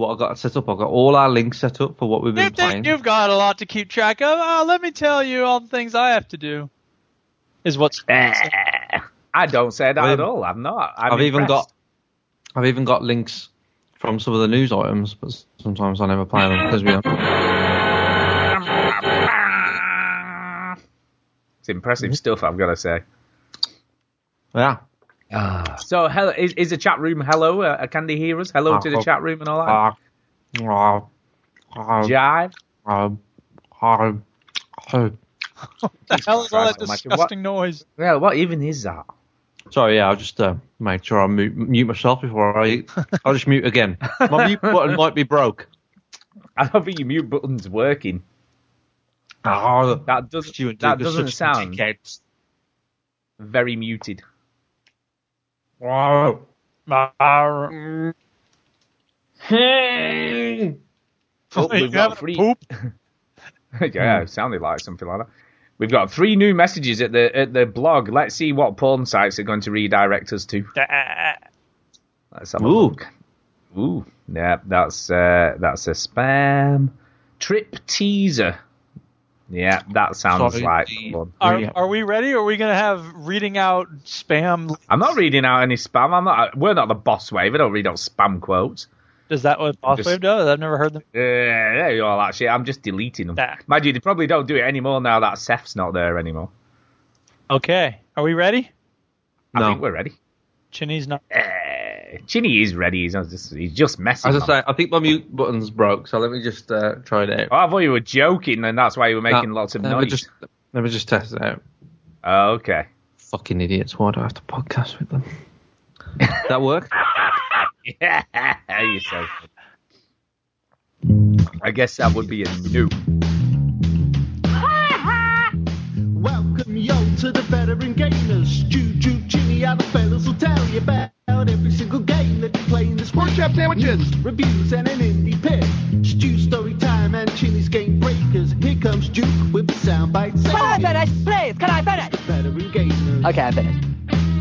what I got set up. I got all our links set up for what we've been think playing. you've got a lot to keep track of? Oh, let me tell you all the things I have to do. Is what's eh. I don't say that I've- at all. I'm not. I'm I've even got I've even got links from some of the news items, but sometimes I never play them because we don't. It's impressive mm-hmm. stuff, I've got to say. Yeah. So, hello, is, is the chat room hello? Uh, can they hear us? Hello to the Oh. chat room and all that. Uh, uh, uh, Jive. uh, uh, uh, the hell is all that Christ almighty, what- disgusting noise? Well, what even is that? Sorry, yeah, I'll just uh, make sure I mute, mute myself before I. I'll just mute again. My mute button might be broke. I don't think your mute button's working. Oh, That doesn't. That doesn't sound very muted. Wow. Oh, You we've got three. yeah, it sounded like something like that. We've got three new messages at the at the blog. Let's see what porn sites are going to redirect us to. Let's have a Ooh. look. Ooh, yeah, that's uh, that's a spam trip teaser. Yeah, that sounds Sorry, like the- one. Are, are we ready? Or are we going to have reading out spam? I'm not reading out any spam. I'm not. We're not the boss wave. I don't read out spam quotes. Is that what Boss Just- Wave does? I've never heard them. Yeah, there you are, actually. I'm just deleting them. Ah. Mind you, they probably don't do it anymore now that Seth's not there anymore. Okay. Are we ready? I No. think we're ready. Chinny's not. Uh, Chinny is ready. He's just, he's just messing. As I say, I think my mute button's broke, so let me just uh, try it out. Oh, I thought you were joking, and that's why you were making No, lots of let me noise. just let me just test it out. Oh, okay. Fucking idiots! Why do I have to podcast with them? that work? Yeah, you're so good. I guess that would be a new. Welcome yo to the veteran gamers. Juju, Jimmy, and the fellas will tell you about every single game that you play in this Pork chop sandwiches, reviews, and an indie pick. Stu story time and Chinny's game breakers. Here comes Duke with the sound soundbite Can I segment. finish? Please, can I finish? Veteran gamers. Okay, I'm finished.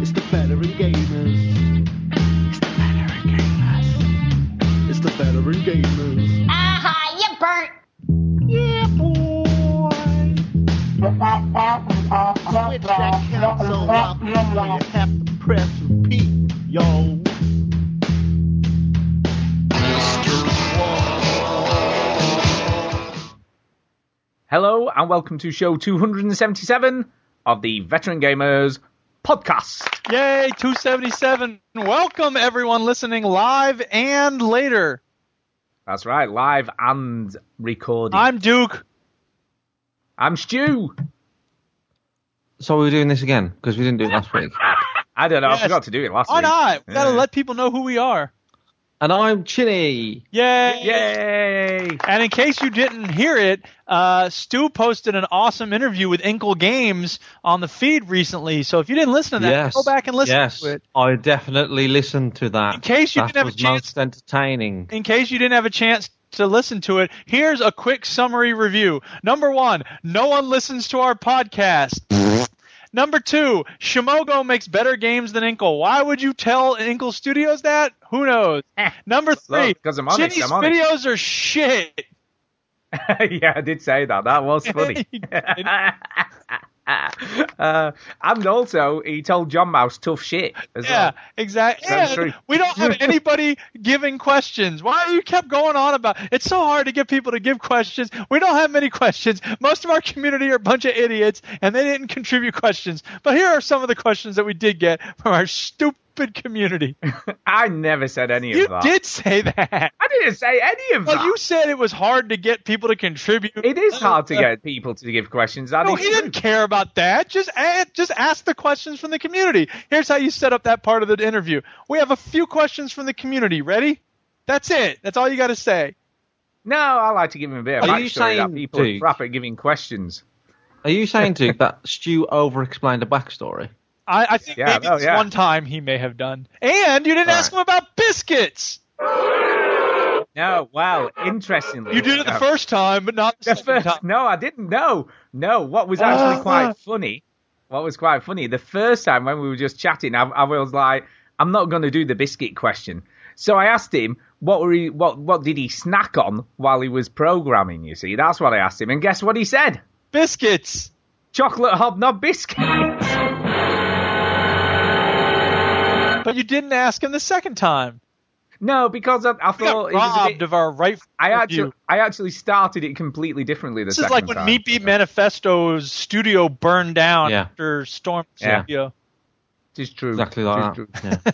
It's the veteran gamers. It's the veteran gamers. It's the veteran gamers. Aha, you burnt. Yeah, boy. Switch that console up before you have to press repeat, yo. Hello, and welcome to show 277 of the Veteran Gamers podcast. Yay, 277. Welcome, everyone listening live and later. That's right, live and recorded. I'm Duke. I'm Stu. So we're doing this again because we didn't do it last week. I don't know, Yes. I forgot to do it last Why week. Why not? We gotta Yeah. let people know who we are. And I'm Chinny. Yay! Yay! And in case you didn't hear it, uh, Stu posted an awesome interview with Inkle Games on the feed recently. So if you didn't listen to that, yes. go back and listen yes. to it. I definitely listened to that. In case you that didn't have a chance- most entertaining. In case you didn't have a chance to listen to it, here's a quick summary review. Number one, no one listens to our podcast. Number two, Simogo makes better games than Inkle. Why would you tell Inkle Studios that? Who knows? Eh. Number three, Look, 'cause I'm honest, Chinny's I'm videos are shit. yeah, I did say that. That was funny. Uh, and also, he told John Mouse tough shit as Yeah, well. exactly. We don't have anybody giving questions. Why are you kept going on about? It's so hard to get people to give questions. We don't have many questions. Most of our community are a bunch of idiots, and they didn't contribute questions. But here are some of the questions that we did get from our stupid community. I never said any You of that. You did say that. I didn't say any of Well, that. you said it was hard to get people to contribute. It is uh, hard to uh, get people to give questions. That No, he true. didn't care about that. Just a just ask the questions from the community. Here's how you set up that part of the interview. We have a few questions from the community. Ready? That's it. That's all you got to say. No, I like to give him a bit of Are you backstory that saying, people are Duke? crap at giving questions. Are you saying, Duke, that Stu over-explained a backstory? I, I think Yeah, maybe no, this yeah. one time he may have done. And you didn't Right. ask him about biscuits. No, wow, interestingly, You did it the uh, first time, but not the, the second first, time. no, I didn't know. No, what was actually Ah. quite funny, what was quite funny, the first time when we were just chatting, I, I was like, I'm not going to do the biscuit question. So I asked him, what were he, what what did he snack on while he was programming? You see, that's what I asked him, and guess what he said? Biscuits. Chocolate hobnob biscuits. But you didn't ask him the second time. No, because I, I We got thought it was a robbed bit- of our right. I actually, review. I actually started it completely differently. The This is like when time. Meat Beat Manifesto's studio burned down Yeah. after Storm Yeah. Studio. It is true. Exactly like is that. true.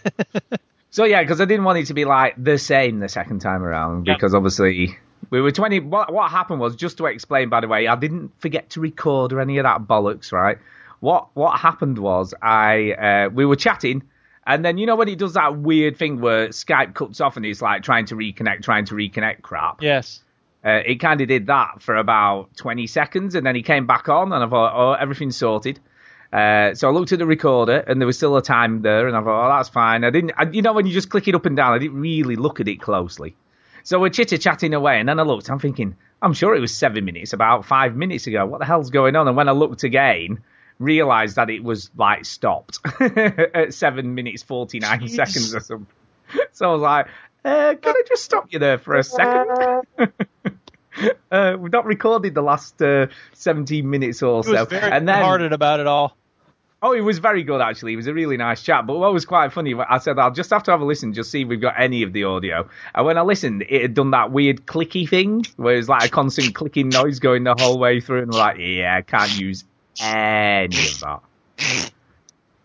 Yeah. So yeah, because I didn't want it to be like the same the second time around. Yeah. Because obviously we were twenty. What what happened was just to explain. By the way, I didn't forget to record or any of that bollocks. Right. What what happened was I uh, we were chatting. And then you know when he does that weird thing where Skype cuts off and he's like trying to reconnect, trying to reconnect crap. Yes. Uh, it kind of did that for about 20 seconds, and then he came back on, and I thought, oh, everything's sorted. Uh, so I looked at the recorder, and there was still a time there, and I thought, oh, that's fine. I didn't, I, you know, when you just click it up and down, I didn't really look at it closely. So we're chitter chatting away, and then I looked, I'm thinking, I'm sure it was seven minutes, about five minutes ago. What the hell's going on? And when I looked again, realised that it was like stopped at seven minutes 49 Jeez. seconds or something. So I was like, uh, can I just stop you there for a second? uh, we've not recorded the last uh, 17 minutes or He was so. very and then, hearted about it all. oh, it was very good actually. It was a really nice chat. But what was quite funny, I said I'll just have to have a listen, just see if we've got any of the audio. And when I listened, it had done that weird clicky thing where it's like a constant clicking noise going the whole way through, and we're like, yeah, I can't use any of that.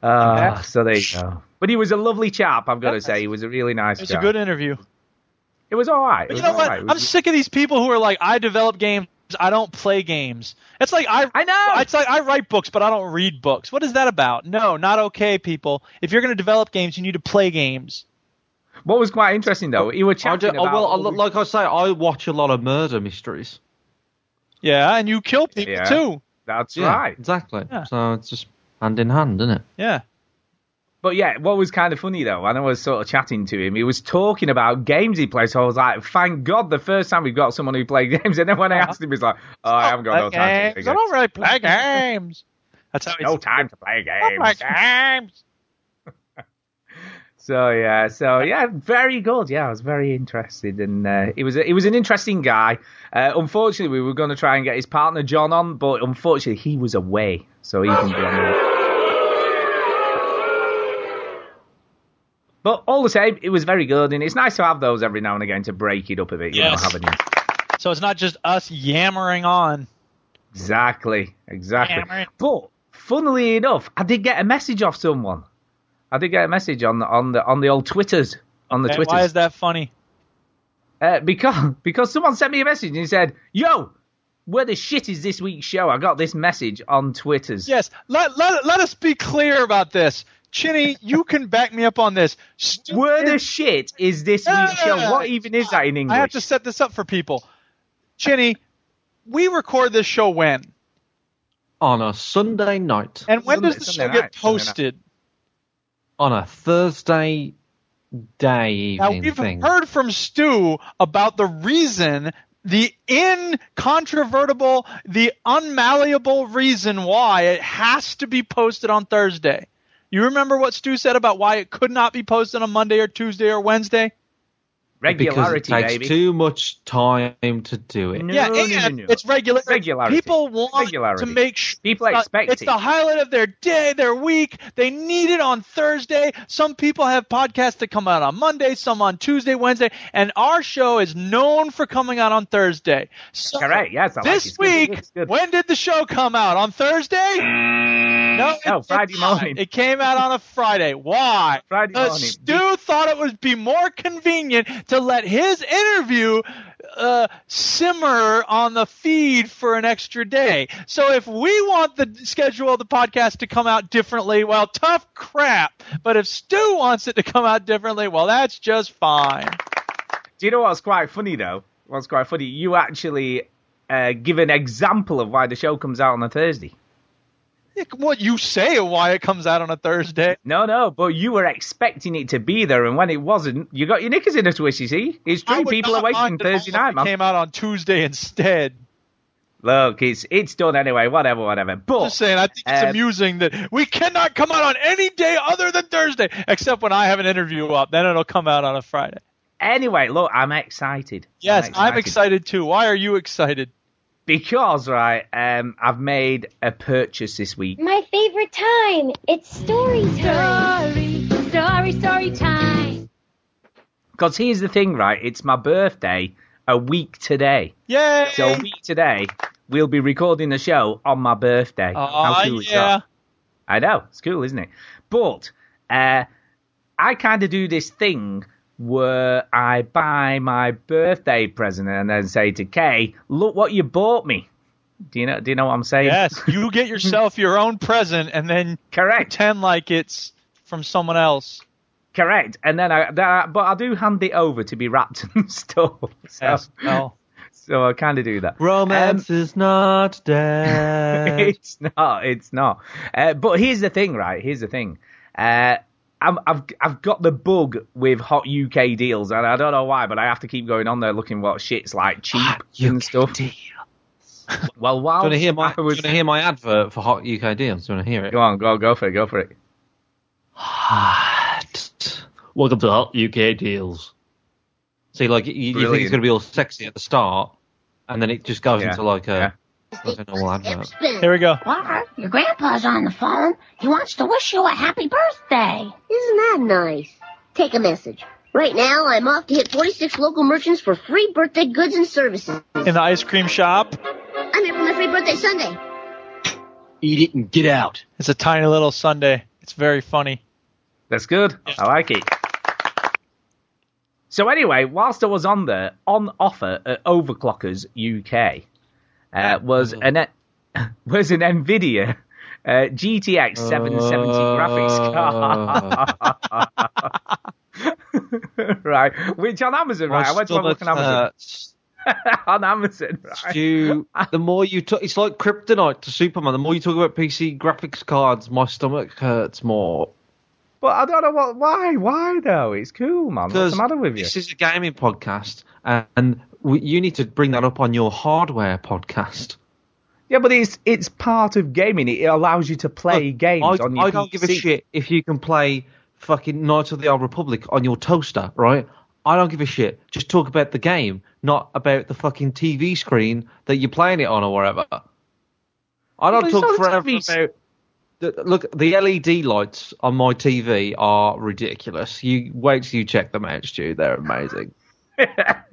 Uh, so there you go. But he was a lovely chap, I've got to say. He was a really nice It was a good interview. It was all right. But you know what? all right. It I'm was- sick of these people who are like, I develop games, I don't play games. It's like I I know. It's like I write books, but I don't read books. What is that about? No, not okay, people. If you're going to develop games, you need to play games. What was quite interesting though, you were I chatting do, oh, about. well, I- like I say, I watch a lot of murder mysteries. Yeah, and you kill people Yeah. too. That's Yeah, right. Exactly. Yeah. So it's just hand in hand, isn't it? Yeah. But yeah, what was kind of funny though, when I was sort of chatting to him, he was talking about games he plays. So I was like, thank God, the first time we've got someone who plays games. And then when I uh-huh. asked him, he's like, oh, I haven't got no time to play games. I don't really play games. That's how No time to play I don't play games. So yeah, so yeah, very good. Yeah, I was very interested, and uh, he was he was an interesting guy. Uh, unfortunately, we were going to try and get his partner John on, but unfortunately, he was away, so he can be on. But all the same, it was very good, and it's nice to have those every now and again to break it up a bit. You Yes. know, having So it's not just us yammering on. exactly, exactly. Yammering. But funnily enough, I did get a message off someone. I did get a message on the on the on the old Twitters on the Okay, Twitters. why is that funny? Uh, because because someone sent me a message and he said, "Yo, where the shit is this week's show?" I got this message on Twitter's. Yes, let, let, let us be clear about this. Chinny, you can back me up on this. Stu- Where the shit is this week's show? What even is that in English? I have to set this up for people. Chinny, we record this show when? On a Sunday night. And when Sunday- does the Sunday show get night, Sunday night. posted? On a Thursday day Now evening we've thing. heard from Stu about the reason, the incontrovertible, the unmalleable reason why it has to be posted on Thursday. You remember what Stu said about why it could not be posted on Monday or Tuesday or Wednesday? Regularity, because it takes baby. too much time to do it. No, yeah, no, and no, no. it's regular. Regularity. People want Regularity. to make sure People expect it's it. the highlight of their day, their week. They need it on Thursday. Some people have podcasts that come out on Monday, some on Tuesday, Wednesday, and our show is known for coming out on Thursday. So Correct. Yes, I this It's good, week, it's when did the show come out? On Thursday? No, No, did Friday morning. It came out on a Friday. Why? Friday Because morning. Stu thought it would be more convenient to let his interview uh, simmer on the feed for an extra day. So if we want the schedule of the podcast to come out differently, well, tough crap. But if Stu wants it to come out differently, well, that's just fine. Do you know what's quite funny though? What's quite funny? You actually uh, give an example of why the show comes out on a Thursday. What you say of why it comes out on a Thursday. No, no, but you were expecting it to be there, and when it wasn't, you got your knickers in a twist. You see, it's true. People are waiting Thursday night, it man. Came out on Tuesday instead. Look, it's it's done anyway. Whatever, whatever. But I'm Just saying, I think it's Uh, amusing that we cannot come out on any day other than Thursday, except when I have an interview up. Then it'll come out on a Friday. anyway, look, I'm excited. Yes, I'm excited too. Why are you excited? Because right, um, I've made a purchase this week. My favorite time. It's story time. Story, story, story time. Because here's the thing, right? It's my birthday a week today. Yay! So a week today, we'll be recording the show on my birthday. Aw, How cool is yeah. that? I know, it's cool, isn't it? But uh, I kind of do this thing where I buy my birthday present and then say to Kay, "Look what you bought me." Do you know? Do you know what I'm saying? Yes, you get yourself your own present and then Correct. pretend like it's from someone else. Correct. And then I, then I, but I do hand it over to be wrapped and stuff. So, Yes. Well, so I kind of do that. Romance is not dead. it's not. It's not. Uh, but here's the thing, right? Here's the thing. Uh, I'm, I've I've got the bug with hot UK deals, and I don't know why, but I have to keep going on there looking what shit's like cheap and stuff. Well, while Do you want to hear my? I Do you was, want to hear my advert for Hot UK deals? Do you want to hear it? go on, go go for it, go for it. Hot. Welcome to Hot UK deals. See, like you, you think it's going to be all sexy at the start, and then it just goes Yeah, into like a, yeah. Like a normal advert. here we go. Walker, your grandpa's on the phone. He wants to wish you a happy birthday. Isn't that nice? Take a message. Right now, I'm off to hit 46 local merchants for free birthday goods and services. In the ice cream shop, I'm here for my free birthday sundae. Eat it and get out. it's a tiny little sundae. It's very funny. That's good. I like it. So anyway, whilst I was on there, on offer at Overclockers UK uh, was an was an Nvidia uh, GTX 770 graphics card. right, which on Amazon, right? I went to look on Amazon. on Amazon, right? Stu, the more you talk, it's like kryptonite to Superman. The more you talk about PC graphics cards, my stomach hurts more. But I don't know what. Why? Why though? It's cool, man. What's the matter with you? this is a gaming podcast, and we, you need to bring that up on your hardware podcast. Yeah, but it's it's part of gaming. It allows you to play Look, games I, on your I don't give a shit if you can play fucking Knights of the Old Republic on your toaster, right? I don't give a shit. Just talk about the game, not about the fucking TV screen that you're playing it on or whatever. I don't talk forever TV about. The, look, the LED lights on my TV are ridiculous. You wait till you check them out, Stu. They're amazing.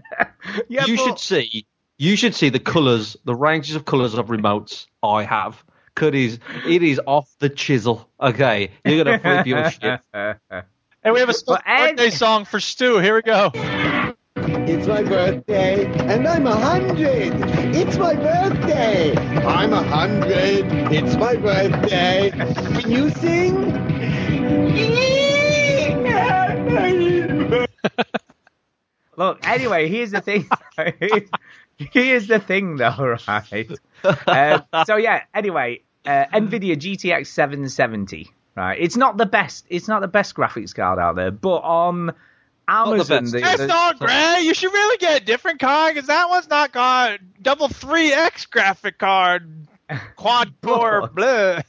Yeah, you but- should see. You should see the colours, the ranges of colours of remotes I have. Cause it is, it is off the chisel. Okay, you're gonna flip your shit. And we have a Well, Ed- birthday song for Stu. Here we go. It's my birthday, and I'm a hundred. It's my birthday. I'm a hundred. It's my birthday. Can you sing? Look, anyway, here's the thing. here's the thing, though, right? Um, so yeah. Anyway, uh, Nvidia GTX 770. Right. It's not the best. It's not the best graphics card out there, but on Amazon, best. the- That's the- not great. You should really get a different card because that one's not got double 3X graphic card, quad core, blah.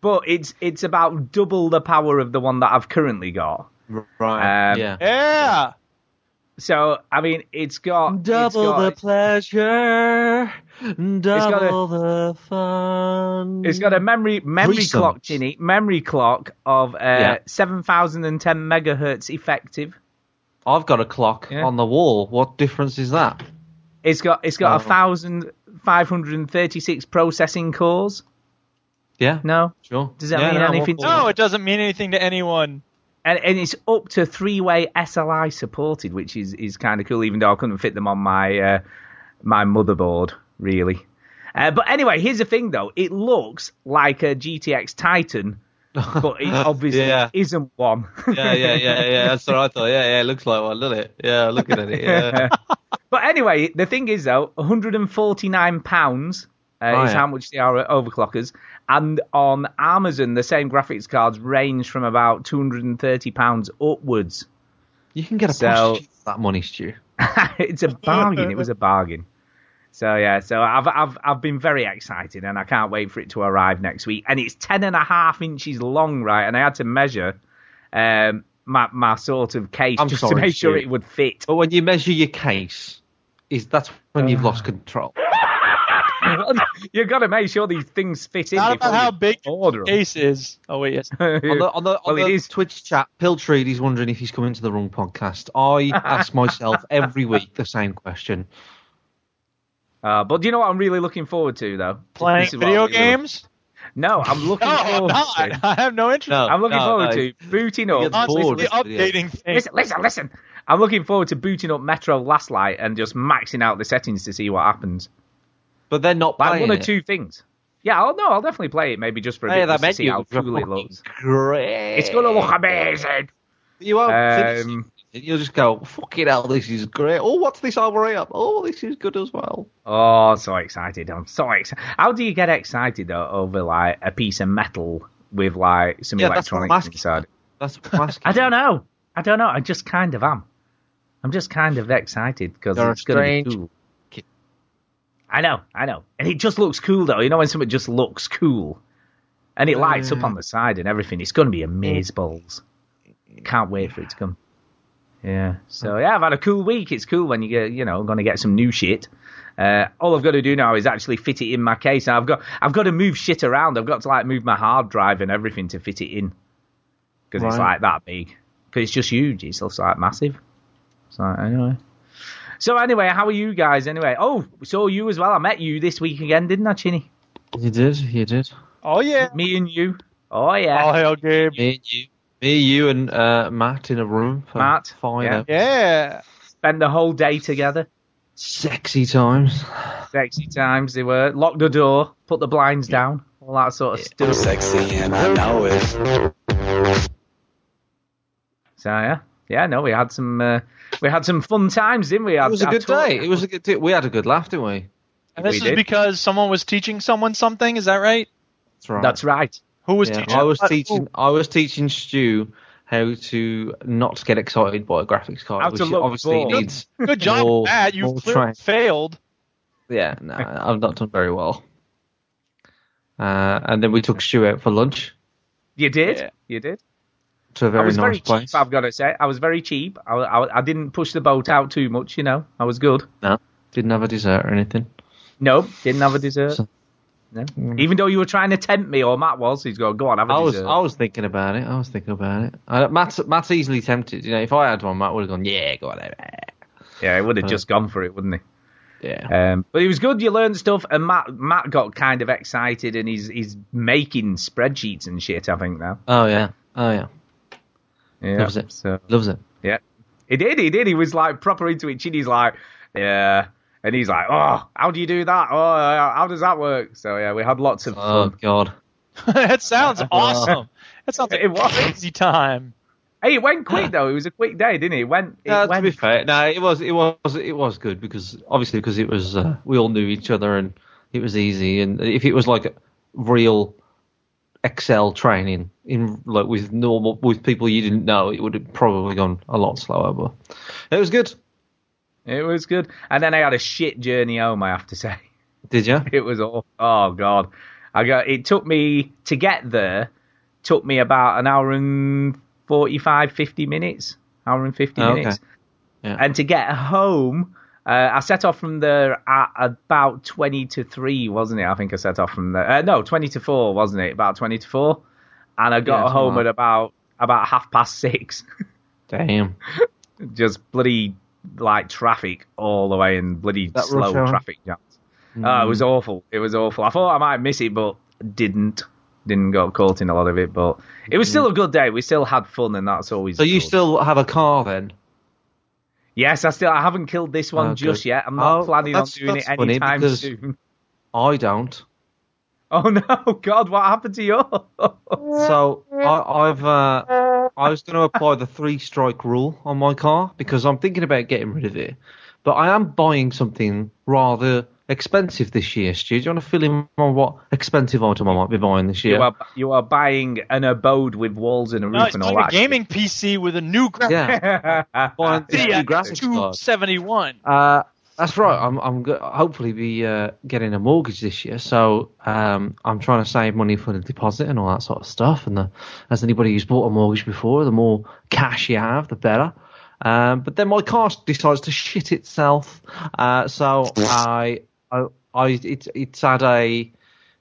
but it's it's about double the power of the one that I've currently got. Right. Um, yeah. Yeah. So I mean, it's got it's Double got- the pleasure, got double the fun. It's got a memory memory Threesome. clock, Chinny. Memory clock of uh, Yeah. 7010 megahertz effective. I've got a clock Yeah. on the wall. What difference is that? It's got it's got a Oh. thousand five hundred and thirty six processing cores. Yeah. No, Sure. Does that Yeah, mean no, anything all to No, it. it doesn't mean anything to anyone. And and it's up to three way SLI supported, which is is kind of cool. Even though I couldn't fit them on my uh, my motherboard, really. Uh, but anyway, here's the thing though. It looks like a GTX Titan, but it obviously Yeah. isn't one. yeah, yeah, yeah, yeah. That's what I thought. Yeah, yeah. It looks like one, doesn't it? Yeah, looking at it. Yeah. But anyway, the thing is though, 149 pounds uh, Oh, is yeah. how much they are at overclockers, and on Amazon the same graphics cards range from about 230 pounds upwards. you can get a So- for that money, Stu. it's a bargain. It was a bargain. So yeah, so I've I've I've been very excited, and I can't wait for it to arrive next week. And it's ten and a half inches long, right? And I had to measure. Um, my my sort of case I'm just to sorry, make sure it would fit. But when you measure your case, is that's when you've lost control. You've got to make sure these things fit in. Not about how big order your 'em. case is. Oh wait, yes. On the on the, on Well, the is. Twitch chat, Piltreed is wondering if he's coming to the wrong podcast. I ask myself every week the same question. Uh, but do you know what I'm really looking forward to though? Playing This is what video I'm really looking- games? No, I'm looking No, I'm forward not. to. I have no interest. No. I'm looking forward no. to booting up. Get bored Constantly with video. updating things. Listen, listen, listen. I'm looking forward to booting up Metro Last Light and just maxing out the settings to see what happens. But they're not Like playing one or it. two things. Yeah, I'll no, I'll definitely play it maybe just for a Hey, bit that just to see menu how cool it looks. Great. It's gonna look amazing. You won't finish Um, it. You'll just go, fucking hell, this is great. Oh, what's this over here? Oh, this is good as well. Oh, so excited! I'm so excited. How do you get excited though over like a piece of metal with like some Yeah, I'm electronics asking. inside? That's what I'm. I don't know. I don't know. I just kind of am. I'm just kind of excited because it's going to be cool. I know, I know, and it just looks cool though. You know when something just looks cool, and it lights up on the side and everything. It's going to be amaze balls. Can't wait for it to come. Yeah. So yeah, I've had a cool week. It's cool when you get, you know, going to get some new shit. Uh, all I've got to do now is actually fit it in my case. I've got, I've got to move shit around. I've got to like move my hard drive and everything to fit it in because it's like that big. Because it's just huge. It's like massive. So anyway. So anyway, how are you guys? Anyway, oh, so you as well. I met you this week again, didn't I, Chinny? You did, you did. Oh yeah. Me and you. Oh yeah. Oh hail Gabe. Me and you. Me, you, and uh, Matt in a room for Matt, Fine. yeah. Yeah. Spend the whole day together. Sexy times. Sexy times they were. Lock the door. Put the blinds down. All that sort of stuff. sexy and I know it. So yeah, yeah. No, we had some. Uh, we had some fun times, didn't we? It was a good day. It was a good day. We had a good laugh, didn't we? And this We is did. because someone was teaching someone something. Is that right? That's right. That's right. Who was Yeah, teaching? I was teaching. I was teaching Stu how to not get excited by a graphics card, How which obviously bored. needs. who- Good job, more- Matt. You more clearly failed. Yeah, no, I've not done very well. Uh, and then we took Stu out for lunch You did. Yeah. You did. To a I very was nice very place. cheap. I've got to say, I was very cheap. I, I, I didn't push the boat out too much. You know, I was good. No, didn't have a dessert or anything. No, didn't have a dessert. So- No. Even though you were trying to tempt me, or Matt was, he's going, "Go on, have a I was dessert." I was thinking about it. I was thinking about it. Uh, Matt's Matt's easily tempted. You know, if I had one, Matt would have gone, yeah, go on. yeah, he would have just gone for it, wouldn't he? Yeah. Um, but it was good. You learned stuff, and Matt Matt got kind of excited, and he's he's making spreadsheets and shit. I think now. Oh yeah. Oh yeah. Yeah. Loves it. So Loves it. yeah, he did. He did. He was like proper into it. Chinny's like, yeah, and he's like, oh, how do you do that? Oh, uh, how does that work? So yeah, we had lots of Oh fun. god. that sounds awesome. That sounds like It was. a crazy time. Hey, it went quick though. It was a quick day, didn't it? It went. It No, to be fair, no, it was it was it was good because obviously because it was uh, we all knew each other and it was easy. And if it was like real Excel training in like with normal with people you didn't know, it would have probably gone a lot slower. But it was good. It was good. And then I had a shit journey home. I have to say. Did you? It was all oh god. I got it took me to get there took me about an hour and 45 50 minutes. Hour and 50 Oh, okay. minutes. Yeah. And to get home uh, I set off from there at about 20 to 3, wasn't it? I think I set off from there. Uh, no, 20 to 4, wasn't it? About 20 to 4. And I got Yeah, home at about about half past 6. Damn. Just bloody like traffic all the way and bloody That slow traffic jams. Oh, it was awful. It was awful. I thought I might miss it, but didn't. Didn't got caught in a lot of it, but it was still a good day. We still had fun, and that's always. So you good. still have a car then? Yes, I still. I haven't killed this one Oh, just good. yet. I'm not Oh, planning on doing it anytime soon. I don't. Oh no, God! What happened to you? So I, I've uh, I was going to apply the three strike rule on my car because I'm thinking about getting rid of it, but I am buying something rather expensive this year. Stu, do you want to fill in on what expensive item I might be buying this year? You are you are buying an abode with walls and a roof No, it's and all that like a that. gaming PC with a new graphics. yeah, buying this new graphics two card. seventy one. Uh, That's right. I'm I'm go- hopefully be uh, getting a mortgage this year, so um, I'm trying to save money for the deposit and all that sort of stuff. And the, as anybody who's bought a mortgage before, the more cash you have, the better. Um, but then my car decides to shit itself, uh, so I I, I it, it's had a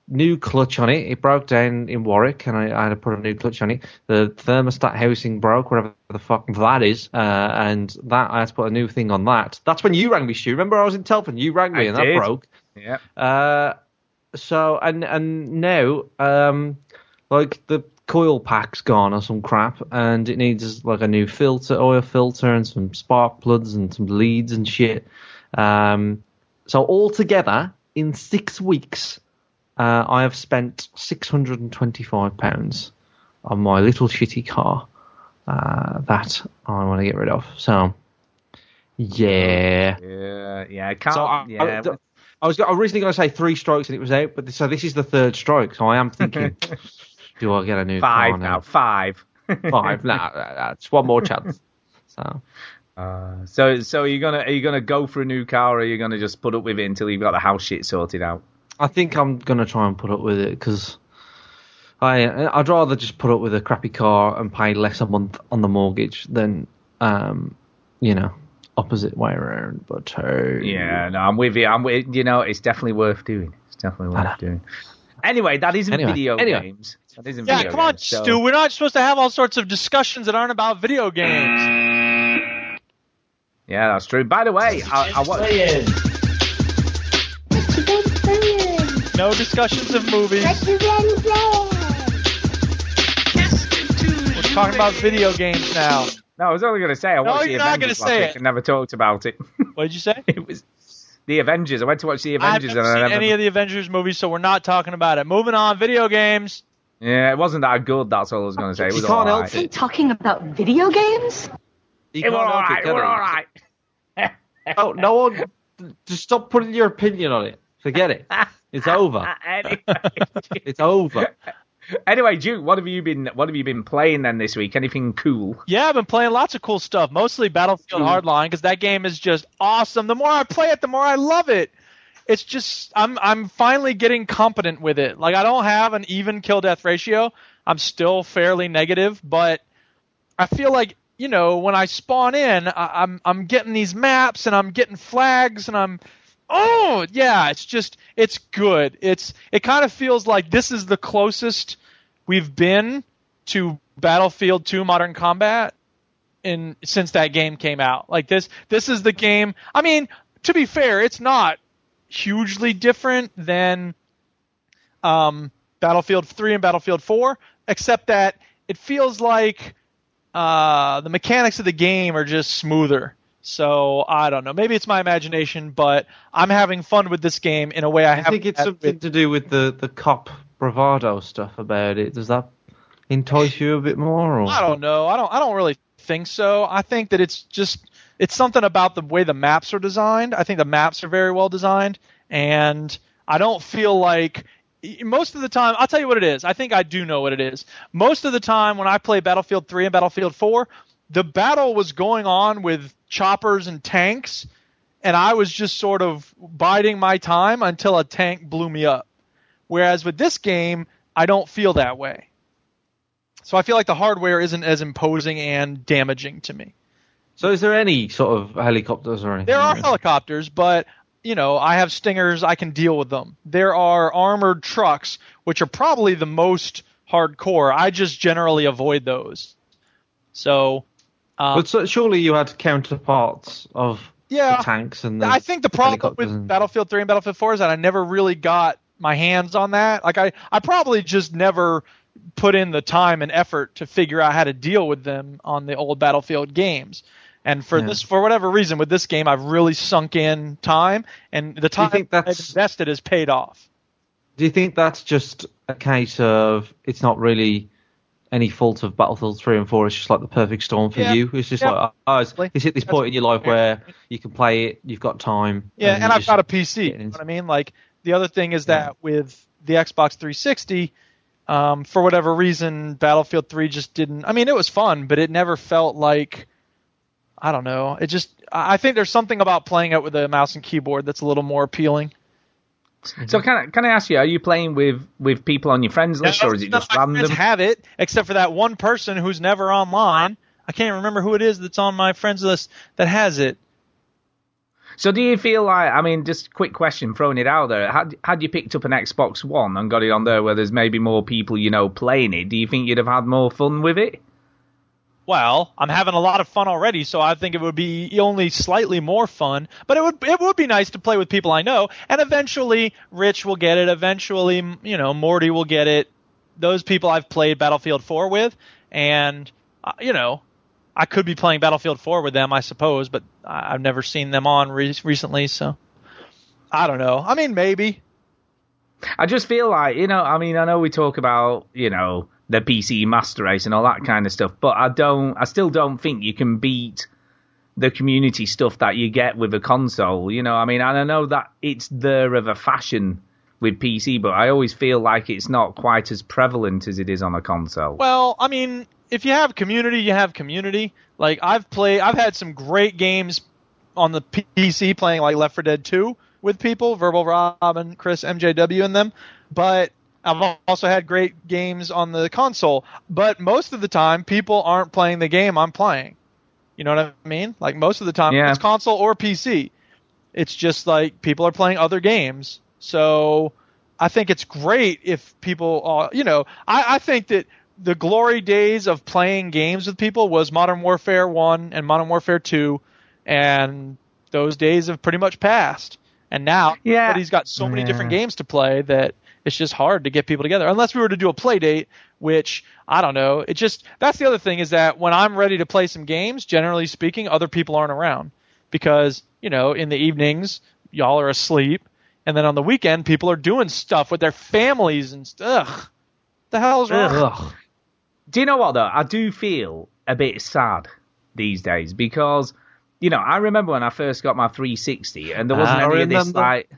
new clutch on it. It broke down in Warwick, and I, I had to put a new clutch on it. The thermostat housing broke, whatever the fuck that is, uh, and that I had to put a new thing on that. That's when you rang me, Stu. Remember, I was in Telford. You rang me, I and did. that broke. Yeah. Uh, so and and now, um, like the coil pack's gone or some crap, and it needs like a new filter, oil filter, and some spark plugs and some leads and shit. Um, so altogether, in six weeks, uh, I have spent six hundred and twenty-five pounds on my little shitty car uh, that I want to get rid of. So, yeah. Yeah, yeah. I can't. So I, yeah. I, I was originally going to say three strokes and it was out, but so this is the third stroke. So I am thinking, do I get a new five car now. Five. Five. Nah, that's one more chance. So Uh, so, so are you gonna are you gonna go for a new car, or are you gonna just put up with it until you've got the house shit sorted out? I think I'm going to try and put up with it because I I'd rather just put up with a crappy car and pay less a month on the mortgage than um you know opposite way around. But uh, Yeah, no, I'm with you. I'm with you know, it's definitely worth doing. It's definitely worth doing. Anyway, that isn't Anyway, video anyway. games. That isn't Yeah, video come on, games, so- Stu. We're not supposed to have all sorts of discussions that aren't about video games. Yeah, that's true. By the way, I, I wa- What you been? No discussions of movies. What you been playing? We're talking about video games now. no, I was only going to say I No, watched the you're not Avengers gonna say last week it. and never talked about it. What did you say? it was the Avengers. I went to watch the Avengers. I've Avengers never and I seen never. any of the Avengers movies, so we're not talking about it. Moving on, video games. Yeah, it wasn't that good. That's all I was going to say. It was You can't all help it. Talking about video games? You It was can't all help right. It can was all right. No, no one. Just stop putting your opinion on it. Forget it. It's over. anyway, It's over. anyway, Duke, what have you been? What have you been playing then this week? Anything cool? Yeah, I've been playing lots of cool stuff, mostly Battlefield hmm. Hardline, because that game is just awesome. The more I play it, the more I love it. It's just I'm I'm finally getting competent with it. Like I don't have an even kill death ratio. I'm still fairly negative, but I feel like you know when I spawn in, I, I'm I'm getting these maps and I'm getting flags and I'm oh yeah, it's just it's good. It's it kind of feels like this is the closest we've been to Battlefield 2 Modern Combat in since that game came out. Like this this is the game. I mean, to be fair, it's not hugely different than um, Battlefield 3 and Battlefield 4, except that it feels like uh, the mechanics of the game are just smoother. So I don't know. Maybe it's my imagination, but I'm having fun with this game in a way I, I haven't I think it's something with- to do with the, the cop bravado stuff about it. Does that entice you a bit more? Or? I don't know. I don't. I don't really think so. I think that it's just it's something about the way the maps are designed. I think the maps are very well designed, and I don't feel like most of the time. I'll tell you what it is. I think I do know what it is. Most of the time when I play Battlefield 3 and Battlefield 4, the battle was going on with choppers and tanks, and I was just sort of biding my time until a tank blew me up. Whereas with this game, I don't feel that way. So I feel like the hardware isn't as imposing and damaging to me. So is there any sort of helicopters or anything? There are helicopters, but you know, I have stingers, I can deal with them. There are armored trucks, which are probably the most hardcore. I just generally avoid those. So um, But so, surely you had counterparts of yeah, the tanks and the I think the problem with and- Battlefield 3 and Battlefield 4 is that I never really got my hands on that. Like I, I probably just never put in the time and effort to figure out how to deal with them on the old Battlefield games. And for Yeah. this, for whatever reason, with this game, I've really sunk in time, and the time think I've that's- invested has paid off. Do you think that's just a case of it's not really any fault of Battlefield 3 and 4? It's just like the perfect storm for Yeah. you. It's just Yeah. like, oh, it's, it's at this That's point in your life where you can play it, you've got time. Yeah, and, you I've got a PC. You know what I mean? Like the other thing is that with the Xbox 360, um, for whatever reason, Battlefield 3 just didn't. I mean, it was fun, but it never felt like I don't know. It just I think there's something about playing it with a mouse and keyboard that's a little more appealing. So can I, can I ask you, are you playing with, with people on your friends list, or is it just of my friends random? have it except for that one person who's never online. I can't remember who it is that's on my friends list that has it. So do you feel like, I mean, just quick question, throwing it out there, had, had you picked up an Xbox One and got it on there where there's maybe more people, you know, playing it, do you think you'd have had more fun with it? Well, I'm having a lot of fun already, so I think it would be only slightly more fun. But it would it would be nice to play with people I know, and eventually Rich will get it. Eventually, you know, Morty will get it. Those people I've played Battlefield 4 with, and uh, you know, I could be playing Battlefield 4 with them, I suppose, but I've never seen them on re- recently, so I don't know. I mean, maybe. I just feel like, you know, I mean, I know we talk about, you know, the PC master race and all that kind of stuff, but I don't, I still don't think you can beat the community stuff that you get with a console. You know, I mean, and I know that it's there of a fashion with PC, but I always feel like it's not quite as prevalent as it is on a console. Well, I mean, if you have community, you have community. Like I've played, I've had some great games on the PC playing like Left 4 Dead 2 with people, Verbal Robin, Chris, MJW, and them. But I've also had great games on the console. But most of the time, people aren't playing the game I'm playing. You know what I mean? Like most of the time, Yeah. it's console or PC. It's just like people are playing other games. So I think it's great if people, uh, you know, I, I think that the glory days of playing games with people was Modern Warfare 1 and Modern Warfare 2, and those days have pretty much passed. And now, Yeah. everybody's got so many Yeah. different games to play that it's just hard to get people together. Unless we were to do a play date, which I don't know. It just that's the other thing is that when I'm ready to play some games, generally speaking, other people aren't around because you know in the evenings y'all are asleep, and then on the weekend people are doing stuff with their families and stuff. The hell's wrong? Ugh. Do you know what though? I do feel a bit sad these days because you know I remember when I first got my 360 and there wasn't I any of this like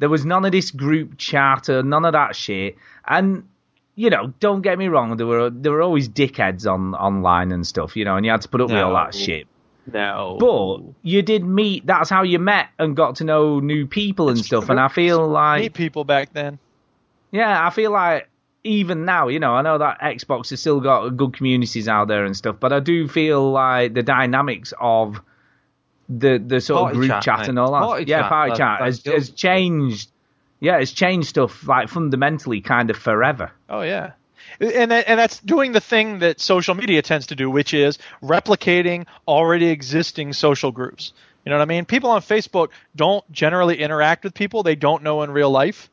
there was none of this group chatter, none of that shit, and you know don't get me wrong, there were there were always dickheads on online and stuff, you know, and you had to put up with all that shit. No. But you did meet. That's how you met and got to know new people and stuff. And I feel like Meet people back then. yeah, I feel like even now, you know, I know that Xbox has still got good communities out there and stuff, but I do feel like the dynamics of the the sort Party of group chat, chat, and all that, Party yeah, chat, party that- chat has, has changed. Yeah, it's changed stuff like fundamentally, kind of forever. Oh yeah. And that, and that's doing the thing that social media tends to do, which is replicating already existing social groups. You know what I mean? People on Facebook don't generally interact with people they don't know in real life.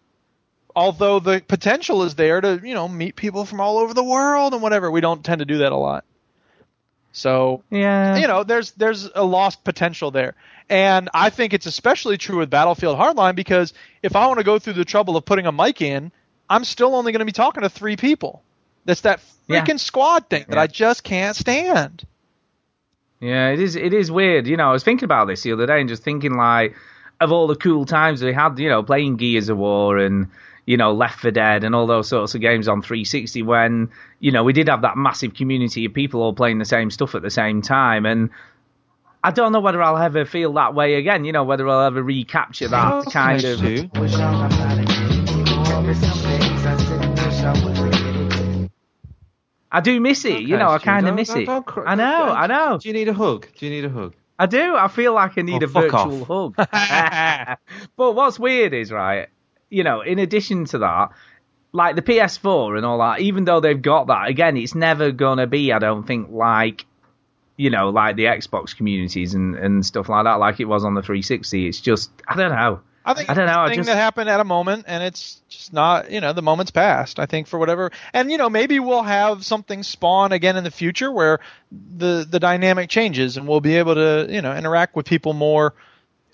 Although the potential is there to, you know, meet people from all over the world and whatever. We don't tend to do that a lot. So Yeah, you know, there's there's a lost potential there. And I think it's especially true with Battlefield Hardline because if I want to go through the trouble of putting a mic in, I'm still only going to be talking to three people. That's that Yeah. freaking squad thing that Yeah. I just can't stand. Yeah, it is. It is weird. You know, I was thinking about this the other day and just thinking like of all the cool times we had. You know, playing Gears of War and you know Left 4 Dead and all those sorts of games on 360 when you know we did have that massive community of people all playing the same stuff at the same time and. I don't know whether I'll ever feel that way again. You know, whether I'll ever recapture that kind of. Too. I do miss it. you know, I kind of don't- miss don't- it. don't cry- I know. don't- I know. Do you need a hug? Do you need a hug? I do. I feel like I need Oh, a virtual hug. but what's weird is, right, you know, in addition to that, like the PS4 and all that, even though they've got that, again, it's never going to be, I don't think, like, you know, like the Xbox communities and, and stuff like that, like it was on the 360. It's just, I don't know. I think I don't know, thing just- that happened at a moment, and it's just not, you know, the moment's passed. I think for whatever, and you know, maybe we'll have something spawn again in the future where the the dynamic changes, and we'll be able to, you know, interact with people more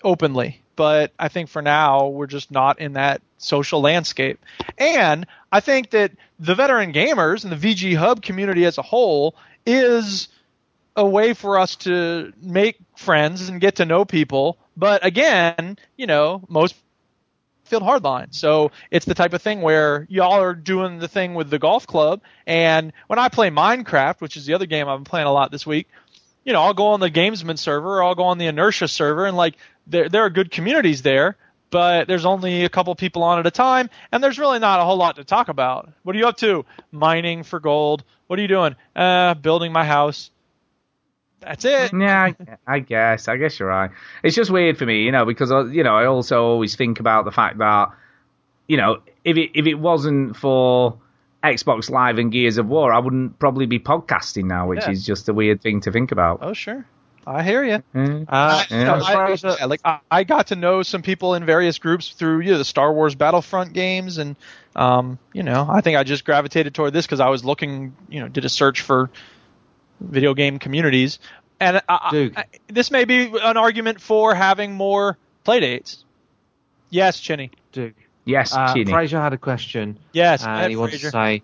openly. But I think for now, we're just not in that social landscape. And I think that the veteran gamers and the VG Hub community as a whole is a way for us to make friends and get to know people. But again, you know, most field hardline. So it's the type of thing where y'all are doing the thing with the golf club. And when I play Minecraft, which is the other game I've been playing a lot this week, you know, I'll go on the Gamesman server or I'll go on the Inertia server, and like there there are good communities there, but there's only a couple people on at a time, and there's really not a whole lot to talk about. What are you up to? Mining for gold. What are you doing? Uh, building my house. That's it. Yeah, I, I guess. I guess you're right. It's just weird for me, you know, because uh, you know I also always think about the fact that, you know, if it if it wasn't for Xbox Live and Gears of War, I wouldn't probably be podcasting now, which Yeah. is just a weird thing to think about. Oh sure, I hear you. Mm. Uh, Yeah. you know, I, far as, uh, yeah, like I, I got to know some people in various groups through you know, the Star Wars Battlefront games, and um, you know, I think I just gravitated toward this because I was looking, you know, did a search for video game communities, and I, Duke. I, this may be an argument for having more playdates. Yes, Chinny. Duke. Yes, Uh, Chinny. Fraser had a question, Yes, and Matt he wants to say,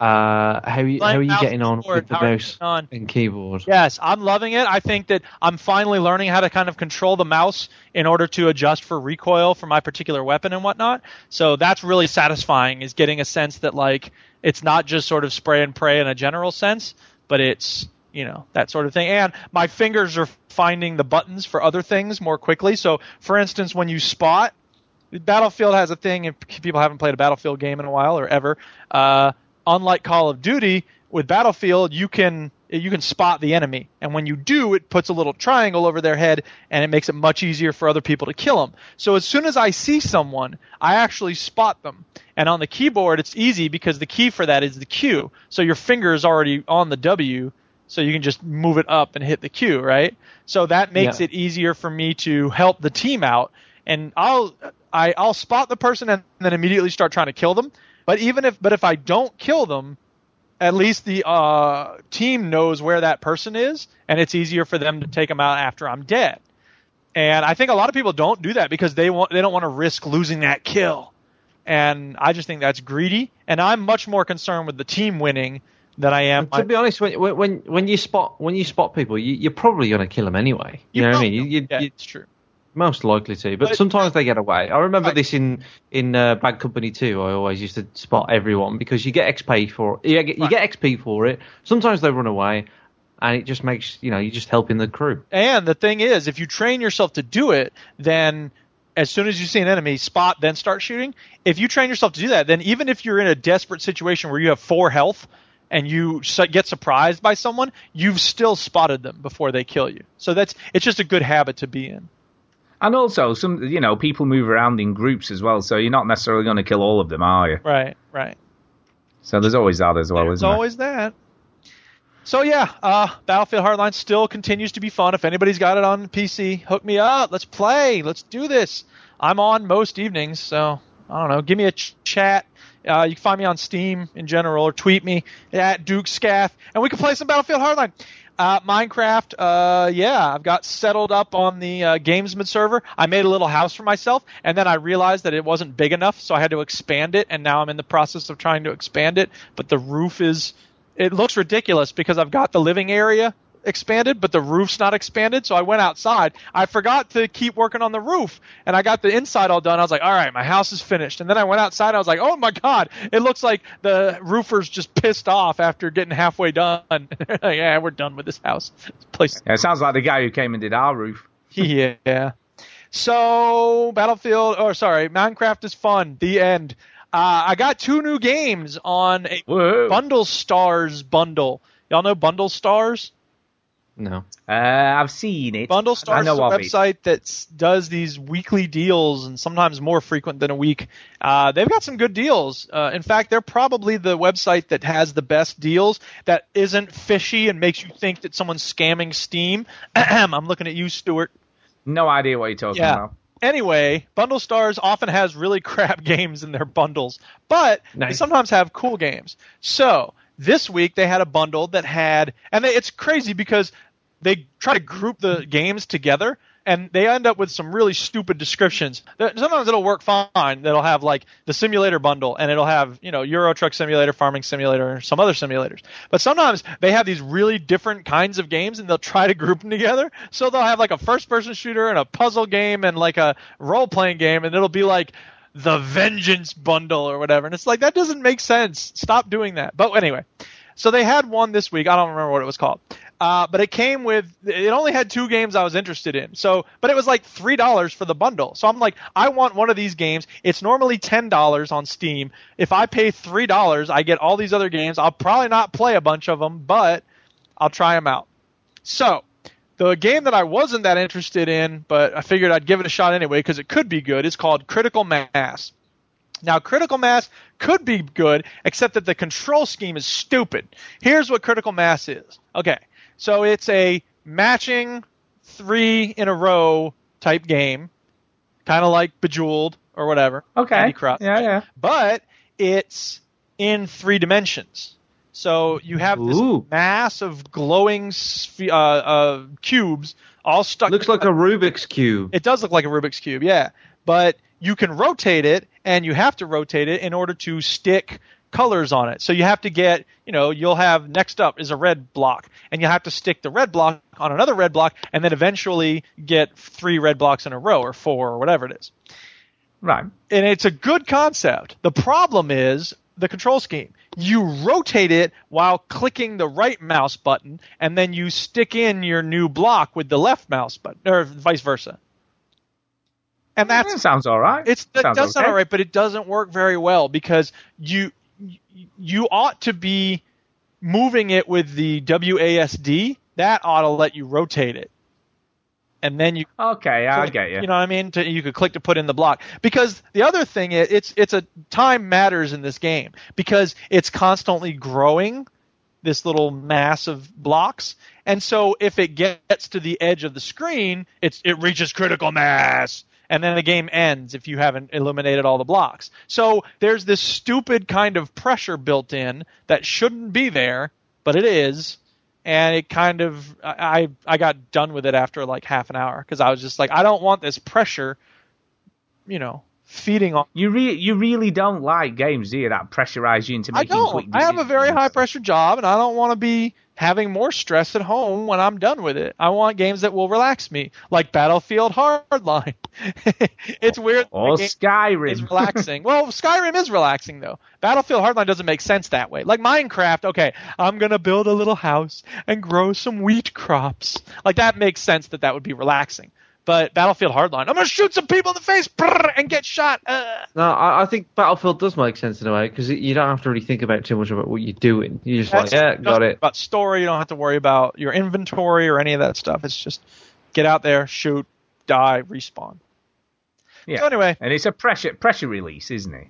uh, how, you, how are you getting on keyboard, with the how are you mouse on? and keyboard? Yes, I'm loving it. I think that I'm finally learning how to kind of control the mouse in order to adjust for recoil for my particular weapon and whatnot. So that's really satisfying is getting a sense that like it's not just sort of spray and pray in a general sense, but it's you know that sort of thing. And my fingers are finding the buttons for other things more quickly. So for instance, when you spot, Battlefield has a thing. If people haven't played a Battlefield game in a while or ever, uh, unlike Call of Duty, with Battlefield you can you can spot the enemy, and when you do, it puts a little triangle over their head, and it makes it much easier for other people to kill them. So as soon as I see someone, I actually spot them. And on the keyboard, it's easy because the key for that is the Q. So your finger is already on the W, so you can just move it up and hit the Q, right? So that makes Yeah. it easier for me to help the team out. And I'll I, I'll spot the person and then immediately start trying to kill them. But even if but if I don't kill them, at least the uh, team knows where that person is, and it's easier for them to take them out after I'm dead. And I think a lot of people don't do that because they want they don't want to risk losing that kill. And I just think that's greedy. And I'm much more concerned with the team winning than I am. to be honest, when when when you spot when you spot people, you, you're probably going to kill them anyway. You, know what I mean? You, you, yeah, you- it's true. Most likely to, but, sometimes they get away. I remember Right. this in in uh, Bad Company 2. I always used to spot everyone because you get XP for you get, you Right. get XP for it. Sometimes they run away, and it just makes you know you're just helping the crew. And the thing is, if you train yourself to do it, then as soon as you see an enemy, spot, then start shooting. If you train yourself to do that, then even if you're in a desperate situation where you have four health and you get surprised by someone, you've still spotted them before they kill you. So that's it's just a good habit to be in. And also, some you know, people move around in groups as well, so you're not necessarily going to kill all of them, are you? Right, right. So there's always that as well, There's isn't always that. So yeah, uh, Battlefield Hardline still continues to be fun. If anybody's got it on PC, hook me up. Let's play. Let's do this. I'm on most evenings, so I don't know. Give me a ch- chat. Uh, you can find me on Steam in general, or tweet me at DukeSkath, and we can play some Battlefield Hardline. Uh, Minecraft, uh, yeah, I've got settled up on the uh, Gamesman server. I made a little house for myself, and then I realized that it wasn't big enough, so I had to expand it, and now I'm in the process of trying to expand it. But the roof is, it looks ridiculous because I've got the living area expanded, but the roof's not expanded. So I went outside. I forgot to keep working on the roof, and I got the inside all done. I was like, all right, my house is finished. And then I went outside. I was like, oh my god, it looks like the roofer's just pissed off after getting halfway done. like, yeah, we're done with this house. This place Yeah, it sounds like the guy who came and did our roof. yeah. So Battlefield, or sorry, Minecraft is fun. The end. Uh, I got two new games on a Whoa. Bundle Stars bundle. Y'all know Bundle Stars? No, Uh, I've seen it. Bundle I Stars is a know of it. website that does these weekly deals and sometimes more frequent than a week. Uh, they've got some good deals. Uh, in fact, they're probably the website that has the best deals that isn't fishy and makes you think that someone's scamming Steam. I'm looking at you, Stuart. No idea what you're talking Yeah. about. Anyway, Bundle Stars often has really crap games in their bundles, but they sometimes have cool games. So this week they had a bundle that had, and they, it's crazy because they try to group the games together. And they end up with some really stupid descriptions. Sometimes it'll work fine. That'll have like the simulator bundle, and it'll have you know Euro Truck Simulator, Farming Simulator, or some other simulators. But sometimes they have these really different kinds of games, and they'll try to group them together. So they'll have like a first-person shooter and a puzzle game and like a role-playing game, and it'll be like the Vengeance bundle or whatever. And it's like that doesn't make sense. Stop doing that. But anyway, so they had one this week. I don't remember what it was called. Uh, but it came with it only had two games I was interested in. So, but it was like three dollars for the bundle. So I'm like, I want one of these games. It's normally ten dollars on Steam. If I pay three dollars, I get all these other games. I'll probably not play a bunch of them, but I'll try them out. So, the game that I wasn't that interested in, but I figured I'd give it a shot anyway because it could be good, is called Critical Mass. Now, Critical Mass could be good, except that the control scheme is stupid. Here's what Critical Mass is. Okay, so it's a matching three in a row type game, kind of like Bejeweled or whatever. Okay. Candy Crush. Yeah, yeah. But it's in three dimensions. So you have this Ooh. mass of glowing sphe- uh, uh, cubes all stuck. Looks like a Rubik's cube. It does look like a Rubik's cube, yeah. But you can rotate it, and you have to rotate it in order to stick colors on it. So you have to get, you know, you'll have next up is a red block, and you'll have to stick the red block on another red block, and then eventually get three red blocks in a row, or four, or whatever it is. Right. And it's a good concept. The problem is the control scheme. You rotate it while clicking the right mouse button, and then you stick in your new block with the left mouse button, or vice versa. And that's That sounds all right. it's it Sounds does sound okay. all right, but it doesn't work very well because you you ought to be moving it with the WASD. That ought to let you rotate it, and then you Okay, I click- get you. You know what I mean? To, you could click to put in the block. Because the other thing is, it's it's a time matters in this game because it's constantly growing this little mass of blocks, and so if it gets to the edge of the screen, it's it reaches critical mass. And then the game ends if you haven't eliminated all the blocks. So there's this stupid kind of pressure built in that shouldn't be there, but it is and it kind of I I got done with it after like half an hour because I was just like I don't want this pressure, you know, feeding on. You re- you really don't like games, do you? That pressurize you into I making quick don't. I have a very high pressure job, and I don't want to be having more stress at home when I'm done with it. I want games that will relax me, like Battlefield Hardline. it's weird. that Or the oh, game Skyrim. is relaxing. well, Skyrim is relaxing though. Battlefield Hardline doesn't make sense that way. Like Minecraft, okay, I'm gonna build a little house and grow some wheat crops. Like that makes sense that that would be relaxing. But Battlefield Hardline, I'm gonna shoot some people in the face brrr, and get shot. Uh. No, I, I think Battlefield does make sense in a way because you don't have to really think about too much about what you're doing. You're just like, yeah, got it. About story, you don't have to worry about your inventory or any of that stuff. It's just get out there, shoot, die, respawn. Yeah. So anyway, And it's a pressure pressure release, isn't it?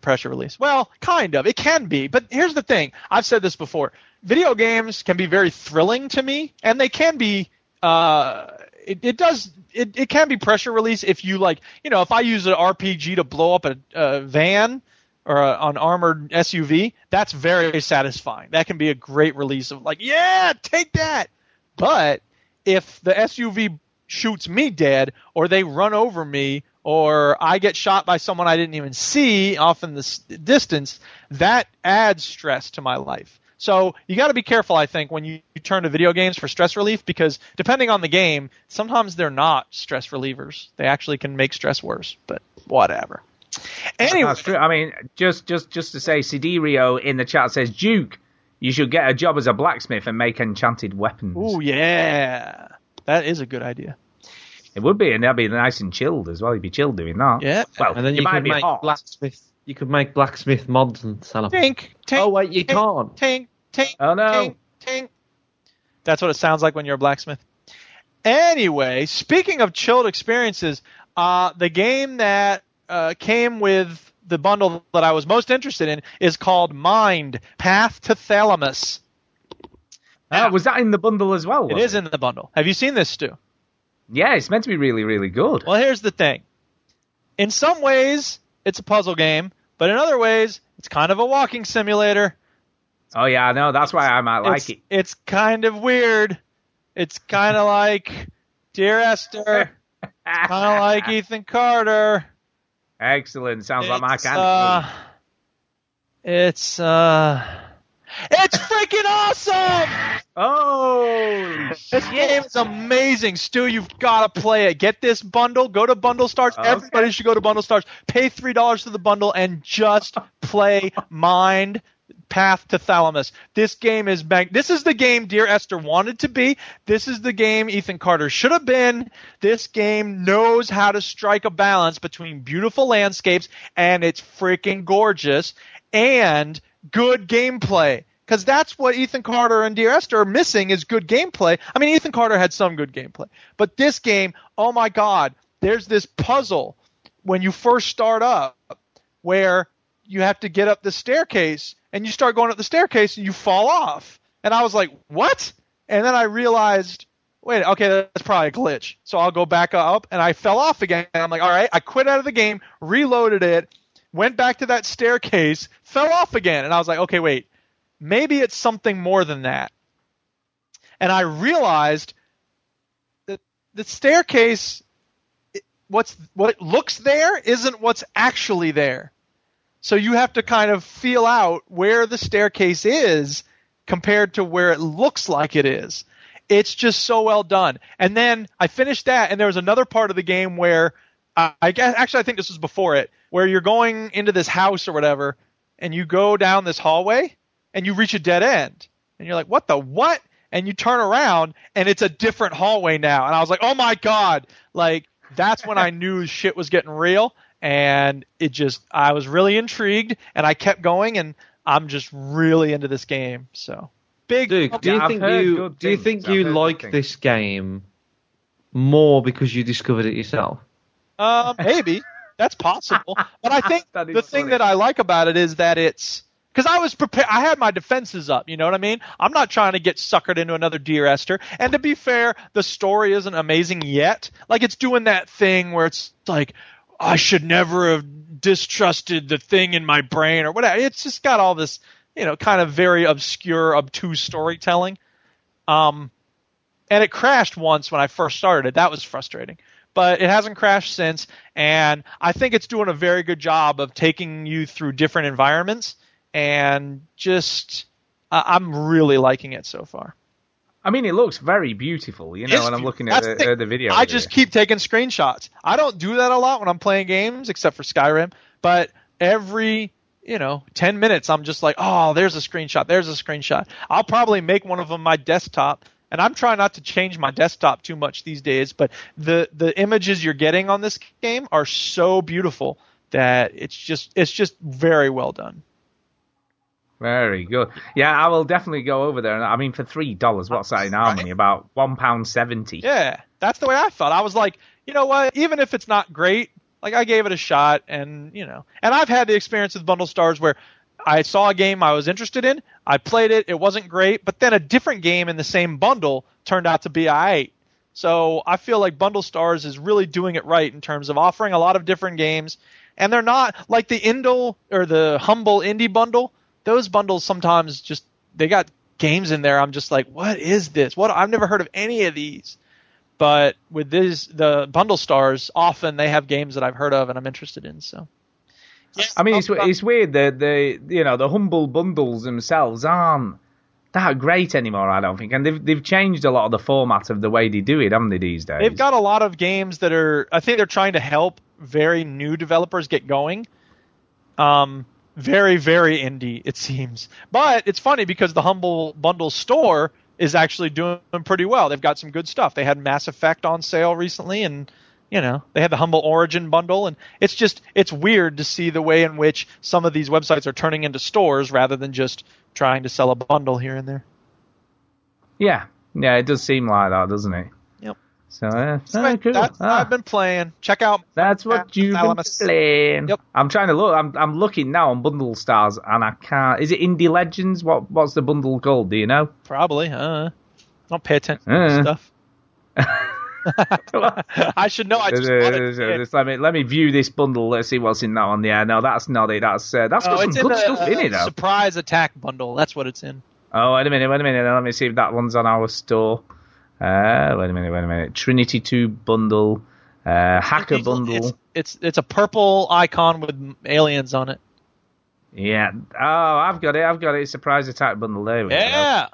pressure release. Well, kind of. It can be, but here's the thing. I've said this before. Video games can be very thrilling to me, and they can be. Uh, it, it does. It, it can be pressure release if you like. You know, if I use an RPG to blow up a, a van or a, an armored SUV, that's very satisfying. That can be a great release of like, yeah, take that. But if the SUV shoots me dead, or they run over me, or I get shot by someone I didn't even see off in the distance, that adds stress to my life. So you got to be careful, I think, when you, you turn to video games for stress relief, because depending on the game, sometimes they're not stress relievers. They actually can make stress worse. But whatever. Anyway, That's true. I mean, just just just to say, Siderio in the chat says, Duke, you should get a job as a blacksmith and make enchanted weapons. Oh yeah, that is a good idea. It would be, and that'd be nice and chilled as well. You'd be chilled doing that. Yeah. Well, And then you, might could be make hot. blacksmith. You could make blacksmith mods and sell them. Tink, tink. Oh wait, you tink, can't. Tink, tink. Oh, no. Tink, tink. That's what it sounds like when you're a blacksmith. Anyway, speaking of chilled experiences, uh, the game that uh, came with the bundle that I was most interested in is called Mind Path to Thalamus. Oh, was that in the bundle as well? It in the bundle. Have you seen this, Stu? Yeah, it's meant to be really, really good. Well, here's the thing. In some ways, it's a puzzle game, but in other ways, it's kind of a walking simulator. Oh yeah, I know. That's why I might like it's, it. It's kind of weird. It's kind of like Dear Esther. kind of like Ethan Carter. Excellent. Sounds like my kind uh, of game. It's uh, it's freaking awesome. Oh, This game is amazing, Stu. You've got to play it. Get this bundle. Go to Bundle Stars. Okay. Everybody should go to Bundle Stars. Pay three dollars for the bundle and just play Mind path to Thalamus. This game is mag- this is the game Dear Esther wanted to be. This is the game Ethan Carter should have been. This game knows how to strike a balance between beautiful landscapes and it's freaking gorgeous and good gameplay. Because that's what Ethan Carter and Dear Esther are missing is good gameplay. I mean, Ethan Carter had some good gameplay, but this game, oh my God, there's this puzzle when you first start up where you have to get up the staircase and you start going up the staircase and you fall off. And I was like, what? And then I realized, wait, okay, that's probably a glitch. So I'll go back up and I fell off again. And I'm like, all right, I quit out of the game, reloaded it, went back to that staircase, fell off again. And I was like, okay, wait, maybe it's something more than that. And I realized that the staircase what's what looks there isn't what's actually there. So you have to kind of feel out where the staircase is compared to where it looks like it is. It's just so well done. And then I finished that, and there was another part of the game where uh, I guess actually I think this was before it, where you're going into this house or whatever, and you go down this hallway, and you reach a dead end, and you're like, what the what? And you turn around, and it's a different hallway now, and I was like, oh my god, like that's when I knew shit was getting real and it just I was really intrigued and I kept going and I'm just really into this game. So big Dude, do you I've think you do you think I've you like this game more because you discovered it yourself? Uh, maybe that's possible, but I think the thing funny. that I like about it is that it's because I was prepared. I had my defenses up. You know what I mean? I'm not trying to get suckered into another Dear Esther. And to be fair, the story isn't amazing yet. Like it's doing that thing where it's like I should never have distrusted the thing in my brain or whatever. It's just got all this, you know, kind of very obscure, obtuse storytelling. Um, and it crashed once when I first started it. That was frustrating. But it hasn't crashed since, and I think it's doing a very good job of taking you through different environments, and just I I'm really liking it so far. I mean, it looks very beautiful, you know, It's when I'm looking at the, the uh, the video. I just keep taking screenshots. I don't do that a lot when I'm playing games, except for Skyrim. But every you know 10 minutes, I'm just like, oh, there's a screenshot. There's a screenshot. I'll probably make one of them my desktop. And I'm trying not to change my desktop too much these days, but the the images you're getting on this game are so beautiful that it's just it's just very well done. Very good. Yeah, I will definitely go over there. I mean, for three dollars, what's that in our money? About one pound seventy. Yeah, that's the way I felt. I was like, you know what? Even if it's not great, like I gave it a shot, and you know, and I've had the experience with Bundle Stars where I saw a game I was interested in, I played it, it wasn't great, but then a different game in the same bundle turned out to be alright. So I feel like Bundle Stars is really doing it right in terms of offering a lot of different games, and they're not like the Indle or the Humble Indie bundle. Those bundles sometimes just they got games in there. I'm just like, what is this? What I've never heard of any of these. But with this, the bundle stars, often they have games that I've heard of and I'm interested in. So, yeah, I mean, it's it's weird that the you know the humble bundles themselves aren't that great anymore. I don't think, and they've they've changed a lot of the format of the way they do it, haven't they? These days, they've got a lot of games that are. I think they're trying to help very new developers get going. Um, very very indie it seems, but it's funny because the Humble Bundle store is actually doing pretty well. They've got some good stuff. They had Mass Effect on sale recently, and you know they had the Humble Origin bundle, and it's just it's weird to see the way in which some of these websites are turning into stores rather than just trying to sell a bundle here and there. yeah, yeah, it does seem like that, doesn't it? So uh, very cool. That's what Ah, I've been playing. Check out. that's what you've been playing. Yep. I'm trying to look. I'm I'm looking now on Bundle Stars, and I can't. Is it Indie Legends? What what's the bundle called? Do you know? Probably. Uh, don't pay attention to Uh. stuff. I should know. I just it. Let me let me view this bundle. Let's see what's in that one. Yeah, no, that's not it. That's uh, that's Oh, got some good stuff in it uh, though. surprise attack bundle. That's what it's in. Oh, wait a minute, wait a minute. Let me see if that one's on our store. Uh, wait a minute, wait a minute. Trinity 2 bundle, uh, Hacker It's- bundle. It's, it's it's a purple icon with aliens on it. Yeah. Oh, I've got it. I've got it. Surprise attack bundle. There we go. Yeah.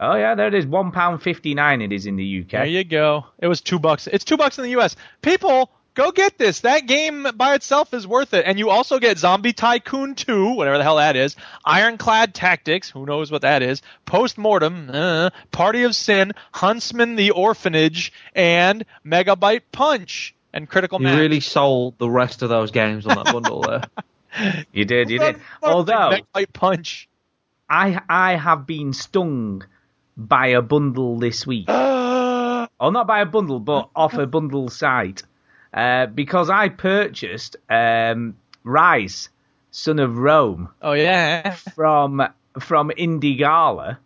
Oh, yeah, there it is. One pound fifty nine. It is in the UK. There you go. It was two bucks. It's two bucks in the U.S. People Go get this. That game by itself is worth it. And you also get Zombie Tycoon 2, whatever the hell that is, Ironclad Tactics, who knows what that is, Postmortem, uh, Party of Sin, Huntsman the Orphanage, and Megabyte Punch and Critical Mass. You really sold the rest of those games on that bundle there. You did, you did. What a Although Megabyte Punch. I I have been stung by a bundle this week. oh, or not by a bundle, but off a bundle site, uh, because I purchased um, Ryse, Son of Rome, Oh yeah. from from IndieGala.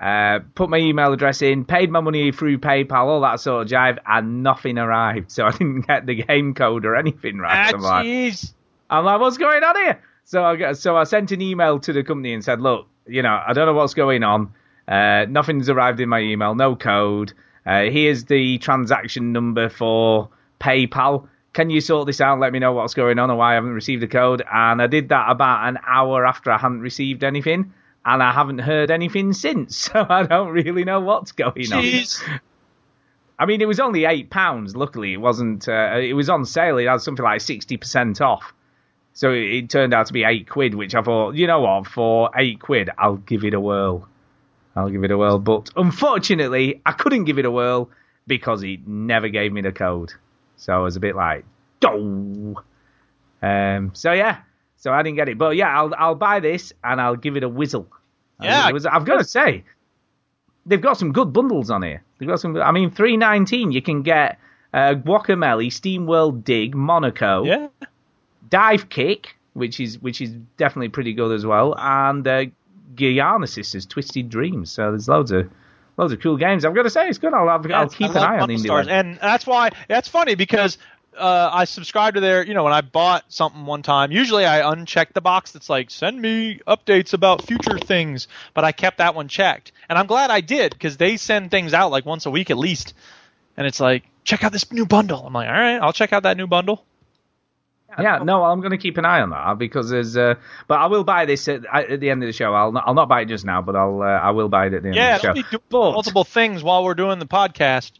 Uh, put my email address in, paid my money through PayPal, all that sort of jive, and nothing arrived. So I didn't get the game code or anything right. Ah, I'm like, jeez. I'm like, what's going on here? So I got- so I sent an email to the company and said, look, you know, I don't know what's going on. Uh, nothing's arrived in my email, no code. Uh, here's the transaction number for PayPal. Can you sort this out? Let me know what's going on and why I haven't received a code. And I did that about an hour after I hadn't received anything, and I haven't heard anything since. So I don't really know what's going on. I mean, it was only eight pounds. Luckily, it wasn't. Uh, it was on sale. It had something like sixty percent off. So it, it turned out to be eight quid, which I thought, you know what, for eight quid, I'll give it a whirl. I'll give it a whirl. But unfortunately, I couldn't give it a whirl because he never gave me the code. So I was a bit like, doh. Um. So yeah. So I didn't get it. But yeah, I'll I'll buy this and I'll give it a whizzle. I'll Yeah. give it a whizzle. I've got to say, they've got some good bundles on here. They've got some. I mean, three nineteen. You can get uh, Guacamelee, Steam World Dig, Monaco, Yeah. Divekick, which is which is definitely pretty good as well, and uh, Giana Sisters, Twisted Dreams. So there's loads of loads of cool games. I've got to say, it's good. I'll, I'll, I'll keep an eye on Indie. Stars, and that's why that's funny because uh, I subscribed to their. You know, when I bought something one time, usually I uncheck the box that's like send me updates about future things, but I kept that one checked, and I'm glad I did because they send things out like once a week at least, and it's like check out this new bundle. I'm like, all right, I'll check out that new bundle. Yeah, no, I'm going to keep an eye on that because there's. Uh, but I will buy this at, at the end of the show. I'll not, I'll not buy it just now, but I'll uh, I will buy it at the end Yeah, of the let show. me do But- multiple things while we're doing the podcast.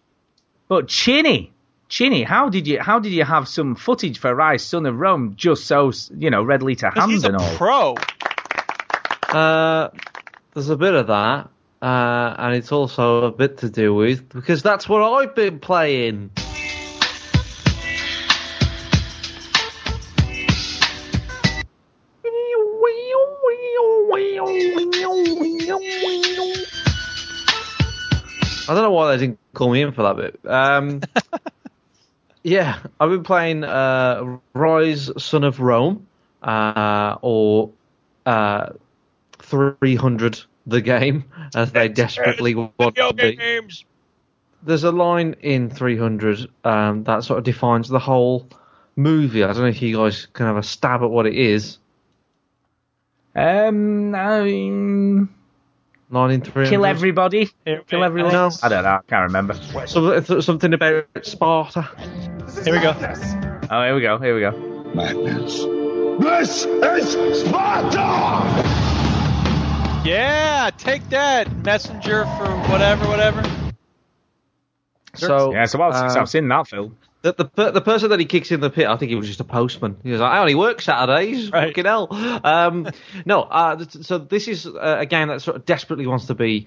But Chinny, Chinny, how did you how did you have some footage for Ryse Son of Rome just so you know readily to 'Cause hand he's a and all? pro. Uh, there's a bit of that, uh, and it's also a bit to do with because that's what I've been playing. I don't know why they didn't call me in for that bit. Um, yeah, I've been playing uh, Ryse, Son of Rome, uh, or uh, 300 the game, as they desperately want to be. games. There's a line in 300 um, that sort of defines the whole movie. I don't know if you guys can have a stab at what it is. Um, I mean, Line in 300. kill everybody, kill everyone. No. I don't know. I can't remember. Some- Something about Sparta. Here we go. Oh, here we go. Here we go. Madness. This is Sparta! Yeah, take that, messenger for whatever, whatever. So Yeah, so I've, um, I've seen that film. The, the per- the person that he kicks in the pit, I think he was just a postman. He was like, I only work Saturdays. Right. Fucking hell. Um, no, uh, so this is uh, a game that sort of desperately wants to be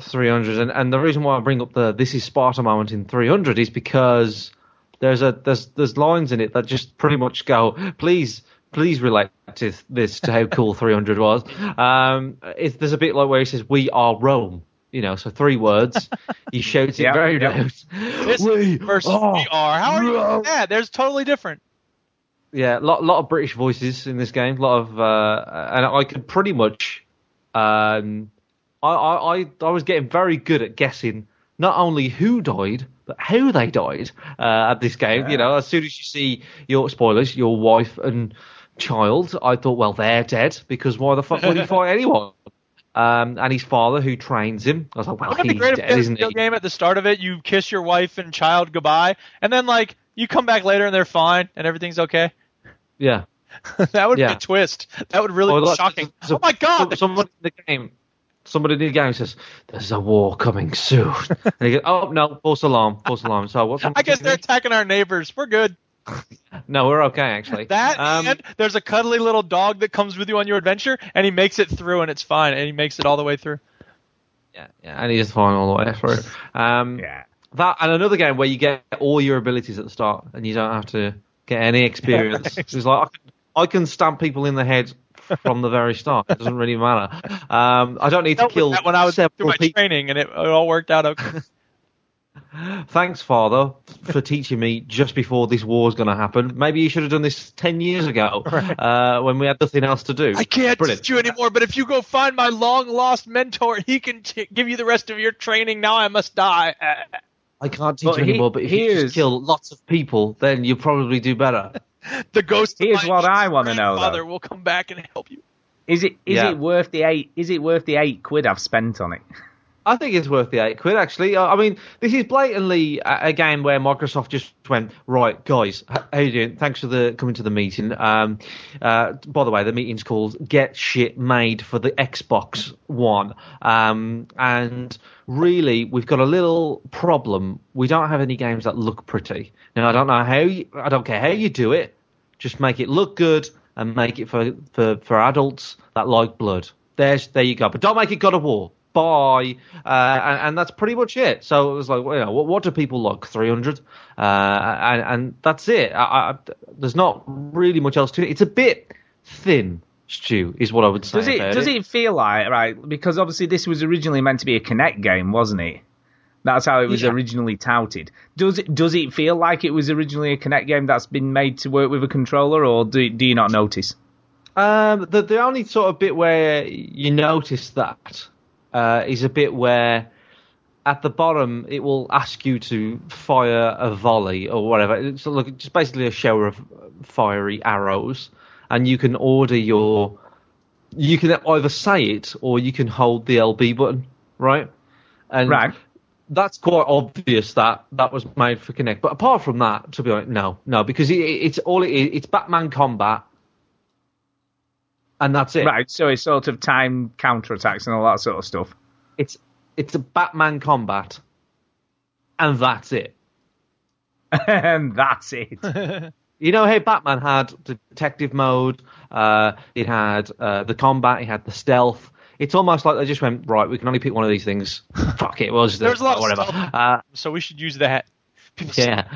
300, and, and the reason why I bring up the this is Sparta moment in 300 is because there's a there's there's lines in it that just pretty much go, please. Please relate to this to how cool 300 was. Um, there's a bit like where he says, "We are Rome," you know. So three words. He shouts it Yep, very yep. loud. This We versus are we are. How are you? Rome. Yeah, there's totally different. Yeah, a lot, lot of British voices in this game. A lot of, uh, and I could pretty much, um, I, I, I, I was getting very good at guessing not only who died, but how they died uh, at this game. You know, as soon as you see your spoilers, your wife and child, I thought, well, they're dead because why the fuck would he fight anyone? Um, and his father, who trains him, I was like, well, Wouldn't it be he's great dead, isn't he? game at the start of it you kiss your wife and child goodbye, and then like you come back later and they're fine and everything's okay? Yeah. that would be a twist. That would really Or be like- shocking. so- oh my god! so- someone in the game somebody in the game says, "There's a war coming soon," and you go, "Oh no, false alarm, false alarm." So what's? I guess they're attacking our neighbors. We're good. No, we're okay actually. That Um, and there's a cuddly little dog that comes with you on your adventure, and he makes it through, and it's fine, and he makes it all the way through. Yeah, yeah, and he's fine all the way through. Um, Yeah. That and another game where you get all your abilities at the start and you don't have to get any experience. It's like I can, I can stamp people in the head from the very start. It doesn't really matter. Um, I don't need to kill that when I was doing several my people. training, and it, it all worked out okay. Thanks, Father, for teaching me just before this war's going to happen. Maybe you should have done this ten years ago uh, when we had nothing else to do. I can't Brilliant. teach you anymore, but if you go find my long lost mentor, he can t- give you the rest of your training. Now I must die. Uh, I can't teach But you he- anymore, but if you here's- just kill lots of people, then you'll probably do better. the ghost. of Here's my what I wanna know, though. Father will come back and help you. Is it is Yeah. it worth the eight? Is it worth the eight quid I've spent on it? I think it's worth the eight quid, actually. I mean, this is blatantly a, game where Microsoft just went, right, guys, how you doing? Thanks for the coming to the meeting. Um, uh, by the way, the meeting's called Get Shit Made for the Xbox One. Um, and really, we've got a little problem. We don't have any games that look pretty. Now, I don't know how you, I don't care how you do it. Just make it look good and make it for, for, for adults that like blood. There's, there you go. But don't make it God of War. Bye. Uh, and, and that's pretty much it. So it was like, well, you know, what, what do people like? 300? Uh, and, and that's it. I, I, there's not really much else to it. It's a bit thin, Stew is what I would say. Does it does it feel like right? Because obviously this was originally meant to be a Kinect game, wasn't it? That's how it was Yeah. originally touted. Does it does it feel like it was originally a Kinect game that's been made to work with a controller, or do do you not notice? Um, the the only sort of bit where you notice that uh, is a bit where at the bottom it will ask you to fire a volley or whatever. It's like just basically a shower of fiery arrows, and you can order your. You can either say it or you can hold the LB button, right? And Right. that's quite obvious that that was made for Kinect. But apart from that, to be honest, no, no, because it, it's all it is. It's Batman combat, and that's it. Right. So it's sort of time counterattacks and all that sort of stuff. It's it's a Batman combat, and that's it. and that's it. You know hey, Batman had the detective mode, uh, it had uh, the combat, it had the stealth. It's almost like they just went right. We can only pick one of these things. Fuck it, we'll just There's a lot of whatever. stealth. Uh, So we should use that. People say, yeah,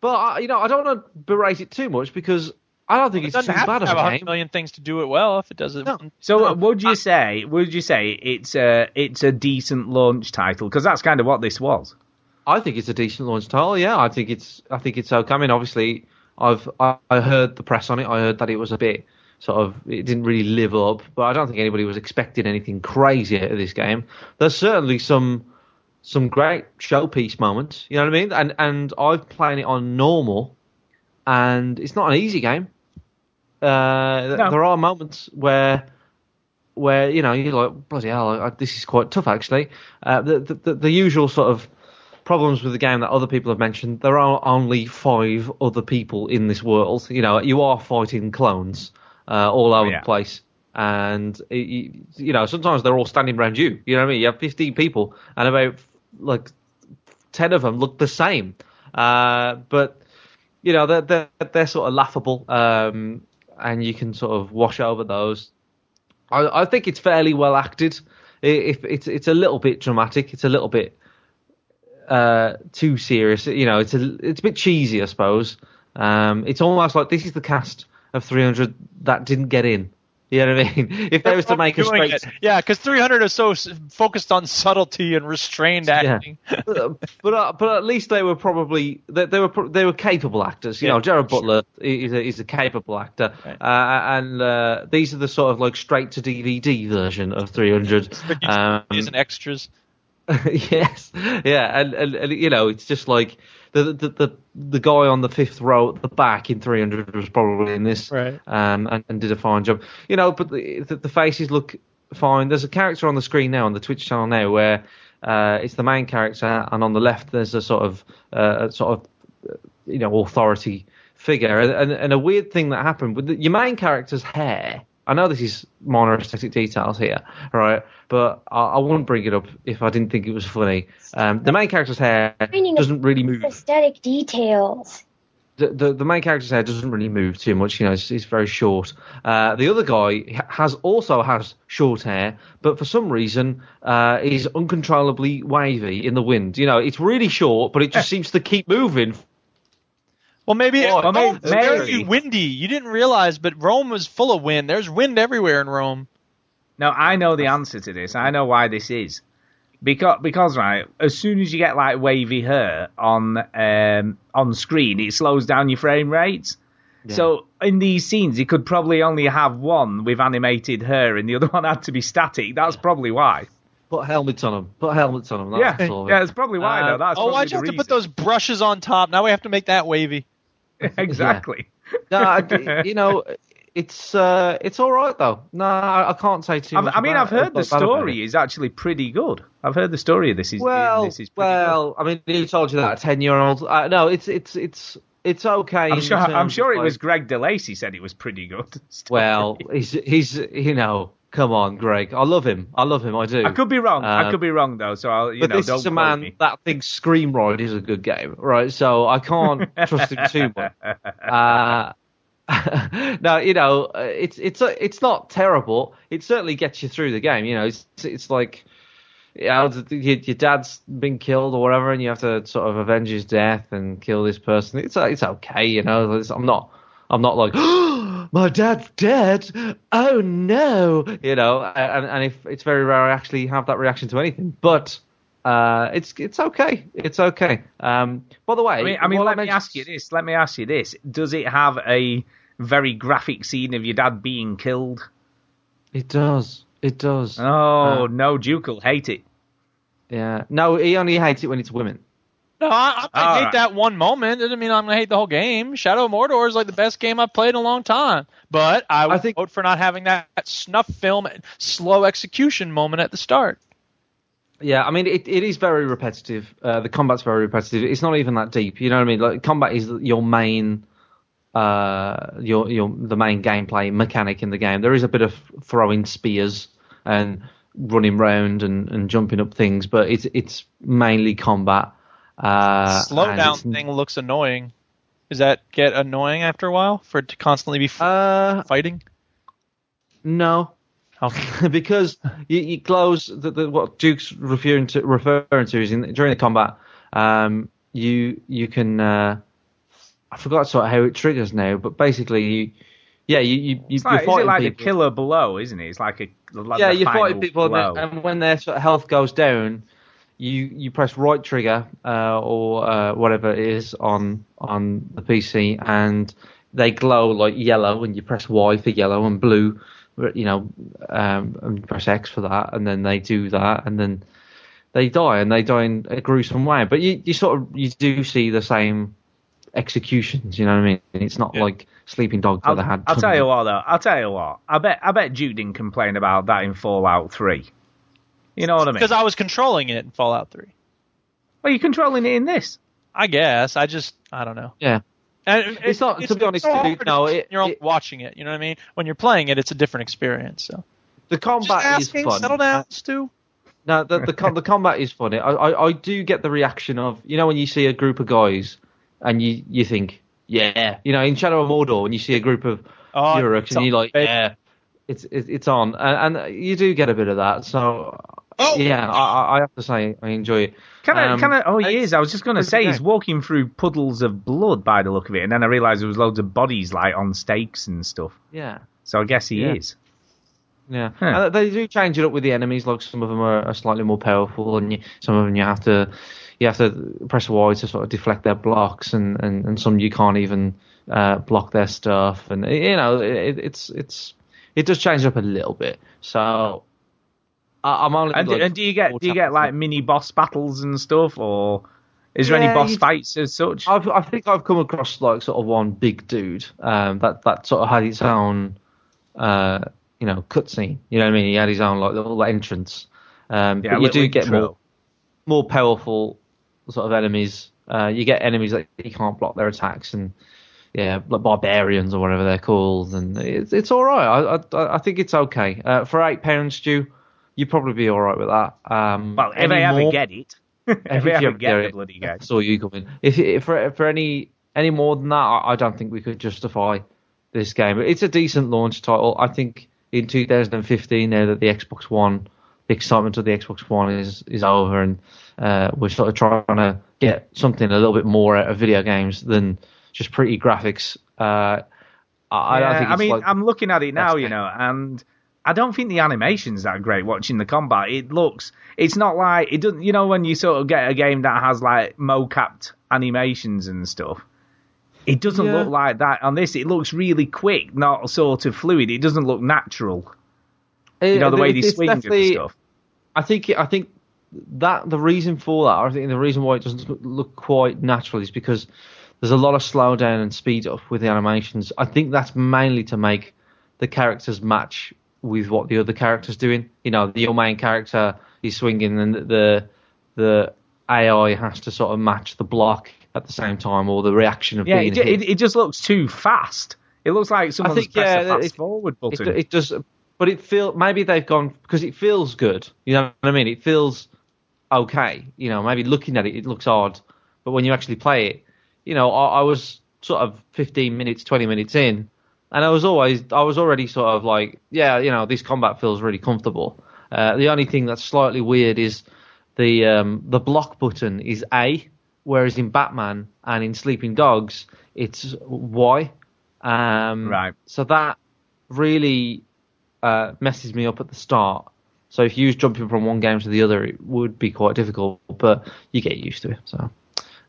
but uh, you know I don't want to berate it too much because I don't think it it's too have bad to of have a a game. million things to do it well. If it does it, No. So would you say would you say it's a it's a decent launch title? Because that's kind of what this was. I think it's a decent launch title. Yeah, I think it's I think it's okay. I mean, obviously, I've I, I heard the press on it. I heard that it was a bit sort of it didn't really live up, but I don't think anybody was expecting anything crazy out of this game. There's certainly some some great showpiece moments. You know what I mean? And and I've played it on normal, and it's not an easy game. Uh, No. There are moments where where you know you're like bloody hell, I, this is quite tough actually. Uh, the, the the the usual sort of problems with the game that other people have mentioned. There are only five other people in this world. You know, you are fighting clones uh, all over Yeah. the place, and it, you, you know sometimes they're all standing around you. You know what I mean? You have 15 people, and about like 10 of them look the same. Uh, but you know they're they're, they're sort of laughable, um, and you can sort of wash over those. I, I think it's fairly well acted. If it's it's a little bit dramatic, it's a little bit uh, too serious. You know, it's a it's a bit cheesy, I suppose. Um, it's almost like this is the cast of 300 that didn't get in. You know what I mean? If they was to make a straight, it. Yeah, because 300 is so focused on subtlety and restrained acting. but but, uh, but at least they were probably they, they were they were capable actors. You know, Gerard Butler is a, is a capable actor, Right. uh, and uh, these are the sort of like straight to DVD version of 300. Um, Using extras. yes, yeah, and, and, and you know, it's just like the, the the the guy on the fifth row at the back in 300 was probably in this, Right. Um, and, and did a fine job. You know, but the, the, faces look fine. There's a character on the screen now on the Twitch channel now where uh, it's the main character, and on the left there's a sort of uh, a sort of you know authority figure, and, and, and a weird thing that happened with the, your main character's hair. I know this is minor aesthetic details here, right? But I, I wouldn't bring it up if I didn't think it was funny. Um, the main character's hair doesn't really move. Aesthetic details. The, the, the main character's hair doesn't really move too much. You know, it's, it's very short. Uh, the other guy has also has short hair, but for some reason uh, is uncontrollably wavy in the wind. You know, it's really short, but it just seems to keep moving. Well, maybe Oh, Rome maybe- is very maybe. windy. You didn't realize, but Rome was full of wind. There's wind everywhere in Rome. No, I know the answer to this. I know why this is. Because, because right, as soon as you get like wavy hair on um, on screen, it slows down your frame rates. So in these scenes, you could probably only have one with animated hair, and the other one had to be static. That's probably why. Put helmets on them. Put helmets on them. Yeah, That's all. yeah, that's probably why. Uh, though. That's oh, probably why'd you have to put those brushes on top? Now we have to make that wavy. exactly. no, I- you know, it's uh, it's all right though. No, I, can't say too I, much. I mean, I've heard it, the but bad about story is actually pretty good. I've heard the story of this is Well, this is well, I mean, who told you that? A ten-year-old? Uh, no, it's it's it's it's okay. I'm sure. I'm sure it was Greg DeLacy said it was pretty good. Well, he's he's you know, come on, Greg. I love him. I love him. I do. I could be wrong. I Uh, could be wrong though. So I'll, you but know, this don't is a man me. that thinks ScreamRide is a good game, right? So I can't trust him too much. Uh, no, you know, uh, it's it's it's not terrible. It certainly gets you through the game. You know, it's it's like, you know, your, your dad's been killed or whatever, and you have to sort of avenge his death and kill this person. It's it's okay, you know. It's, I'm not I'm not like my dad's dead. Oh no, you know. And and if it's very rare, I actually have that reaction to anything, but. Uh, it's it's okay. It's okay. Um, by the way, I mean, I mean, let me mentioned- ask you this. Let me ask you this. Does it have a very graphic scene of your dad being killed? It does. It does. Oh Uh, no, Duke will hate it. Yeah. No, he only hates it when it's women. No, I, I might hate right. that one moment. Doesn't mean I'm gonna hate the whole game. Shadow of Mordor is like the best game I've played in a long time. But I would vote for not having that snuff film slow execution moment at the start. Yeah, I mean, it, it is very repetitive. Uh, the combat's very repetitive. It's not even that deep. You know what I mean? Like combat is your main, uh, your your the main gameplay mechanic in the game. There is a bit of throwing spears and running round and, and jumping up things, but it's it's mainly combat. Uh, Slow down thing looks annoying. Does that get annoying after a while for it to constantly be f- Uh, fighting? No. because you, you close the, the, what Duke's referring to referring to is in during the combat, um, you you can uh, I forgot sort of how it triggers now, but basically you yeah you you, you It's like, you're is it fighting like people. the killer below, isn't it? It's like a like yeah, you're fighting people, and, blow. and when their sort of health goes down, you you press right trigger uh, or uh, whatever it is on on the PC, and they glow like yellow, and you press Y for yellow and blue, you know, um, and press X for that, and then they do that, and then they die, and they die in a gruesome way. But you you sort of you do see the same executions, you know what I mean? It's not like Sleeping Dogs I'll, they had. I'll tell you what though. I'll tell you what. I bet I bet didn't complain about that in Fallout Three. You know what I mean? Because I was controlling it in Fallout 3. Well, you're controlling it in this. I guess. I just I don't know. Yeah. And It's not- to be honest, so dude, hard no, it- you're watching it. You know what I mean? When you're playing it, it's a different experience. So The combat just asking, is fun. settle down, Stu. No, the the, com- the combat is funny. I, I I do get the reaction of you know when you see a group of guys and you you think yeah you know in Shadow of Mordor when you see a group of Oh, Uruk and you're like baby. yeah it's it's it's on and, and you do get a bit of that so Oh. yeah I I- have to say I enjoy it. Can I? Um, Can I? Oh, he is. I was just going to say he's walking through puddles of blood by the look of it, and then I realised there was loads of bodies like on stakes and stuff. Yeah. So I guess he Yeah. is. Yeah, Huh. and they do change it up with the enemies. Like some of them are, are slightly more powerful, and you, some of them you have to you have to press Y to sort of deflect their blocks, and, and, and some you can't even uh, block their stuff, and you know it, it's it's it does change up a little bit. So I, I'm only And, like, and do you get do you get like mini boss battles and stuff, or is there Yeah, any boss fights as such? I've, I think I've come across like sort of one big dude um, that that sort of had its own, uh, you know, cutscene. You know what I mean? He had his own like little entrance. Um, Yeah, but you do get intro. more more powerful sort of enemies. Uh, you get enemies that you can't block their attacks, and yeah, like barbarians or whatever they're called, and it's it's all right. I I, I think it's okay uh, for eight pounds, Stu. You'd probably be all right with that. Um, Well, if I ever get it, if if I ever get get the it, bloody game. saw you coming. If, if for for any any more than that, I, I don't think we could justify this game. It's a decent launch title. I think in 2015, now that the Xbox One, the excitement of the Xbox One is is over, and uh, we're sort of trying to get something a little bit more out of video games than just pretty graphics. Uh, I, I don't Yeah, think. I mean, like, I'm looking at it now, you know, and I don't think the animation's that great watching the combat. It looks, it's not like, it doesn't, you know, when you sort of get a game that has like mo-capped animations and stuff, it doesn't Yeah. look like that on this. It looks really quick, not sort of fluid. It doesn't look natural. You know, the way they swing and stuff. I think I think that the reason for that, I think the reason why it doesn't look quite natural is because there's a lot of slowdown and speed up with the animations. I think that's mainly to make the characters match with what the other characters doing. You know, the your main character is swinging, and the the AI has to sort of match the block at the same time, or the reaction of Yeah, being it, it, it just looks too fast. It looks like someone's think, pressed yeah, a fast it- forward It, button. it does, but it feel maybe they've gone because it feels good. You know what I mean? It feels okay. You know, maybe looking at it, it looks odd, but when you actually play it, you know, I, I was sort of 15 minutes, 20 minutes in, and I was always, I was already sort of like, yeah, you know, this combat feels really comfortable. Uh, the only thing that's slightly weird is the um, the block button is A, whereas in Batman and in Sleeping Dogs it's Y. Um, Right. So that really uh, messes me up at the start. So if you was jumping from one game to the other, it would be quite difficult, but you get used to it. So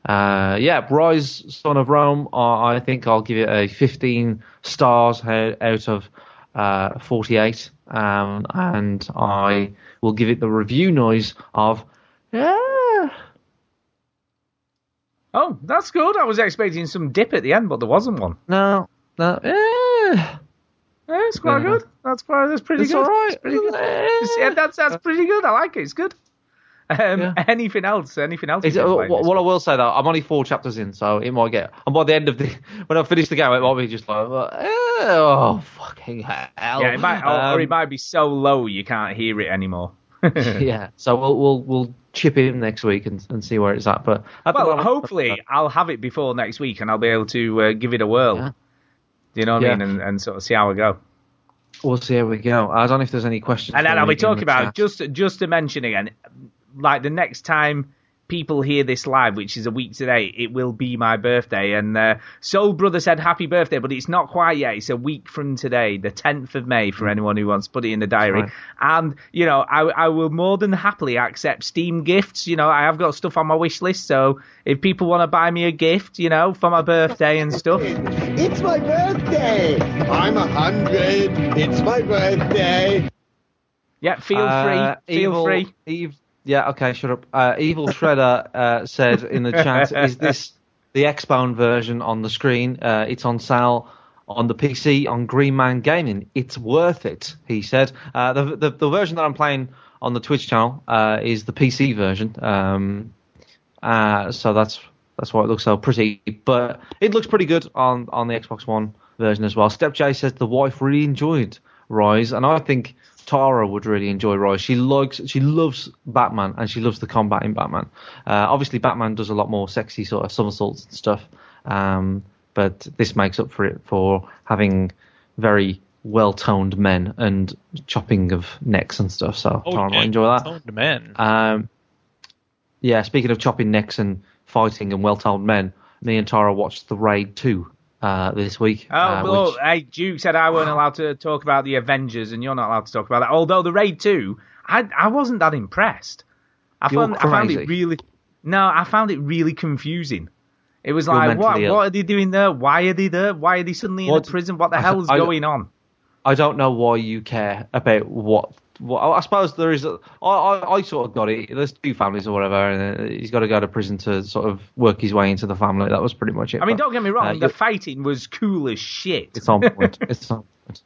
uh, yeah, Ryse Son of Rome. Uh, I think I'll give it a 15 stars out of uh, 48, um, and I will give it the review noise of yeah. oh, that's good. I was expecting some dip at the end, but there wasn't one. No, no, eh. Yeah, it's quite Yeah. good. That's quite. That's pretty It's good. all right. It's pretty good. Eh. Yeah, that's that's pretty good. I like it. It's good. Um, Yeah. Anything else? Anything else? Is it, what, what I will say though, I'm only four chapters in, so it might get. And by the end of the, when I finish the game, it might be just like, oh fucking hell. Yeah, it might, or, or Um, it might be so low you can't hear it anymore. yeah, so we'll we'll we'll chip in next week and, and see where it's at. But Well, hopefully I'll have it before next week, and I'll be able to uh, give it a whirl. Yeah. Do you know what I mean? And, and sort of see how we go. we'll see how we go. I don't know if there's any questions. And then I'll be talking the about chat. just just to mention again, like the next time people hear this live, which is a week today, it will be my birthday. And uh, Soul Brother said happy birthday, but it's not quite yet. It's a week from today, the 10th of May, for anyone who wants to put it in the diary. right. And you know, I, I will more than happily accept Steam gifts. You know, I have got stuff on my wish list, so if people want to buy me a gift, you know, for my birthday and stuff. It's my birthday. I'm a hundred. It's my birthday. Yeah, feel Uh, free. Feel Evil- free. Eve, yeah, okay, shut up. Uh, Evil Shredder uh, said in the chat, "Is this the Xbox One version on the screen? Uh, it's on sale on the PC on Green Man Gaming. It's worth it," he said. Uh, the, the the version that I'm playing on the Twitch channel uh, is the PC version. Um, uh, so that's that's why it looks so pretty. But it looks pretty good on on the Xbox One version as well. Step J says the wife really enjoyed Ryse, and I think Tara would really enjoy Roy. She likes, she loves Batman, and she loves the combat in Batman. Uh, obviously, Batman does a lot more sexy sort of somersaults and stuff, um, but this makes up for it for having very well toned men and chopping of necks and stuff. So Oh, Tara yeah, might enjoy that. toned men. Um, yeah, speaking of chopping necks and fighting and well-told men, me and Tara watched The Raid 2 uh, this week. Oh, uh, well, which- hey, Duke said I weren't allowed to talk about the Avengers, and you're not allowed to talk about that. Although the Raid 2, I, I wasn't that impressed. I You're found, I found it really. No, I found it really confusing. It was You're like, what, ill. what are they doing there? Why are they there? Why are they suddenly in a prison? What the hell is I- going on? I don't know why you care about what. What I suppose there is. A, I, I, I sort of got it. There's two families or whatever, and uh, he's got to go to prison to sort of work his way into the family. That was pretty much it. I mean, but, don't get me wrong, uh, the fighting was cool as shit. It's on point. it's on point.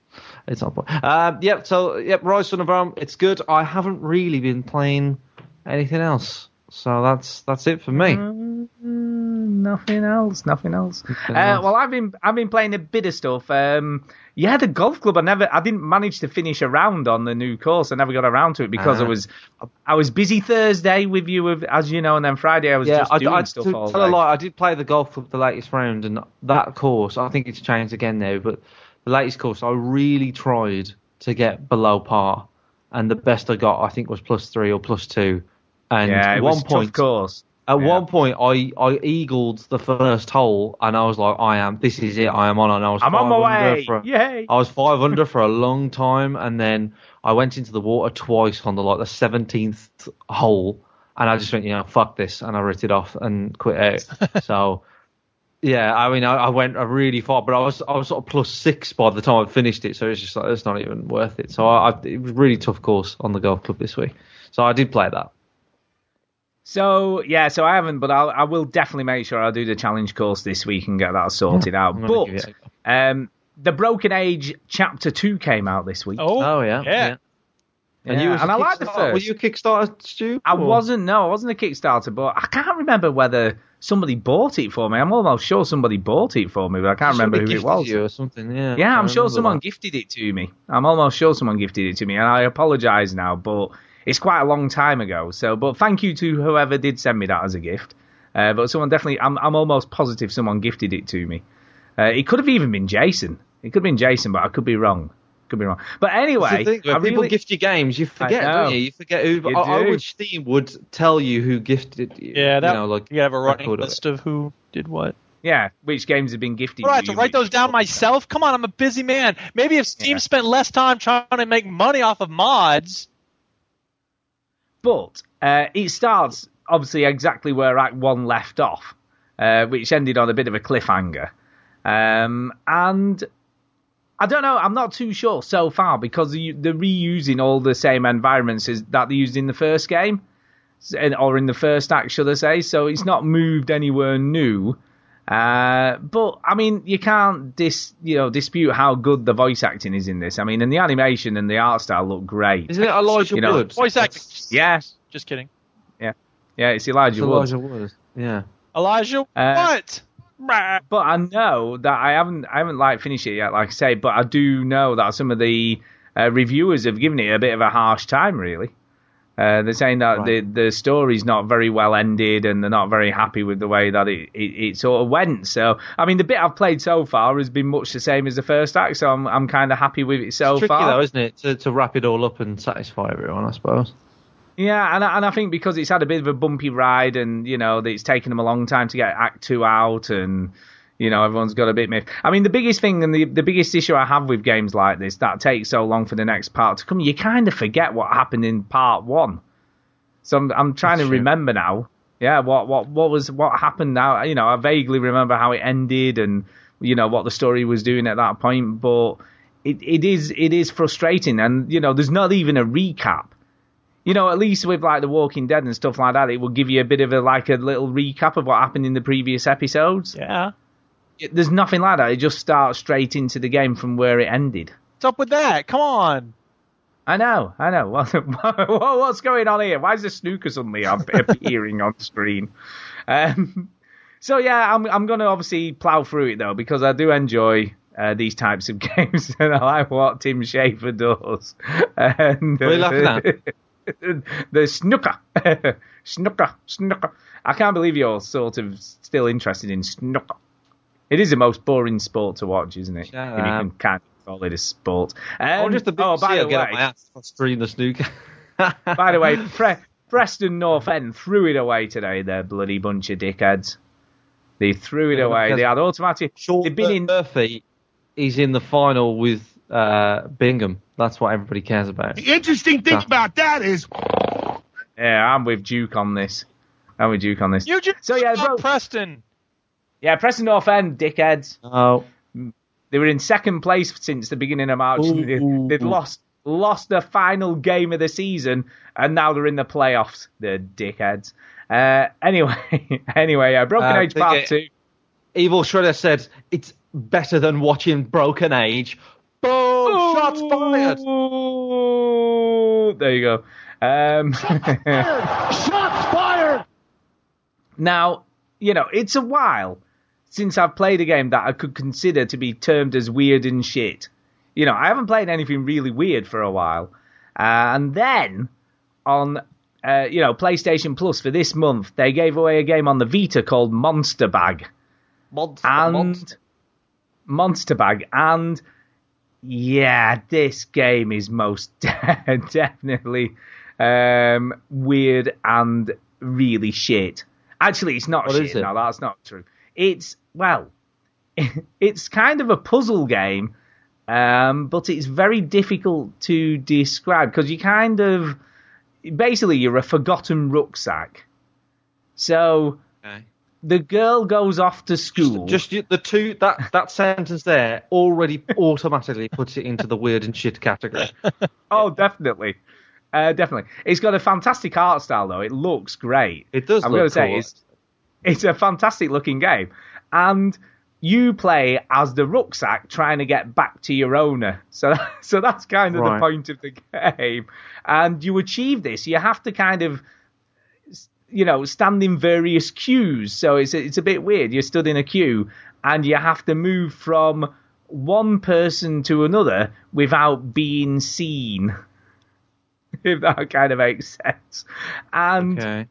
It's on point. Um, yep. So yep, Ryse of Rome. It's good. I haven't really been playing anything else, so that's that's it for me. Mm, nothing else, nothing else. Uh, well, I've been I've been playing a bit of stuff. Um, yeah, the golf club. I never, I didn't manage to finish a round on the new course. I never got around to it because I Ah. was I was busy Thursday with you, with, as you know, and then Friday I was yeah, just I, doing I, stuff to all tell a day. lie, I did play the golf club the latest round, and that course, I think it's changed again now, but the latest course, I really tried to get below par, and the best I got, I think, was plus three or plus two. And yeah, it one was point, tough course. At Yeah. one point, I, I eagled the first hole, and I was like, "I am. This is it. I am on." And I was I'm on my way. For, Yay. I was five under for a long time, and then I went into the water twice on the like the seventeenth hole, and I just went, "You know, fuck this," and I it off and quit out. so, yeah, I mean, I, I went a really far, but I was I was sort of plus six by the time I finished it, so it's just like it's not even worth it. So I, I it was a really tough course on the golf club this week. So I did play that. So yeah, so I haven't, but I'll, I will definitely make sure I do the challenge course this week and get that sorted out. I'm gonna give But um, the Broken Age Chapter Two came out this week. Oh, Oh yeah, yeah. And Yeah, you and a I like the Kickstarter- first. Were you a Kickstarter, Stu? I Or- wasn't. No, I wasn't a Kickstarter, but I can't remember whether somebody bought it for me. I'm almost sure somebody bought it for me, but I can't remember who it was. You or something. Yeah. Yeah, I I'm sure someone that. gifted it to me. I'm almost sure someone gifted it to me, and I apologise now, but it's quite a long time ago. So, but thank you to whoever did send me that as a gift. Uh, but someone definitely, I'm, I'm almost positive someone gifted it to me. Uh, it could have even been Jason. It could have been Jason, but I could be wrong. Could be wrong. But anyway, thing, when I people really, gift you games, you forget, don't you? You forget who. You I, I do. wish Steam would tell you who gifted you. Yeah, that you know, like you have a running record of list of who did what. yeah, which games have been gifted? What, I have to to write those down myself. Come on, I'm a busy man. Maybe if Steam Yeah. spent less time trying to make money off of mods. But uh, it starts obviously exactly where Act One left off, uh, which ended on a bit of a cliffhanger. Um, and I don't know, I'm not too sure so far because they're reusing all the same environments that they used in the first game, or in the first act, should I say. So it's not moved anywhere new. Uh, but I mean, you can't dis, you know, dispute how good the voice acting is in this. I mean, and the animation and the art style look great. Isn't it Elijah You know, Wood? Voice acting. Yeah, Just kidding. yeah, yeah, it's Elijah It's Wood. Elijah Wood. Yeah. Elijah, Uh, what? But I know that I haven't I haven't like finished it yet, like I say. But I do know that some of the uh, reviewers have given it a bit of a harsh time. Really, uh, they're saying that the the story's not very well ended, and they're not very happy with the way that it, it, it sort of went. So I mean, the bit I've played so far has been much the same as the first act. So I'm I'm kind of happy with it so it's tricky far. though, isn't it, to, to wrap it all up and satisfy everyone? I suppose. Yeah, and I, and I think because it's had a bit of a bumpy ride, and you know it's taken them a long time to get Act Two out, and you know everyone's got a bit miffed. I mean, the biggest thing and the the biggest issue I have with games like this that take so long for the next part to come, you kind of forget what happened in Part One. So I'm I'm trying That's to true. remember now. Yeah, what what what was what happened now? You know, I vaguely remember how it ended, and you know what the story was doing at that point, but. It, it is it is frustrating, and you know there's not even a recap you know, at least with like The Walking Dead and stuff like that, it will give you a bit of a like a little recap of what happened in the previous episodes. Yeah. It- There's nothing like that. It just starts straight into the game from where it ended. What's up with that? Come on. I know, I know. What's going on here? Why is the snooker suddenly up- appearing on screen? Um, so yeah, I'm I'm gonna obviously plow through it though because I do enjoy uh, these types of games and I like what Tim Schafer does. And, What are you laughing at? the snooker, snooker, snooker. I can't believe you're sort of still interested in snooker. It is the most boring sport to watch, isn't it? Shut if you can kind of call it a sport. I'm Um, just a bit oh, by the way, on my ass to stream the snooker. by the way, Pre- Preston North End threw it away today. Their bloody bunch of dickheads. They threw it Yeah, away. They had automatic. Shaun They've been in. Murphy is in the final with uh, Bingham. That's what everybody cares about. The interesting thing Yeah. about that is Yeah, I'm with Duke on this. I'm with Duke on this. You just So, yeah, bro- Preston. Yeah, Preston North End, dickheads. Oh, They were in second place since the beginning of March. Ooh. They'd, lost lost the final game of the season, and now they're in the playoffs. The dickheads. Uh, anyway, anyway, uh, Broken Uh, Age Part get- Two. Evil Shredder said it's better than watching Broken Age. Boom! Shots fired. Ooh, there you go. Um, shots fired. now, you know, it's a while since I've played a game that I could consider to be termed as weird and shit. You know, I haven't played anything really weird for a while. Uh, and then on, uh, you know, PlayStation Plus for this month, they gave away a game on the Vita called Monster Bag. Monster, and monster. Monster Bag, and yeah, this game is most definitely um, weird and really shit. Actually, it's not What shit. it? No, that's not true. It's well, it's kind of a puzzle game, um, but it's very difficult to describe because you kind of basically you're a forgotten rucksack. So Okay. the girl goes off to school. Just you- the two that that sentence there already automatically puts it into the weird and shit category. Oh, definitely. Uh, definitely. It's got a fantastic art style, though. It looks great. It does I'm gonna say cool. it's, it's a fantastic looking game. And you play as the rucksack trying to get back to your owner. So, so that's kind of Right. the point of the game. And you achieve this. You have to kind of, you know, stand in various queues. So it's a, it's a bit weird. You're stood in a queue and you have to move from one person to another without being seen. If that kind of makes sense. And Okay.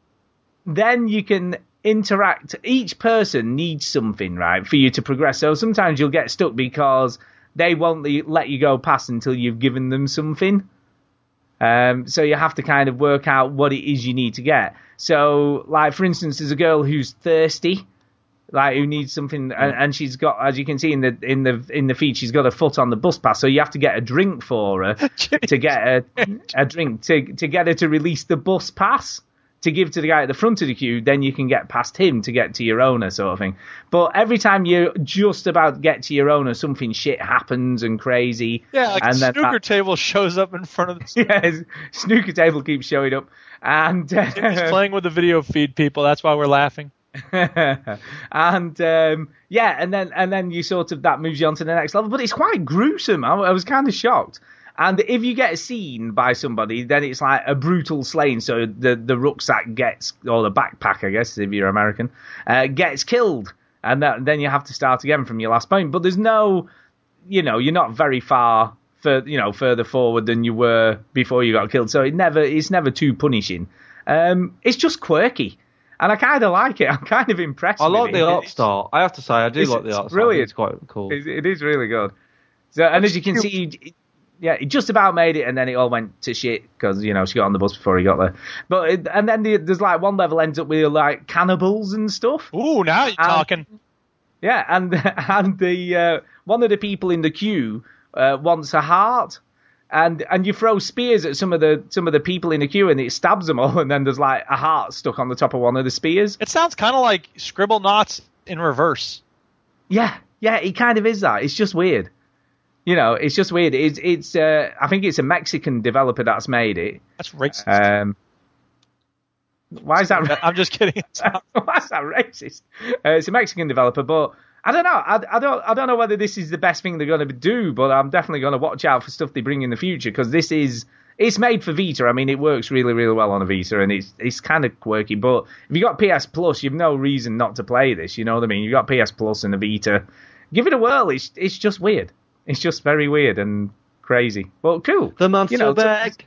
then you can interact. Each person needs something, right, for you to progress. So sometimes you'll get stuck because they won't let you go past until you've given them something. Um, so you have to kind of work out what it is you need to get. So, like for instance, there's a girl who's thirsty, like who needs something, and, and she's got, as you can see in the in the in the feed, she's got a foot on the bus pass. So you have to get a drink for her to get a, a drink to to get her to release the bus pass to give to the guy at the front of the queue. Then you can get past him to get to your owner, sort of thing. But every time you just about get to your owner, something shit happens and crazy. Yeah, like and a then snooker that- table shows up in front of the yeah, snooker table keeps showing up, and uh, He's playing with the video feed people. That's why we're laughing. and um, yeah, and then and then you sort of that moves you on to the next level. But it's quite gruesome. I, I was kind of shocked. And if you get seen by somebody, then it's like a brutal slaying. So the the rucksack gets, or the backpack, I guess, if you're American, uh, gets killed, and that, then you have to start again from your last point. But there's no, you know, you're not very far. For, you know, further forward than you were before you got killed, so it never it's never too punishing. Um, it's just quirky, and I kind of like it. I'm kind of impressed. I with like it. the art It's- style. I have to say, I do like the it's art style. brilliant. It's quite cool. It, it is really good. So, and as you can see, it- yeah, he just about made it, and then it all went to shit because you know she got on the bus before he got there. But it, and then the, there's like one level ends up with like cannibals and stuff. Ooh, now you're And- talking. Yeah, and and the uh, one of the people in the queue uh, wants a heart. And and you throw spears at some of the some of the people in the queue and it stabs them all and then there's like a heart stuck on the top of one of the spears. It sounds kind of like Scribblenauts in reverse. Yeah, yeah, it kind of is that. It's just weird. You know, it's just weird. It's it's. Uh, I think it's a Mexican developer that's made it. That's racist. Um, why is that? I'm just kidding. why is that racist? Uh, it's a Mexican developer, but I don't know. I, I don't. I don't know whether this is the best thing they're going to do, but I'm definitely going to watch out for stuff they bring in the future because this is. It's made for Vita. I mean, it works really, really well on a Vita, and it's it's kind of quirky. But if you got PS Plus, you've no reason not to play this. You know what I mean? You've got PS Plus and a Vita. Give it a whirl. It's it's just weird. It's just very weird and crazy. Well, cool. The monster You know, some- bag.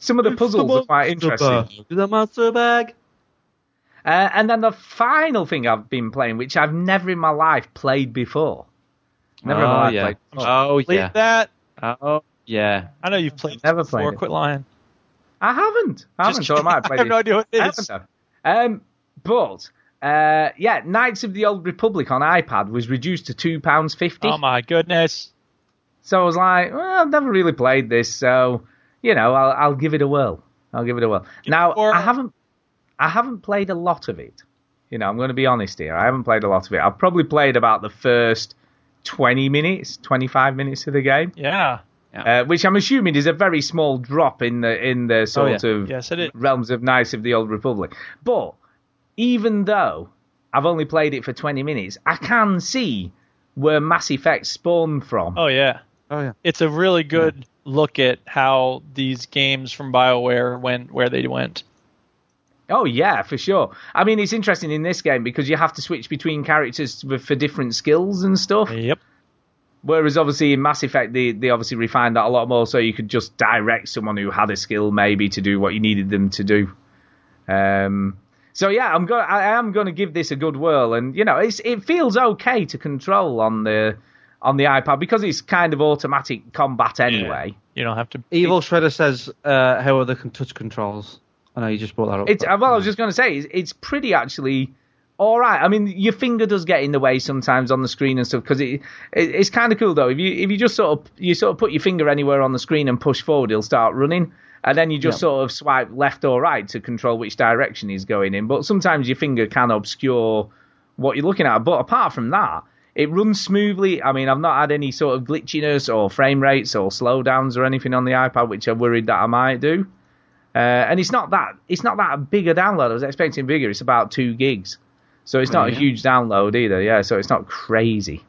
Some of the puzzles are quite interesting. The monster bag. Uh, and then the final thing I've been playing, which I've never in my life played before. Never in my oh, life yeah. played. Oh Leave yeah. that. Oh yeah. I know you've played Never before. played it. Quit lying. I haven't. I Just haven't. So I might have kidding. played I have it. no idea what it I is. Um, but uh, yeah, Knights of the Old Republic on iPad was reduced to two pounds fifty. Oh my goodness. So I was like, well, I've never really played this, so you know, I'll, I'll give it a whirl. I'll give it a whirl. now, or- I haven't, I haven't played a lot of it. You know, I'm going to be honest here. I haven't played a lot of it. I've probably played about the first 20 minutes, 25 minutes of the game, Yeah. uh, which I'm assuming is a very small drop in the in the sort yeah. of Yes, it is. realms of Knights of the Old Republic. But even though I've only played it for 20 minutes, I can see where Mass Effect spawned from. Oh yeah. Oh yeah. It's a really good look at how these games from BioWare went where they went. Oh yeah, for sure. I mean, it's interesting in this game because you have to switch between characters for, for different skills and stuff. Yep. Whereas obviously in Mass Effect, they, they obviously refined that a lot more, so you could just direct someone who had a skill maybe to do what you needed them to do. Um, so yeah, I'm going. I am going to give this a good whirl, and you know, it's it feels okay to control on the on the iPad because it's kind of automatic combat anyway. You don't have to. Evil Shredder says, uh, "How are the touch controls?" I know you just brought that up. It's but- well, I was just going to say it's, it's pretty actually all right. I mean, your finger does get in the way sometimes on the screen and stuff because it, it it's kind of cool though. If you if you just sort of you sort of put your finger anywhere on the screen and push forward, it'll start running. And then you just Yeah. sort of swipe left or right to control which direction he's going in. But sometimes your finger can obscure what you're looking at. But apart from that, it runs smoothly. I mean, I've not had any sort of glitchiness or frame rates or slowdowns or anything on the iPad, which I worried that I might do. Uh, and it's not that it's not that big a download. I was expecting bigger. It's about two gigs, so it's not Yeah. a huge download either. Yeah, so it's not crazy.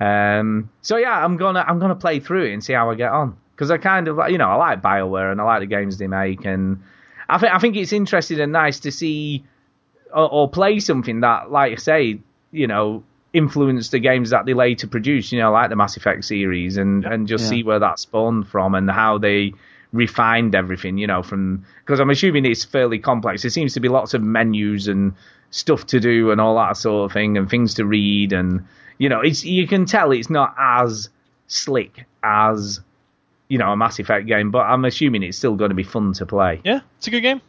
Um, so yeah, I'm gonna I'm gonna play through it and see how I get on because I kind of you know I like Bioware and I like the games they make and I think I think it's interesting and nice to see or, or play something that like I say you know influenced the games that they later produced you know like the Mass Effect series and and just Yeah. see where that spawned from and how they refined everything you know from because I'm assuming it's fairly complex there seems to be lots of menus and stuff to do and all that sort of thing and things to read and you know it's you can tell it's not as slick as you know a Mass Effect game but I'm assuming it's still going to be fun to play Yeah, it's a good game.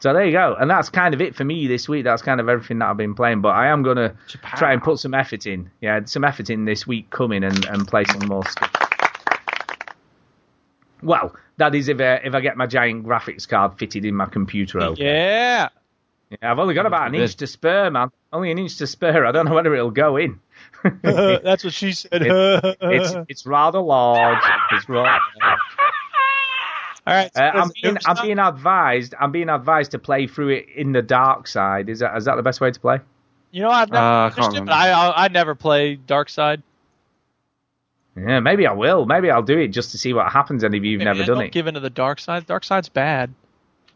So there you go and that's kind of it for me this week that's kind of everything that I've been playing but I am going to try and put some effort in yeah some effort in this week coming and, and play some more stuff well that is if I, if I get my giant graphics card fitted in my computer okay. Yeah. Yeah, I've only got about an inch to spare, man. Only an inch to spare. I don't know whether it'll go in. That's what she said. It- it's it's rather large. It's rather. All right. so Uh, I'm being I'm being advised. I'm being advised to play through it in the dark side. Is that is that the best way to play? You know, I've never Uh, I can't it, but I, I I never play Dark Side. Yeah, maybe I will. Maybe I'll do it just to see what happens. And if you've never Man, done don't it, give into the dark side. Dark side's bad.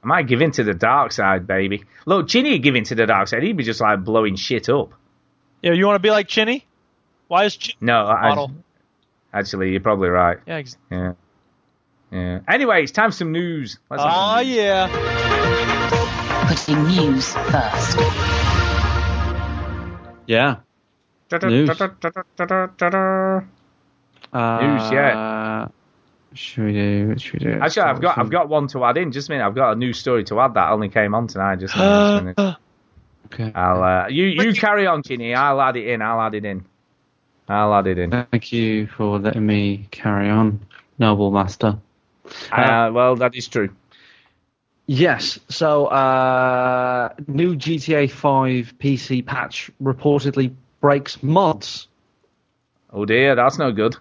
I might give in to the dark side, baby. Look, Chinny would give in to the dark side. He'd be just like blowing shit up. Yeah, you want to be like Chinny? Why is Chinny No, I, model? actually, you're probably right. Yeah. Ex- Yeah. Yeah. Anyway, it's time for some news. Let's have some oh news. yeah. Putting news first. yeah. News. Uh, News, yeah. Should we do? Should we do? Actually, I've got I've got one to add in. Just a minute, I've got a new story to add that only came on tonight. Just a minute. Just a minute. Okay. I'll uh, you you carry on, Chinny. I'll add it in. I'll add it in. I'll add it in. Thank you for letting me carry on, noble master. Uh, well, that is true. Yes. So, uh, new GTA 5 PC patch reportedly breaks mods. Oh dear, that's no good.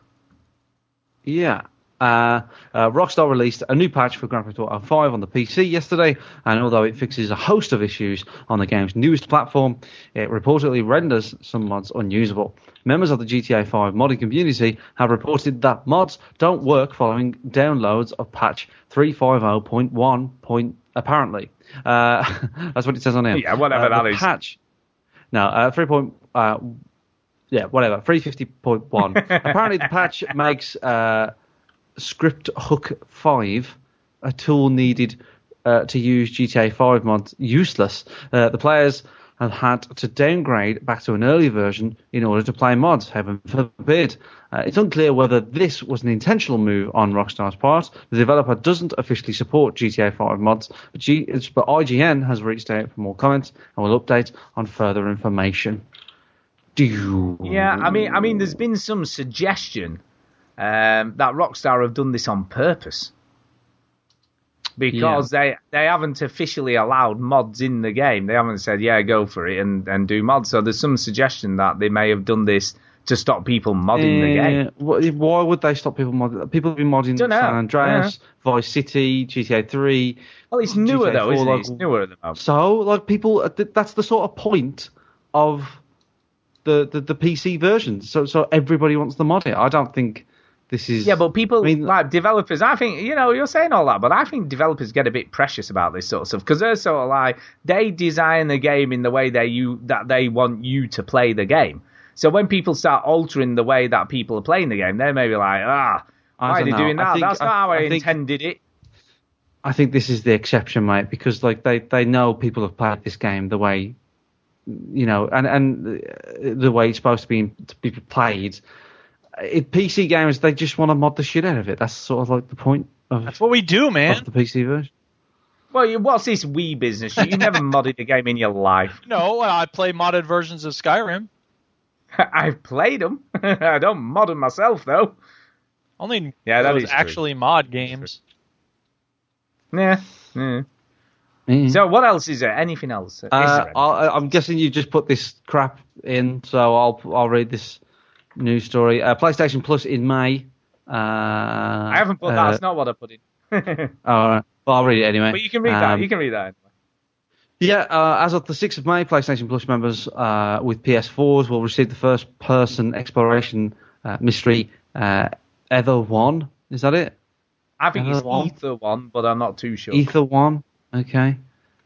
Yeah. Uh, uh, Rockstar released a new patch for Grand Theft Auto 5 on the PC yesterday, and although it fixes a host of issues on the game's newest platform, it reportedly renders some mods unusable. Members of the GTA 5 modding community have reported that mods don't work following downloads of patch 350.1. Point, apparently, uh, that's what it says on here. Yeah, whatever Uh, that the is. Patch. No, uh, 3. Point, uh, yeah, whatever. 350.1. Apparently, the patch makes uh, Script Hook 5, a tool needed uh, to use GTA 5 mods, useless. Uh, the players have had to downgrade back to an earlier version in order to play mods, heaven forbid. Uh, it's unclear whether this was an intentional move on Rockstar's part. The developer doesn't officially support GTA 5 mods, but, G- but IGN has reached out for more comments and will update on further information. Do you? Yeah, I mean, I mean, there's been some suggestion um, that Rockstar have done this on purpose because they they haven't officially allowed mods in the game. They haven't said, "Yeah, go for it and and do mods." So there's some suggestion that they may have done this to stop people modding the game. Uh, Why would they stop people modding? People have been modding San Andreas, Vice City, GTA 3. Well, it's newer GTA though, 4, isn't it? It's newer at the moment. So, like, people, uh, that's the sort of point of the, the, the PC version. So, so everybody wants to mod it. I don't think This is Yeah, but people I mean, like developers. I think you know you're saying all that, but I think developers get a bit precious about this sort of stuff because they're sort of like they design the game in the way they you that they want you to play the game. So when people start altering the way that people are playing the game, they may be like, ah, why are they know. doing that? think- That's not I- how I, I think- intended it. I think this is the exception, mate, because like they, they know people have played this game the way, you know, and and the way it's supposed to be to be played. It, PC gamers they just want to mod the shit out of it. That's sort of like the point of, That's what we do, man. of the PC version. Well, you- what's this we business? You never modded a game in your life. No, I play modded versions of Skyrim. I've played them. I don't mod them myself though. Only Yeah, that those is true. actually mod games. Yeah. yeah. Mm. So what else is there? Anything else? Uh, there I, I'm guessing you just put this crap in, so I'll I'll read this news story. Uh, PlayStation Plus in May. Uh, I haven't put that. uh, That's not what I put in. All right. Well, I'll read it anyway. but you can read that. Um, You can read that. Yeah, uh, as of the 6th of May, PlayStation Plus members uh, with PS4s will receive the first person exploration uh, mystery uh, Ether 1. Is that it? I think it's Ether one? Ether one, but I'm not too sure. Ether 1. Okay.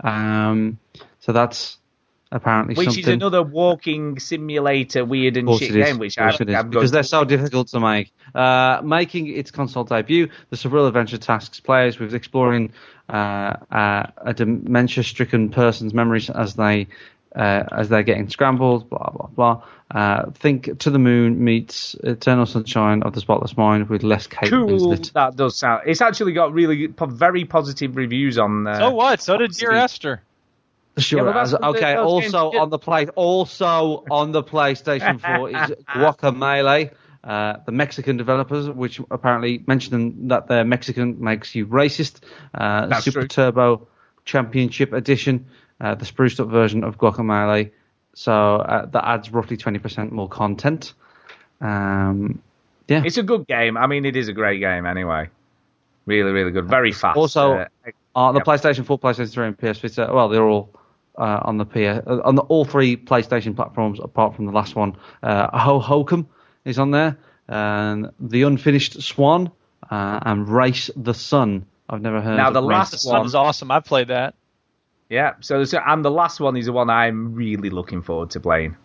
Um, so that's apparently which something. is another walking simulator, weird and shit game, which Of course I've, it is, I've because they're so difficult to make. Uh, making its console debut, the surreal adventure tasks players with exploring uh, uh, a dementia-stricken person's memories as they uh, as they're getting scrambled. Blah blah blah. Uh, think to the moon meets Eternal Sunshine of the Spotless Mind with less Kate Cool. Winslet. That does sound. It's actually got really po- very positive reviews on. Uh, so what? So did Dear Esther. Sure. Yeah, as- okay. Also on the play, also on the PlayStation 4 is Guacamelee. Uh, the Mexican developers, which apparently mentioning that they're Mexican makes you racist. Uh, Super true. Turbo Championship Edition, uh, the spruced up version of Guacamelee. So uh, that adds roughly 20% more content. Um, yeah. It's a good game. I mean, it is a great game anyway. Really, really good. Very fast. Also, Uh, Uh, the Yep. PlayStation 4, PlayStation 3, and PS Vita. Well, they're all uh, on the PS, uh, on the, all three PlayStation platforms apart from the last one. Uh, Hohokum is on there, and the Unfinished Swan, uh, and Race the Sun. I've never heard. Now, of the Race last The the Sun. Sun's awesome. I've played that. yeah. So, so, and the last one is the one I'm really looking forward to playing.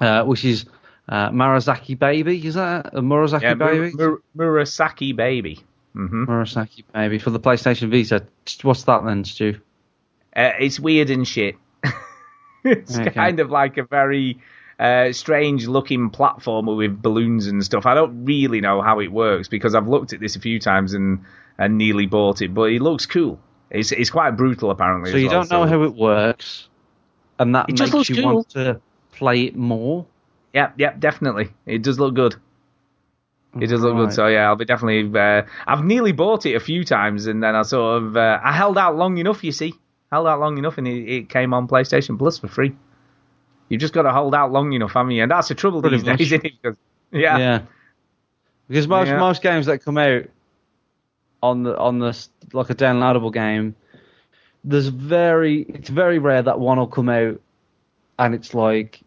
uh, which is uh, Murasaki Baby. Is that a Murasaki Yeah, Baby? Mur- Mur- Murasaki Baby. hmm Murasaki Baby for the PlayStation Vita. What's that then, Stu? Uh, it's weird and shit. it's Okay. kind of like a very uh, strange looking platformer with balloons and stuff. I don't really know how it works because I've looked at this a few times and, and nearly bought it, but it looks cool. It's it's quite brutal apparently. So you well, don't know how it works, and that It makes you cool. want to play it more. Yep, yep, definitely. It does look good. It does look Right. good. So yeah, I'll be definitely. Uh, I've nearly bought it a few times, and then I sort of uh, I held out long enough. You see, held out long enough, and it, it came on PlayStation Plus for free. You've just got to hold out long enough, haven't you? And that's the trouble Pretty these much. days, isn't it? Because, yeah, Yeah. Because most Yeah. most games that come out on the on the s- like a downloadable game, there's very it's very rare that one will come out and it's like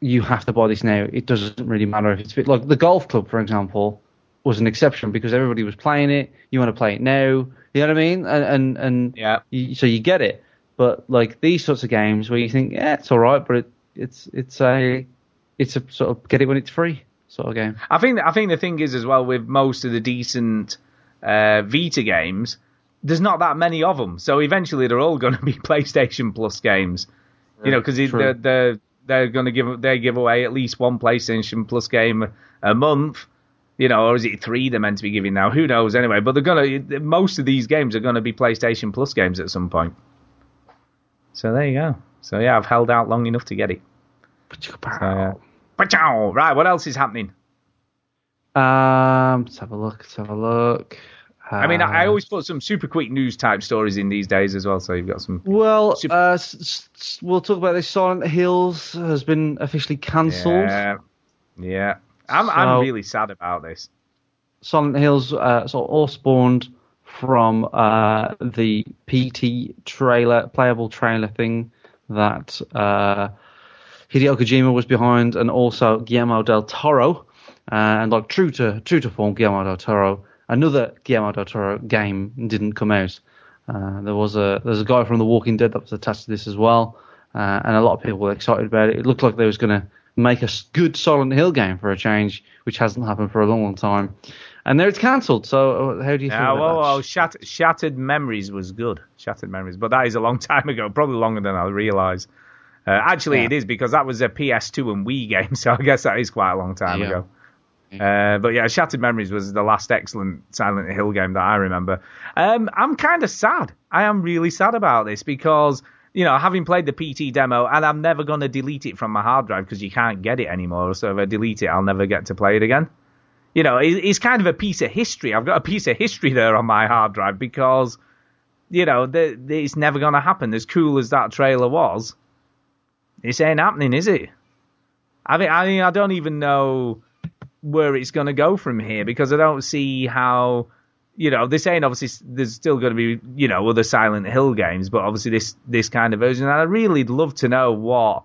you have to buy this now. It doesn't really matter if it's fit. like the golf club, for example, was an exception because everybody was playing it. You want to play it now. You know what I mean? And and, and yeah. you, so you get it. But like these sorts of games where you think, yeah, it's all right, but it, it's it's a it's a sort of get it when it's free sort of game. I think I think the thing is as well with most of the decent uh, Vita games, there's not that many of them. So eventually they're all going to be PlayStation Plus games. You know, because they're they're, they're going to give they give away at least one PlayStation Plus game a month. You know, or is it three they're meant to be giving now? Who knows? Anyway, but they're gonna most of these games are going to be PlayStation Plus games at some point. So there you go. So yeah, I've held out long enough to get it. So, uh, right, what else is happening? Um, let's have a look. Let's have a look. I mean, I, I Uh, always put some super quick news type stories in these days as well, so you've got some. Well, Super- uh, s- s- we'll talk about this. Silent Hills has been officially cancelled. Yeah, yeah. I'm So- I'm really sad about this. Silent Hills uh, sort of all spawned from uh, the PT trailer, playable trailer thing that uh, Hideo Kojima was behind, and also Guillermo del Toro. Uh, and like true to true to form, Guillermo del Toro, another Guillermo del Toro game didn't come out. Uh, there was a there's a guy from The Walking Dead that was attached to this as well, uh, and a lot of people were excited about it. It looked like they was going to make a good Silent Hill game for a change, which hasn't happened for a long, long time. And now it's cancelled. So uh, how do you feel Yeah, about well, that? well Shat- Shattered Memories was good. Shattered Memories, but that is a long time ago, probably longer than I realise. Uh, actually, Yeah. it is because that was a PS2 and Wii game, so I guess that is quite a long time Yeah. ago. Uh, but yeah, Shattered Memories was the last excellent Silent Hill game that I remember. Um, I'm kind of sad. I am really sad about this because you know, having played the PT demo, and I'm never going to delete it from my hard drive because you can't get it anymore. So if I delete it, I'll never get to play it again. You know, it, it's kind of a piece of history. I've got a piece of history there on my hard drive because, you know, the, the, it's never going to happen. As cool as that trailer was, this ain't happening, is it? I mean, I mean, I don't even know where it's going to go from here because I don't see how, you know, this ain't obviously there's still going to be, you know, other Silent Hill games, but obviously this this kind of version. And I really love to know what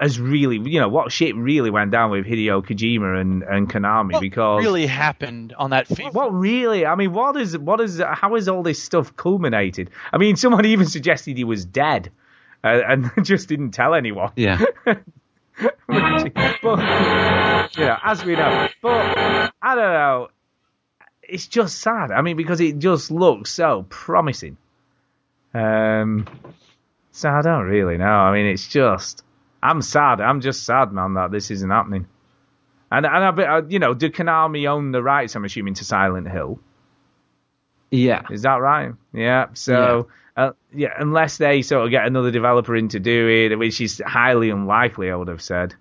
has really, you know, what shit really went down with Hideo Kojima and and Konami because really happened on that FIFA. what really? I mean, what is what is how is all this stuff culminated? I mean, someone even suggested he was dead, uh, and just didn't tell anyone. Yeah. but you know, as we know, but I don't know. It's just sad. I mean, because it just looks so promising. Um, so I don't really know. I mean, it's just I'm sad. I'm just sad, man, that this isn't happening. And and I you know, do Konami own the rights? I'm assuming to Silent Hill. Yeah. Is that right? Yeah. So, yeah. Uh, yeah, unless they sort of get another developer in to do it, which is highly unlikely, I would have said.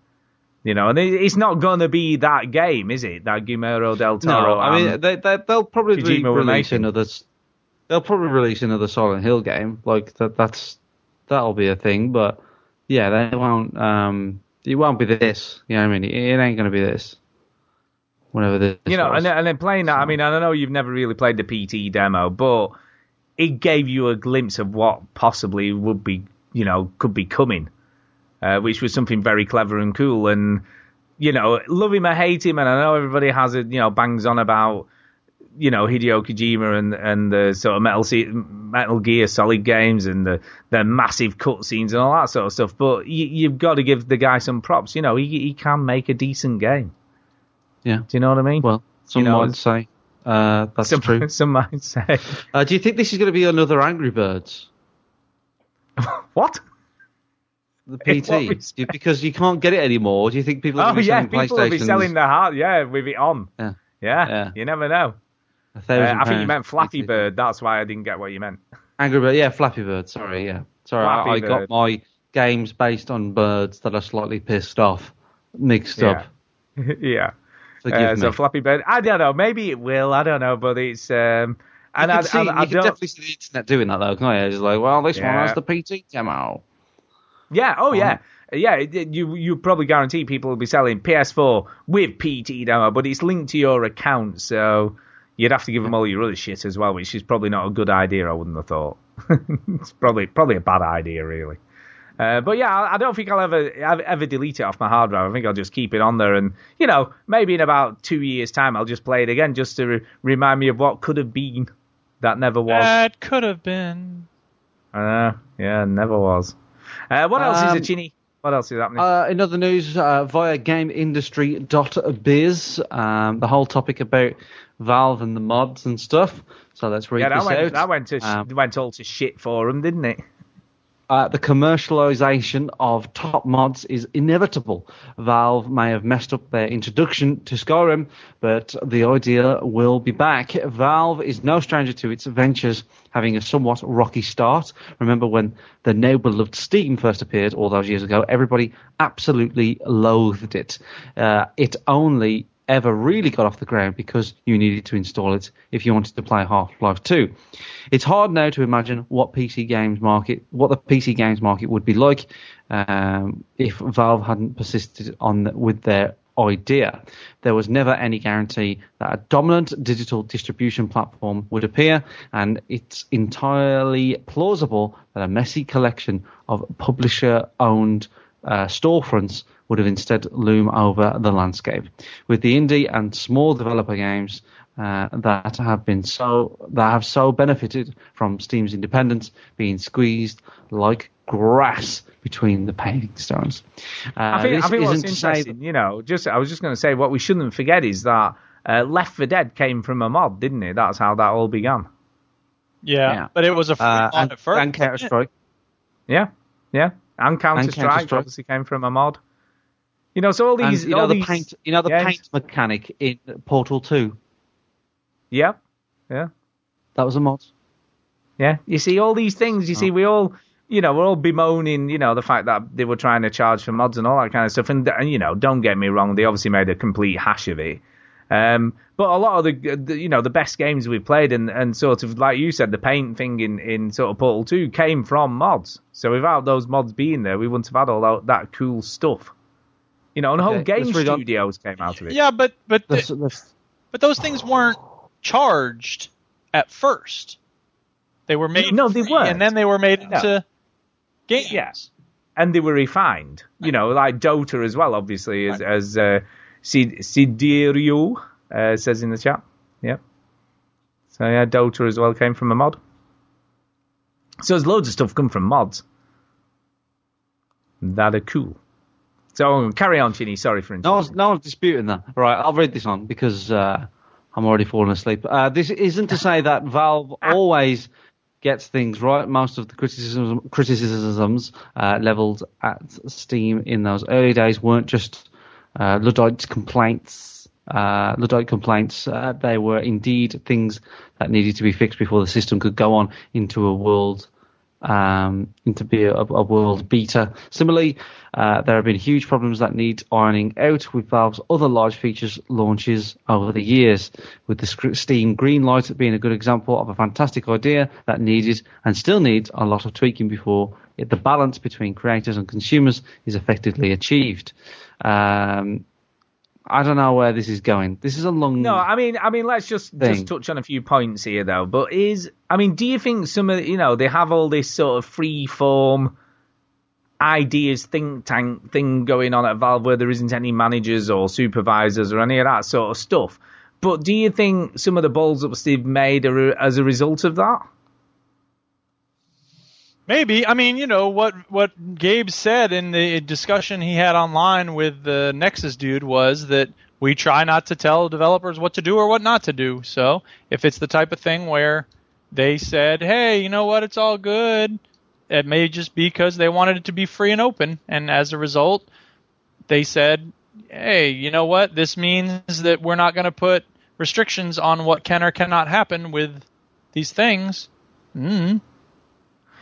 You know, and it's not going to be that game, is it? That Guillermo del Toro. No, I mean they, they they'll probably Kojima release another. They'll probably release another Silent Hill game. Like that. That's that'll be a thing. But yeah, they won't. Um, it won't be this. You know what I mean? It, it ain't gonna be this. Whenever this. you know, was. and, then- and then playing that, I mean, I know you've never really played the PT demo, but it gave you a glimpse of what possibly would be, you know, could be coming, uh, which was something very clever and cool. And, you know, love him or hate him, and I know everybody has it, you know, bangs on about, you know, Hideo Kojima and and the sort of Metal, Se- Metal Gear Solid games and the, the massive cutscenes and all that sort of stuff. But you, you've got to give the guy some props. You know, he he can make a decent game. yeah. Do you know what I mean? Well, some know, might say uh, that's some, true. Some might say. Uh, do you think this is going to be another Angry Birds? What? The PT? what respect? Do you- because you can't get it anymore. Do you think people are Oh yeah, people will be selling their heart, yeah, with it on. Yeah. Yeah, Yeah. you never know. A Uh, I think you meant Flappy? Bird. That's why I didn't get what you meant. Angry Bird, yeah, Flappy Bird. Sorry, yeah, sorry, I, Flappy I got my games based on birds that are slightly pissed off mixed Yeah. up. yeah. Uh, so Flappy Bird. I don't know. Maybe it will. I don't know. But it's um. And you I, can, see, I, I can don't. definitely see the internet doing that though, can't you? It's like, well, this one has the PT demo. Yeah. Oh yeah. Yeah. You you probably guarantee people will be selling PS4 with PT demo, but it's linked to your account, so you'd have to give them all your other shit as well, which is probably not a good idea. I wouldn't have thought. it's probably probably a bad idea, really. Uh, but yeah, I, I don't think I'll ever ever delete it off my hard drive. I think I'll just keep it on there, and you know, maybe in about two years' time, I'll just play it again just to re- remind me of what could have been that never was. That could have been. Uh, yeah, never was. Uh, what else is Um, it, Chinny? What else is happening? Uh, in other news, uh, via GamesIndustry.biz, um, the whole topic about Valve and the mods and stuff. So let's read yeah, that this went, out. that went to Um, went all to shit for them, didn't it? Uh, the commercialization of top mods is inevitable. Valve may have messed up their introduction to Skyrim, but the idea will be back. Valve is no stranger to its ventures having a somewhat rocky start. Remember when the now beloved Steam first appeared all those years ago? Everybody absolutely loathed it. Uh, it only ever really got off the ground because you needed to install it if you wanted to play Half-Life 2. It's hard now to imagine what PC games market, what the PC games market would be like um, if Valve hadn't persisted on with their idea. There was never any guarantee that a dominant digital distribution platform would appear, and it's entirely plausible that a messy collection of publisher-owned uh, storefronts would have instead loom over the landscape. With the indie and small developer games uh, that have been so that have so benefited from Steam's independence being squeezed like grass between the paving stones. Uh, I think, this I think what's isn't interesting, you know, just I was just going to say what we shouldn't forget is that uh, Left 4 Dead came from a mod, didn't it? That's how that all began. Yeah, Yeah. but it was a free uh, mod and, at first. and Counter Strike. Yeah, yeah, and Counter Strike obviously came from a mod. You know, so all And these, you know all the paint, you know the games- paint mechanic in Portal Two. Yeah, yeah. That was a mod. Yeah, you see all these things. You Oh. see, we all, you know, we're all bemoaning, you know, the fact that they were trying to charge for mods and all that kind of stuff. And, and you know, don't get me wrong, they obviously made a complete hash of it. Um, but a lot of the, the, you know, the best games we've played and, and sort of like you said, the paint thing in, in sort of Portal Two came from mods. So without those mods being there, we wouldn't have had all that, that cool stuff. You know, and whole Okay, game let's studios came out of it. Yeah, but but the- Let's- let's- but those things weren't charged at first. They were made No, they weren't. and then they were made No. into games. Yeah. and they were refined. You know, like Dota as well, obviously, as as uh, Sidirio uh, says in the chat. Yeah. So yeah, Dota as well came from a mod. So there's loads of stuff come from mods that are cool. So carry on, Chinny. Sorry for interrupting. No, no one's disputing that. Right, I'll read this on because uh, I'm already falling asleep. Uh, this isn't to say that Valve always gets things right. Most of the criticisms, criticisms uh, leveled at Steam in those early days weren't just uh, Luddite complaints. Uh, Luddite complaints. Uh, they were indeed things that needed to be fixed before the system could go on into a world um, into be a, a world beater. Similarly, uh, there have been huge problems that need ironing out with Valve's other large features launches over the years, with the Steam Greenlight being a good example of a fantastic idea that needed and still needs a lot of tweaking before the balance between creators and consumers is effectively achieved. Um, I don't know where this is going. This is a long. No, I mean, I mean, let's just Thing. just touch on a few points here, though. But is, I mean, do you think some of, you know, they have all this sort of free form ideas think tank thing going on at Valve where there isn't any managers or supervisors or any of that sort of stuff? But do you think some of the balls ups they've made are as a result of that? Maybe. I mean, you know what what Gabe said in the discussion he had online with the Nexus dude was that we try not to tell developers what to do or what not to do. So if it's the type of thing where they said, "Hey, you know what? It's all good," it may just be because they wanted it to be free and open, and as a result, they said, "Hey, you know what? This means that we're not going to put restrictions on what can or cannot happen with these things." Mm.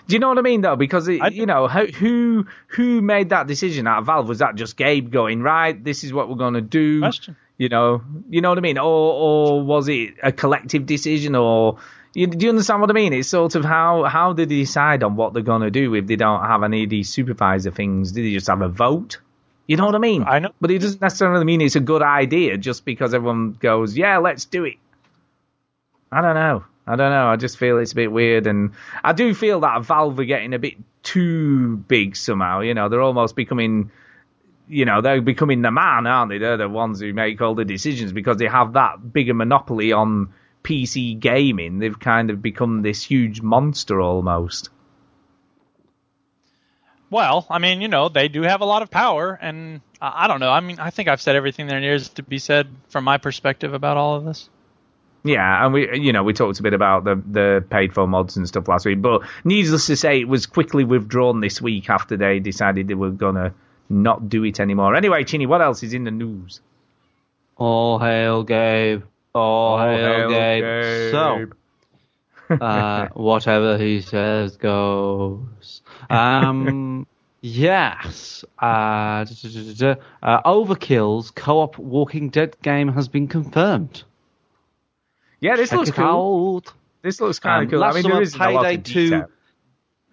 Do you know what I mean, though? Because it, you know how, who who made that decision out of Valve? Was that just Gabe going right? This is what we're going to do. Question. You know, you know what I mean, or or was it a collective decision? Or you, do you understand what I mean? It's sort of how how did they decide on what they're going to do if they don't have any of these supervisor things? Did they just have a vote? You know what I mean? I know, but it doesn't necessarily mean it's a good idea just because everyone goes, yeah, let's do it. I don't know. I don't know. I just feel it's a bit weird, and I do feel that Valve are getting a bit too big somehow. You know, they're almost becoming, you know, they're becoming the man, aren't they? They're the ones who make all the decisions because they have that bigger monopoly on PC gaming. They've kind of become this huge monster almost. Well, I mean, you know, they do have a lot of power, and I don't know. I mean, I think I've said everything there is to be said from my perspective about all of this. Yeah, and we, you know, we talked a bit about the the paid for mods and stuff last week, but needless to say, it was quickly withdrawn this week after they decided they were gonna not do it anymore. Anyway, Chinny, what else is in the news? All hail Gabe. All, hail, hail Gabe. Gabe. So, uh, whatever he says goes. Um, yes. Uh, uh, Overkill's co-op Walking Dead game has been confirmed. Yeah, this Check looks cool. out. This looks kind Um, of cool. I mean, there lot Payday of 2.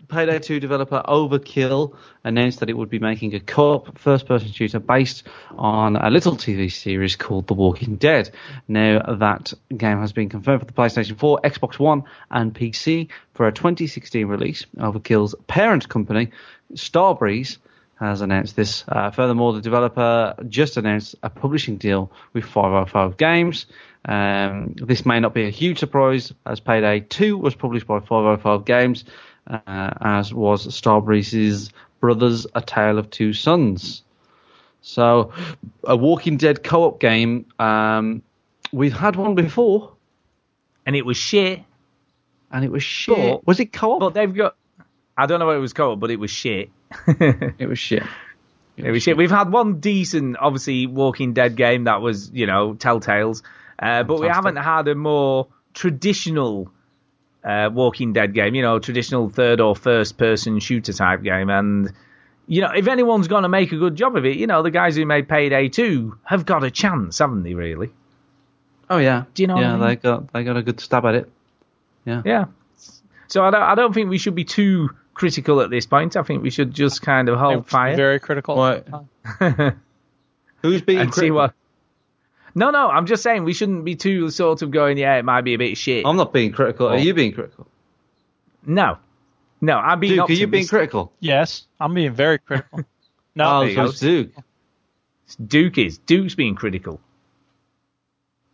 Payday 2 developer Overkill announced that it would be making a co-op first-person shooter based on a little TV series called The Walking Dead. Now that game has been confirmed for the PlayStation 4, Xbox One, and PC for a 2016 release. Overkill's parent company, Starbreeze, has announced this. Uh, furthermore, the developer just announced a publishing deal with 505 Games. Um, this may not be a huge surprise, as Payday 2 was published by 505 Games, uh, as was Starbreeze's Brothers: A Tale of Two Sons. So, a Walking Dead co-op game. Um, we've had one before, and it was shit. And it was shit. But- was it co-op? But they've got. I don't know what it was called, but it was shit. it was shit. It was shit. We've had one decent, obviously, Walking Dead game that was, you know, Telltales, uh, but we haven't had a more traditional uh, Walking Dead game, you know, traditional third or first person shooter type game. And, you know, if anyone's going to make a good job of it, you know, the guys who made Payday 2 have got a chance, haven't they, really? Oh yeah. Do you know what Yeah, I mean? they got they got a good stab at it. Yeah. Yeah. So I don't, I don't think we should be too critical at this point. I think we should just kind of hold fire. Very critical. Who's being critical? what. No, no, I'm just saying we shouldn't be too sort of going. Yeah, it might be a bit shit. I'm not being critical. Are you being critical? No, no, I'm being. Duke, are you being critical? Yes, I'm being very critical. No, oh, so it's Duke. Duke is Duke's being critical.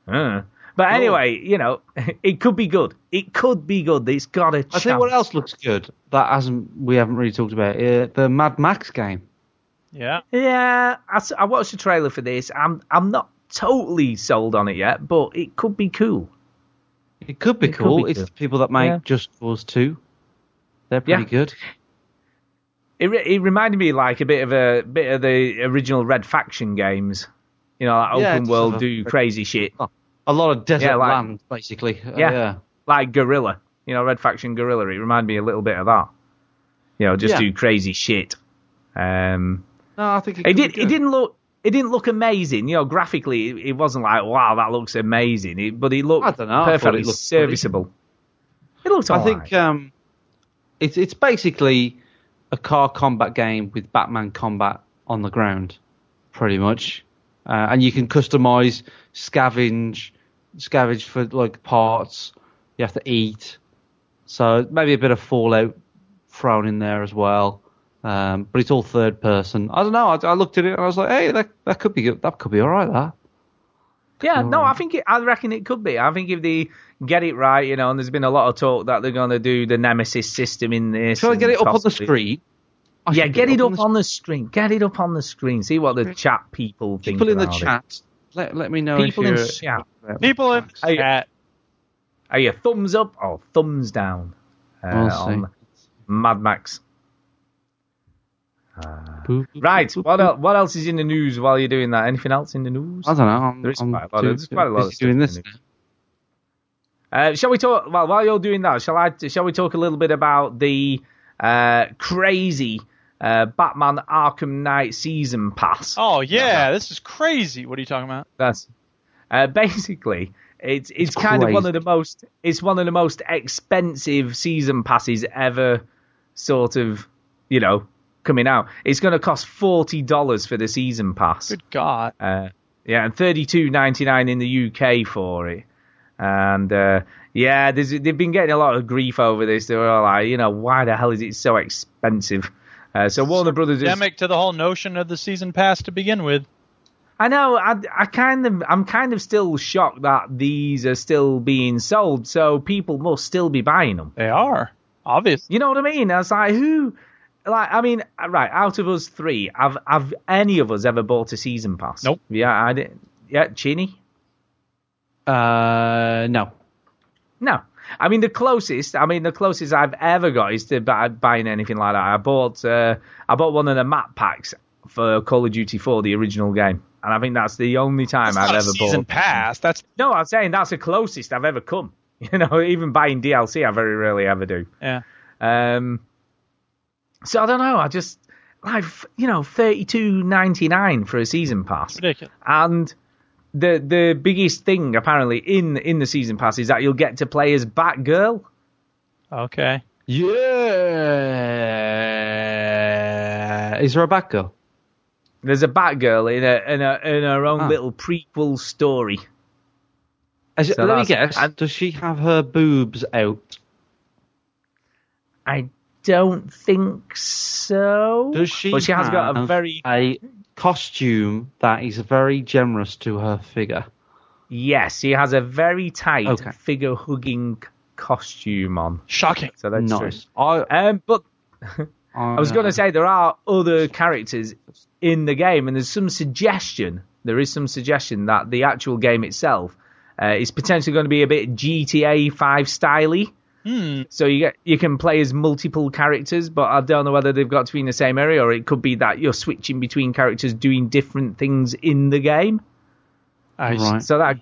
Uh. But anyway, you know, it could be good. It could be good. It's got a I chance. think what else looks good that hasn't we haven't really talked about uh, the Mad Max game. Yeah. Yeah, I, I watched the trailer for this. I'm I'm not totally sold on it yet, but it could be cool. It could be It could cool. be it's good. the people that make Yeah. Just Cause Two. They're pretty Yeah. good. It re- it reminded me like a bit of a bit of the original Red Faction games. You know, like Yeah, open it's world, sort of- do crazy shit. A lot of desert Yeah, like- land, basically. Uh, Yeah. yeah. like Guerrilla. You know, Red Faction Guerrilla. It reminded me a little bit of that. You know, just Yeah. do crazy shit. Um, No, I think it, it did. It didn't look. It didn't look amazing. You know, graphically, it, it wasn't like wow, that looks amazing. It, but it looked I don't know, I it perfectly looked pretty- serviceable. It looked. I alright. think um, it's it's basically a car combat game with Batman combat on the ground, pretty much, uh, and you can customize, scavenge, scavenge for like parts. You have to eat, so maybe a bit of Fallout thrown in there as well. Um, but it's all third person. I don't know. I, I looked at it and I was like, hey, that that could be good. That could be all right. That. Yeah, no, I think it, I reckon it could be. I think if they get it right, you know, and there's been a lot of talk that they're going to do the Nemesis system in this. Shall I get and it up on the screen? I Yeah, should get it up the on the screen. Get it up on the screen. See what the chat people think. People in the about it. chat, let let me know People in if you're. chat. People in Are you- chat. Are you thumbs up or thumbs down uh, We'll see. on Mad Max? Uh, Boop, boop, right. What else? What else is in the news while you're doing that? Anything else in the news? I don't know. I'm, There is I'm quite a lot. too There's quite a lot of stuff doing this. Uh, shall we talk? Well, while you're doing that, shall I? Shall we talk a little bit about the uh, crazy uh, Batman Arkham Knight season pass? Oh yeah, this is crazy. What are you talking about? That's uh, basically it's it's, kind of one of the most it's one of the most expensive season passes ever, sort of, you know, coming out. It's going to cost forty dollars for the season pass. Good God. Uh, yeah, and thirty two ninety nine in the UK for it. And uh, yeah, there's, they've been getting a lot of grief over this. They were all like, you know, why the hell is it so expensive? Uh, so Warner Brothers is Endemic to the whole notion of the season pass to begin with. I know. I, I kind of, I'm kind of still shocked that these are still being sold. So people must still be buying them. They are obviously. You know what I mean? I was like, who? Like, I mean, right. Out of us three, have have any of us ever bought a season pass? Nope. Yeah, I did. Yeah, Chinny. Uh, no. No. I mean, the closest. I mean, the closest I've ever got is to buy, buying anything like that. I bought, uh, I bought one of the map packs for Call of Duty 4, the original game, and I think that's the only time That's I've ever season bought. pass. That's No, I'm saying that's the closest I've ever come. You know, even buying DLC, I very rarely ever do. yeah. Um, so I don't know. I just like you know, thirty two ninety nine for a season pass, Ridiculous. and the the biggest thing apparently in in the season pass is that you'll get to play as Batgirl. Okay. Yeah. Is there a Batgirl? There's a Batgirl in a in a in her own Ah. little prequel story. Is it- So let me guess. and- Does she have her boobs out? I don't think so. Does she? But she has got a very a costume that is very generous to her figure. yes. She has a very tight Okay. figure hugging costume on. Shocking. So that's true. nice. I, Um, but I was going to say there are other characters in the game, and there's some suggestion. There is some suggestion that the actual game itself uh, is potentially going to be a bit GTA 5 styly. Hmm. So you get you can play as multiple characters, but I don't know whether they've got to be in the same area, or it could be that you're switching between characters doing different things in the game. I. Right. So that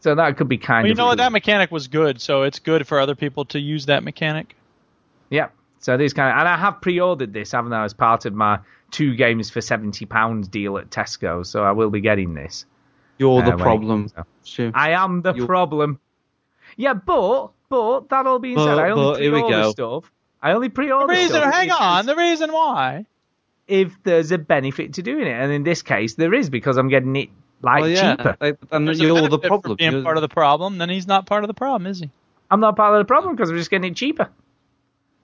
so that could be kind Well, you of know what? That mechanic was good, so it's good for other people to use that mechanic. Yeah. So this kind of, and I have pre-ordered this, haven't I, as part of my two games for seventy pounds deal at Tesco. So I will be getting this. You're Uh, the problem. comes out. I am the You- problem. Yeah, but but that all being said, I only but, here we pre-order go. stuff. I only The pre-order reason, stuff hang on, the reason why. if there's a benefit to doing it, and in this case there is because I'm getting it like Well, yeah, cheaper. they- and There's a you're the problem. being You're- part of the problem, then he's not part of the problem, is he? I'm not part of the problem because I'm just getting it cheaper.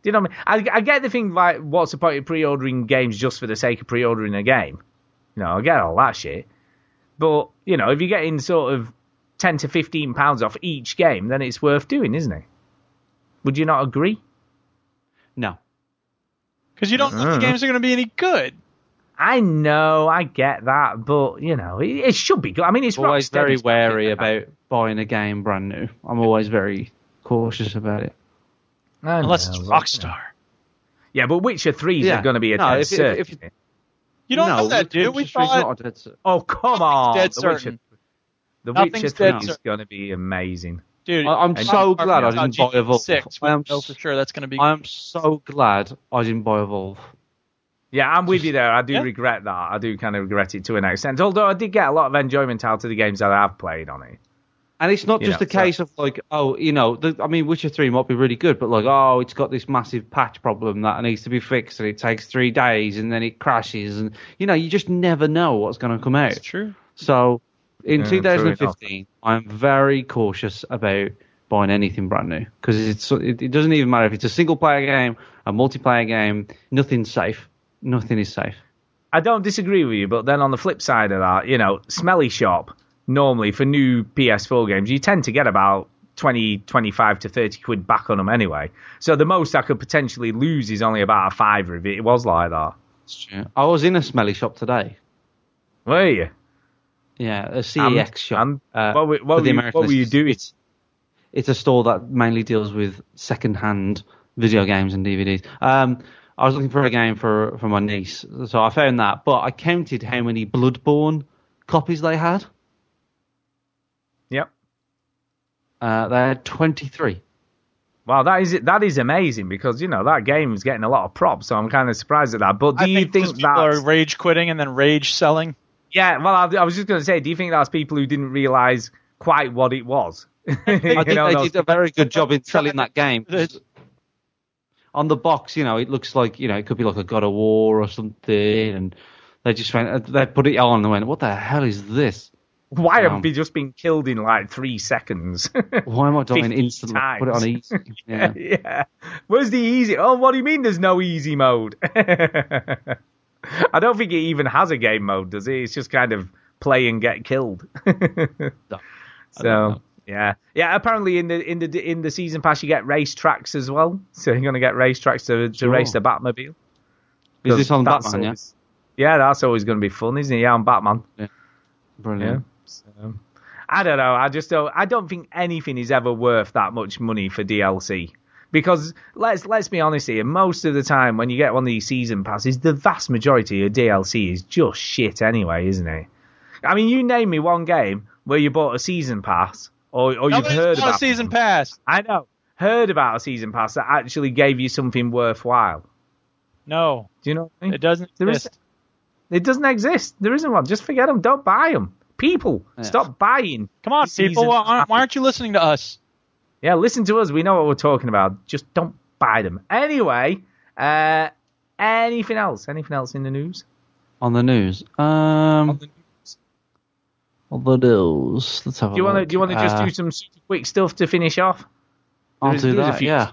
Do you know what I mean? I, I get the thing like, what's the point of pre-ordering games just for the sake of pre-ordering a game? You know, I get all that shit. But you know, if you're getting sort of ten to fifteen pounds off each game, then it's worth doing, isn't it? Would you not agree? no. Because you don't know if Uh. the games are going to be any good. I know, I get that, but you know, it, it should be good. I mean, it's always very wary about buying a game brand new. I'm always very cautious about it. I Unless know, it's but, you know. Rockstar. Yeah, but Witcher 3's Yeah. are going to be a No, dead if- if- cert. if- You don't no, know that, dude. Witcher We thought not a dead cert. oh, come on. dead the certain. Witcher, the Nothing's Witcher 3 is going to be amazing. Dude, I- I'm And so you- glad I didn't buy Evolve. Six. I am know for sure that's going to be. I am so glad I didn't buy Evolve. Yeah, I'm with you there. I do Yeah. regret that. I do kind of regret it to an extent. Although I did get a lot of enjoyment out of the games that I have played on it. And it's not You just know, a case of like, oh, you know, the, I mean, Witcher 3 might be really good, but like, oh, it's got this massive patch problem that needs to be fixed and it takes three days and then it crashes. And, you know, you just never know what's going to come out. It's true. So in Yeah, 2015, I'm very cautious about buying anything brand new because it's it, it doesn't even matter if it's a single player game, a multiplayer game, nothing's safe. Nothing is safe. I don't disagree with you, but then on the flip side of that, you know, Smelly Shop, normally for new PS4 games, you tend to get about 20, 25 to 30 quid back on them anyway. So the most I could potentially lose is only about a fiver if it was like that. I was in a smelly shop today. Were you? Yeah, a CEX And- shop. and uh, what were- what for were the you- American what were you listeners. doing? It's, it's a store that mainly deals with second-hand video games and DVDs. Um, I was looking for a game for for my niece, so I found that. But I counted how many Bloodborne copies they had. Yep. Uh, they had 23. Wow, that is that is amazing because you know that game is getting a lot of props, so I'm kind of surprised at that. But do I you think, think just people that? are rage quitting and then rage selling? Yeah, well, I, I was just going to say, do you think that's people who didn't realise quite what it was? I think they did a very good job in selling that game. On the box, you know, it looks like you know it could be like a God of War or something, and they just went, uh, they put it on and went, "What the hell is this? Why Yeah. have um, we just been killed in like three seconds? Why am I dying 50 instantly? Put it on easy." Yeah. yeah. Where's the easy? Oh, what do you mean there's no easy mode? I don't think it even has a game mode, does it? It's just kind of play and get killed. so yeah, yeah. Apparently in the in the in the season pass you get race tracks as well. So you're gonna get race tracks to to Sure. race the Batmobile. Is this on Batman? Yeah. always- Yeah, that's always going to be fun, isn't it? Yeah, on Batman. Yeah. Brilliant. So, I don't know. I just don't. I don't think anything is ever worth that much money for DLC. Because let's let's be honest here. Most of the time, when you get one of these season passes, the vast majority of DLC is just shit anyway, isn't it? I mean, you name me one game where you bought a season pass, or, or you've heard about a season pass. I know, heard about a season pass that actually gave you something worthwhile. No, Do you know? What I mean? it doesn't There is- exist. It doesn't exist. There isn't one. Just forget them. Don't buy them. People, Yeah. stop buying. Come on, people. Why aren't, why aren't you listening to us? Yeah, listen to us. We know what we're talking about. Just don't buy them. Anyway, uh, anything else? Anything else in the news? On the news. Um. On the news. Let's have a Do you want to? Do you want to just Uh, do some super quick stuff to finish off? I'll There's- do there's that. few- Yeah.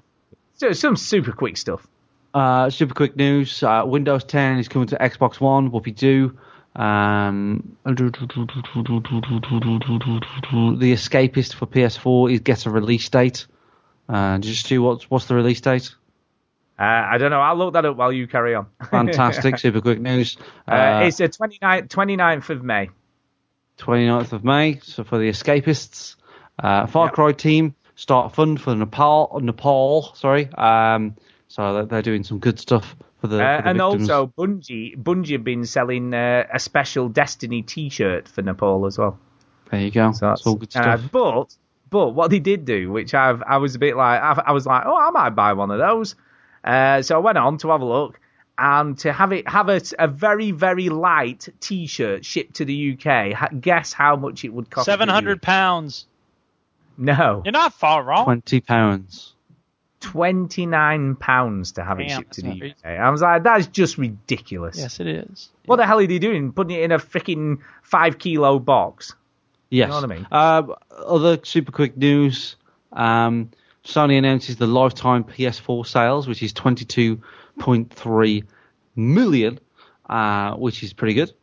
So some super quick stuff. Uh, super quick news: uh, Windows 10 is coming to Xbox One. Whoopie doo. Um, the Escapist for PS4 is gets a release date. Uh, just see what's what's the release date? Uh, I don't know. I'll look that up while you carry on. Fantastic, super quick news. Uh, it's the 29th, 29th of May. 29th of May. So for the Escapists, uh, Far Yep. Cry team start fund for Nepal. Nepal, sorry. Um, so they're doing some good stuff for the, Uh, for the and victims. also, Bungie Bungie have been selling uh, a special Destiny T-shirt for Nepal as well. there you go. So that's that's all good uh, stuff. but but what they did do, which I've I was a bit like I, I was like, oh, I might buy one of those. Uh, so I went on to have a look and to have it have a, a very very light T-shirt shipped to the UK. Guess how much it would cost? Seven hundred pounds. No, You're not far wrong. Twenty pounds. Twenty nine pounds to have it shipped to the. UK. I was like, that's just ridiculous. Yes, it is. What the hell are they doing? Putting it in a freaking five kilo box? Yes. know what I mean? Uh, other super quick news. Um, Sony announces the lifetime PS4 sales, which is 22.3 million, uh, which is pretty good.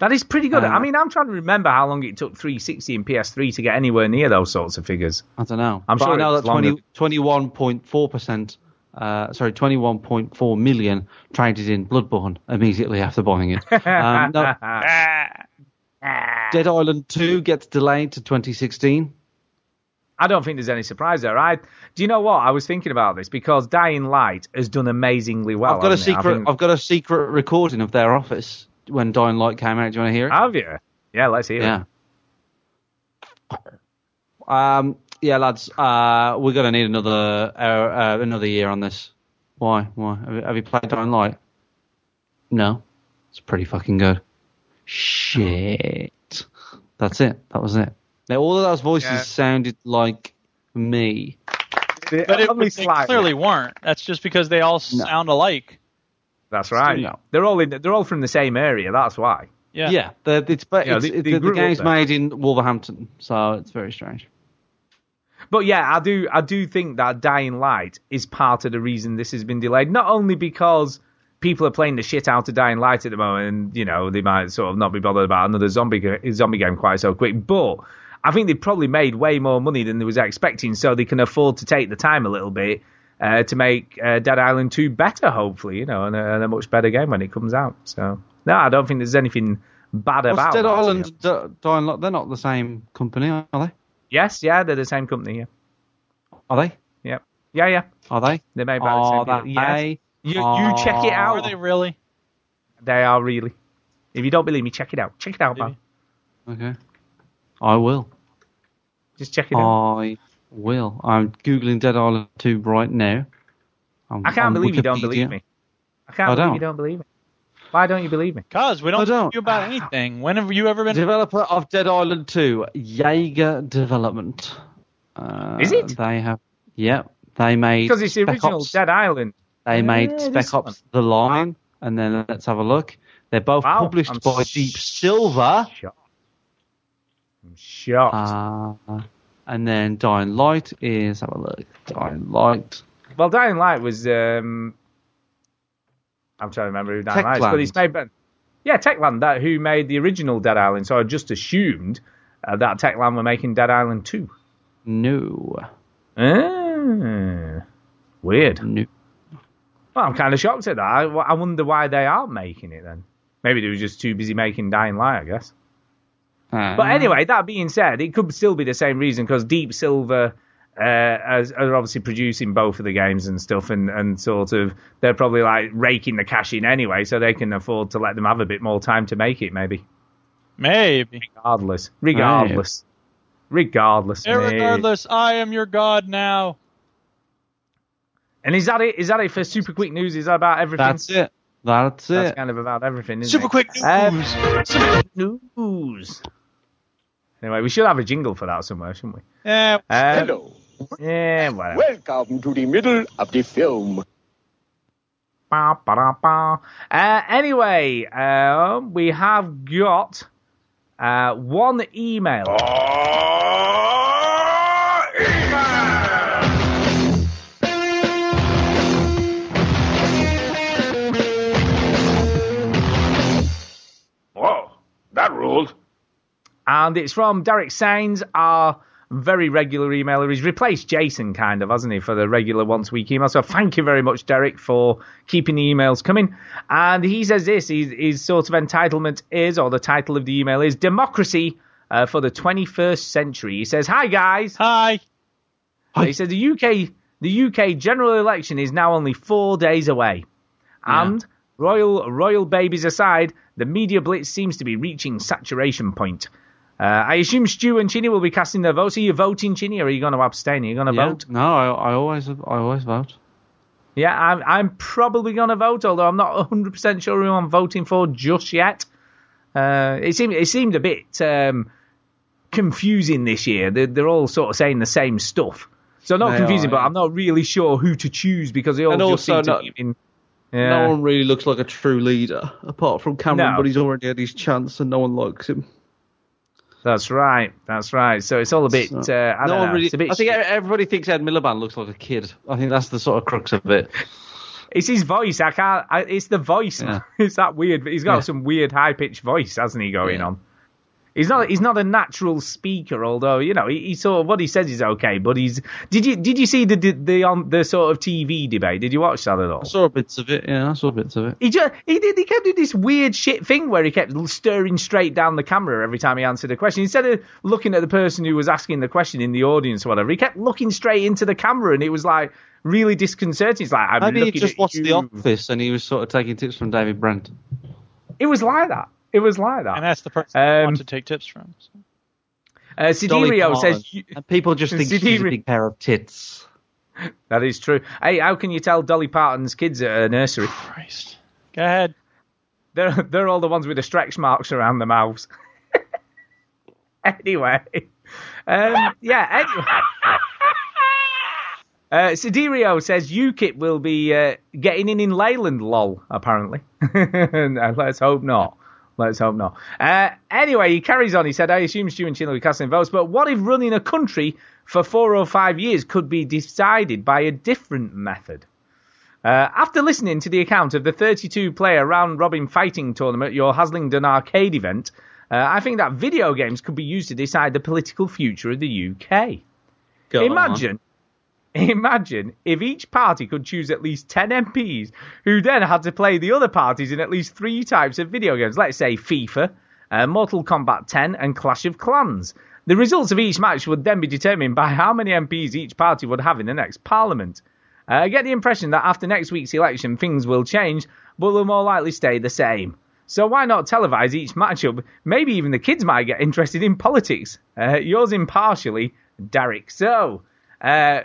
That is pretty good. Uh, I mean, I'm trying to remember how long it took 360 and PS3 to get anywhere near those sorts of figures. I don't know. I'm but sure I know that 20, 21.4%, uh, sorry, 21.4 million traded in Bloodborne immediately after buying it. Um, no, Dead Island 2 gets delayed to 2016. I don't think there's any surprise there. I do you know what? I was thinking about this because Dying Light has done amazingly well. I've got a secret. think- I've got a secret recording of their office when Dying Light came out. Do you want to hear it? Have you? Yeah, let's hear yeah. it. Um. Yeah, lads. Uh, we're gonna need another uh, uh, another year on this. Why? Why? Have you, have you played Dying Light? No. It's pretty fucking good. Shit. That's it. That was it. Now all of those voices Yeah. sounded like me. But it, they clearly weren't. That's just because they all sound alike. That's right. No. They're all in. They're all from the same area. That's why. Yeah. Yeah. the, it's but Yeah, it's, they- they the, the game's made in Wolverhampton, so it's very strange. But yeah, I do I do think that Dying Light is part of the reason this has been delayed. Not only because people are playing the shit out of Dying Light at the moment, and you know they might sort of not be bothered about another zombie zombie game quite so quick, but I think they've probably made way more money than they was expecting, so they can afford to take the time a little bit uh, to make uh, Dead Island 2 better, hopefully, you know, and a, and a much better game when it comes out. So no, I don't think there's anything bad What's about Dead that. Island, D- Dying Light? They're not the same company, are they? Yes, yeah, they're the same company. Yeah, Are they? yeah, yeah, yeah. Are they? They're made by Are the same people. Yes. they? You, you check it out. Are they really? They are really. If you don't believe me, check it out. Check it out, man. Okay. I will. Just check it out. I will. I'm googling Dead Island 2 right now. I'm I can't on believe you don't believe me. I can't I believe don't. you don't believe me. Why don't you believe me? Cause we don't, don't. know about anything. When have you ever been? Developer of Dead Island 2, Yager Development. Uh, Is it? They have. Yep. They made. Because it's the Spec original Ops. Dead Island. They made Spec Ops one. The Line, and then let's have a look. They're both Wow, published I'm by s- Deep Silver. Shocked. I'm shocked. Uh, and then Dying Light is. Have a look. Dying Light. well, Dying Light was. Um, I'm trying to remember who Dying Light is, but it's made by. Yeah, Techland, that who made the original Dead Island. So I just assumed uh, that Techland were making Dead Island 2. No. Ah, weird. No. Well, I'm kind of shocked at that. I, I wonder why they aren't making it then. Maybe they were just too busy making Dying Light, I guess. Uh, But anyway, that being said, it could still be the same reason because Deep Silver uh, as, are obviously producing both of the games and stuff, and, and sort of they're probably like raking the cash in anyway, so they can afford to let them have a bit more time to make it, maybe. Maybe. Regardless, regardless, regardless. Regardless, I am your god now. And is that it? Is that it for super quick news? Is that about everything? That's it. That's it. That's kind of about everything, isn't Super it? quick news. Um, super quick news. Anyway, we should have a jingle for that somewhere, shouldn't we? Yeah. Uh, hello. Yeah, whatever. Welcome to the middle of the film. Bah, bah, bah, uh, anyway, um, we have got uh, one email. Oh, email! Whoa, that ruled and it's from Derek Sains, our very regular emailer. He's replaced Jason, kind of, hasn't he, for the regular once a week email. So thank you very much, Derek, for keeping the emails coming. And he says this his, his sort of entitlement is, or the title of the email is Democracy uh, for the 21st Century. He says, Hi, guys. Hi. He says the UK, the UK general election is now only four days away. And royal royal babies aside, the media blitz seems to be reaching saturation point. Uh, I assume Stu and Chinny will be casting their votes. Are you voting, Chinny, or are you going to abstain? Are you going to Yeah. vote? No, I, I always I always vote. Yeah, I'm, I'm probably going to vote, although I'm not 100% sure who I'm voting for just yet. Uh, it seemed it seemed a bit um, confusing this year. They're, they're all sort of saying the same stuff. So not They confusing, are, but yeah. I'm not really sure who to choose because they all And just seem to not- be in. Yeah. No one really looks like a true leader, apart from Cameron, No. but he's already had his chance and no one likes him. That's right. That's right. So it's all a bit. So- uh, I no don't know. really. It's a bit I think shit. everybody thinks Ed Miliband looks like a kid. I think that's the sort of crux of it. It's his voice. I can't. I, it's the voice. Yeah. it's that weird. He's got Yeah. some weird high pitched voice, hasn't he? Going Yeah. on. He's not. He's not a natural speaker. Although you know, he, he sort of what he says is okay. But he's. Did you Did you see the the the, um, the sort of TV debate? Did you watch that at all? I saw bits of it. Yeah, I saw bits of it. He just he did he kept doing this weird shit thing where he kept staring straight down the camera every time he answered a question instead of looking at the person who was asking the question in the audience or whatever. He kept looking straight into the camera and it was like really disconcerting. He's like, I'm Maybe he just at watched you. The Office and he was sort of taking tips from David Brent. It was like that. It was like that. And that's the person I Um, want to take tips from. So. Uh, Dolly says you- And people just think she's a big pair of tits. that is true. Hey, how can you tell Dolly Parton's kids at a nursery? Christ. Go ahead. They're they're all the ones with the stretch marks around the mouths. anyway, um, yeah. Anyway. Uh, Siderio says UKIP will be uh, getting in in Leyland, lol, apparently. And, Let's hope not. Let's hope not. Uh, anyway, he carries on. He said, I assume Stu and Chin will be casting votes, but what if running a country for four or five years could be decided by a different method? Uh, after listening to the account of the 32 player round robin fighting tournament your Haslingden arcade event, uh, I think that video games could be used to decide the political future of the UK. Go on. Imagine, if each party could choose at least 10 MPs who then had to play the other parties in at least three types of video games. Let's say FIFA, uh, Mortal Kombat 10, and Clash of Clans. The results of each match would then be determined by how many MPs each party would have in the next parliament. Uh, I get the impression that after next week's election, things will change, but they'll more likely stay the same. So why not televise each matchup? Maybe even the kids might get interested in politics. Uh, yours impartially, Derek. So, uh,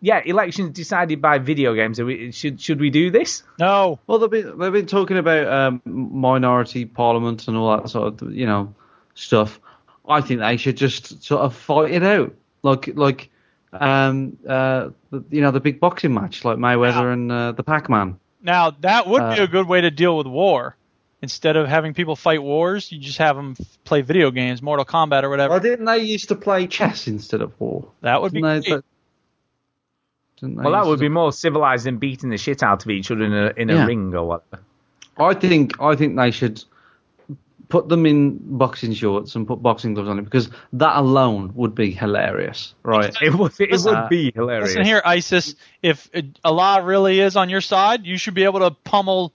yeah, elections decided by video games. Are we, should should we do this? No. Well, they've been they've been talking about um, minority parliament and all that sort of you know stuff. I think they should just sort of fight it out, like like um uh you know the big boxing match, like Mayweather and uh, the Pac-Man. Now that would be Uh, a good way to deal with war. Instead of having people fight wars, you just have them play video games, Mortal Kombat or whatever. Well, didn't they used to play chess instead of war? that would be Didn't they, great. didn't they Uh, well, that would be more civilized than beating the shit out of each other in a in a Yeah. ring or whatever. I think I think they should put them in boxing shorts and put boxing gloves on it because that alone would be hilarious, right? It would it Listen- would be hilarious. Listen here, ISIS. If Allah really is on your side, you should be able to pummel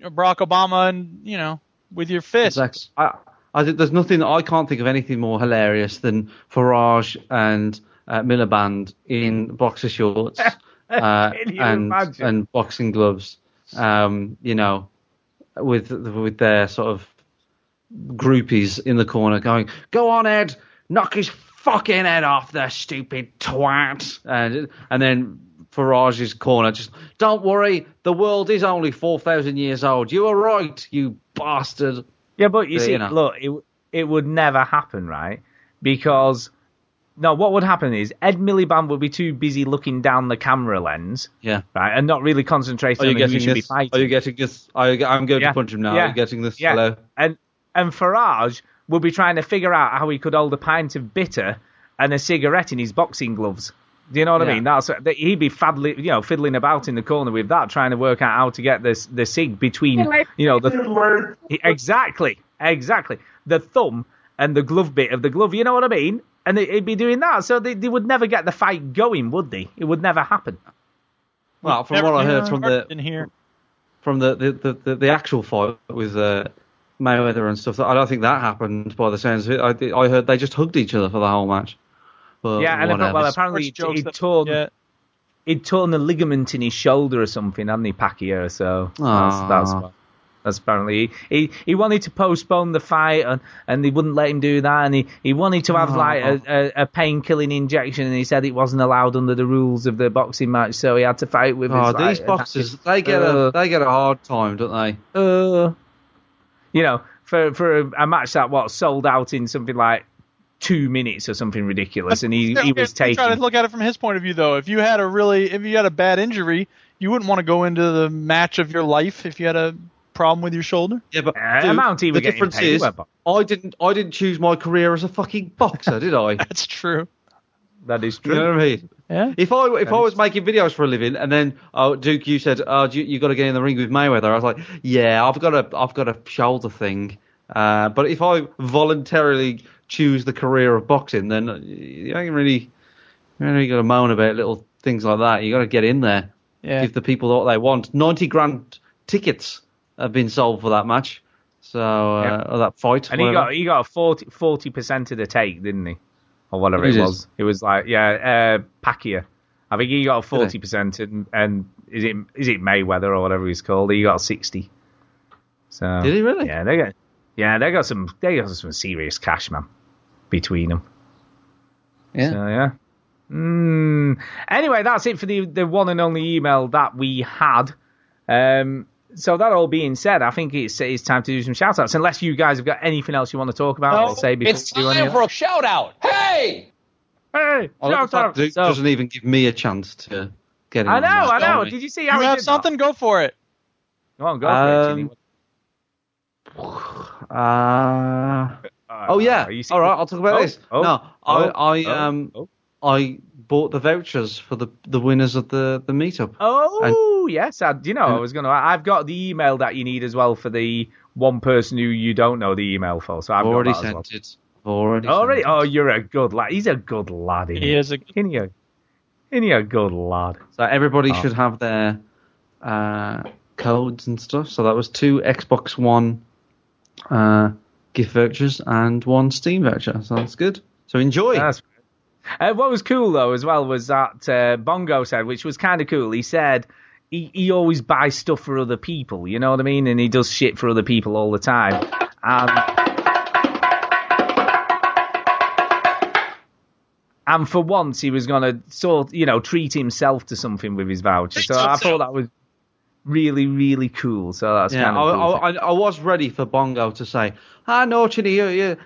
Barack Obama and you know with your fist. Exactly. I, I there's nothing. I can't think of anything more hilarious than Farage and uh, Miliband in boxer shorts uh, and imagine? and boxing gloves. Um, you know, with with their sort of groupies in the corner going, "Go on, Ed, knock his fucking head off, the stupid twat," and and then. Farage's corner, just don't worry. The world is only four thousand years old. You are right, you bastard. Yeah, but you Yeah, see, you know. look, it it would never happen, right? Because no, what would happen is Ed Miliband would be too busy looking down the camera lens, Yeah. right, and not really concentrating on who he getting should be fighting. Are you getting this? Are you, I'm going Yeah. to punch him now. Yeah. Are you getting this? Yeah. Hello. And and Farage would be trying to figure out how he could hold a pint of bitter and a cigarette in his boxing gloves. Do you know what I mean? That's that- he'd be faddling, you know, fiddling about in the corner with that, trying to work out how to get this the cig between, you know, the exactly, exactly the thumb and the glove bit of the glove. You know what I mean? And they, would be doing that, so they, they would never get the fight going, would they? It would never happen. Well, from Never- what I heard from the in here. from the the, the, the, the actual fight with uh, Mayweather and stuff, I don't think that happened. By the sounds of it, I, I heard they just hugged each other for the whole match. But yeah, and whatever. well, apparently he'd, jokes he'd torn yeah. he'd torn the ligament in his shoulder or something, hadn't he, Pacquiao? So that's Aw. that's what. That's apparently he, he wanted to postpone the fight and, and they wouldn't let him do that and he, he wanted to have like a, a, a pain killing injection and he said it wasn't allowed under the rules of the boxing match so he had to fight with Oh, his, like, these boxers, they get Uh, a they get a hard time, don't they? uh, you know, for for a, a match that what sold out in something like two minutes or something ridiculous, and he, he Okay, was let me Try to look at it from his point of view, though. If you had a really, if you had a bad injury, you wouldn't want to go into the match of your life if you had a problem with your shoulder. Yeah, but Uh, dude, amount the difference paid, is. I didn't I didn't choose my career as a fucking boxer, did I? That's true. That is true. You know what I mean? Yeah. If I if I was making videos for a living and then oh Duke you said oh you, you got to get in the ring with Mayweather I was like yeah I've got a I've got a shoulder thing uh, but if I voluntarily choose the career of boxing then you ain't really you ain't really got to moan about little things like that you got to get in there Yeah. give the people what they want ninety grand tickets have been sold for that match so uh, Yeah. or that fight And he got he got a 40 percent of the take, didn't he? Or whatever it was. It was like yeah, uh, Pacquiao. I think he got a forty percent, and and is it is it Mayweather or whatever he's called? He got a sixty. So Did he really? Yeah, they got yeah they got some they got some serious cash, man, between them. yeah So yeah. Mm. Anyway, that's it for the the one and only email that we had. Um, so that all being said, I think it's it's time to do some shout outs. Unless you guys have got anything else you want to talk about, No, let's say before It's we do any time for a shout out. Hey! Hey, I love shout the fact out. Duke So- doesn't even give me a chance to get in I know, I know. don't? Did you see You how he have did something? Go for it. Go on, go for it. Um, Uh, Uh, oh yeah. you see- All right, I'll talk about Oh, this. oh, no, oh, I, I oh, um, oh. I bought the vouchers for the the winners of the the meetup. Oh yes, I, you know I was gonna. I've got the email that you need as well for the one person who you don't know the email for. So I've I've already got that well. sent it. Already. Already? sent Oh, it. you're a good lad. He's a good lad. Isn't He is a. Isn't he a, isn't he a good lad? So everybody Oh. should have their uh, codes and stuff. So that was two Xbox One uh, gift vouchers and one Steam voucher. So that's good. So enjoy. That's uh, what was cool though as well was that uh, Bongo said, which was kind of cool. He said he, he always buys stuff for other people. You know what I mean? And he does shit for other people all the time. And and for once he was gonna sort you know treat himself to something with his voucher. So I thought that was really really cool. So that's yeah, kind I, of cool. I, I, I was ready for Bongo to say, "Ah, no, Chinny, you, you,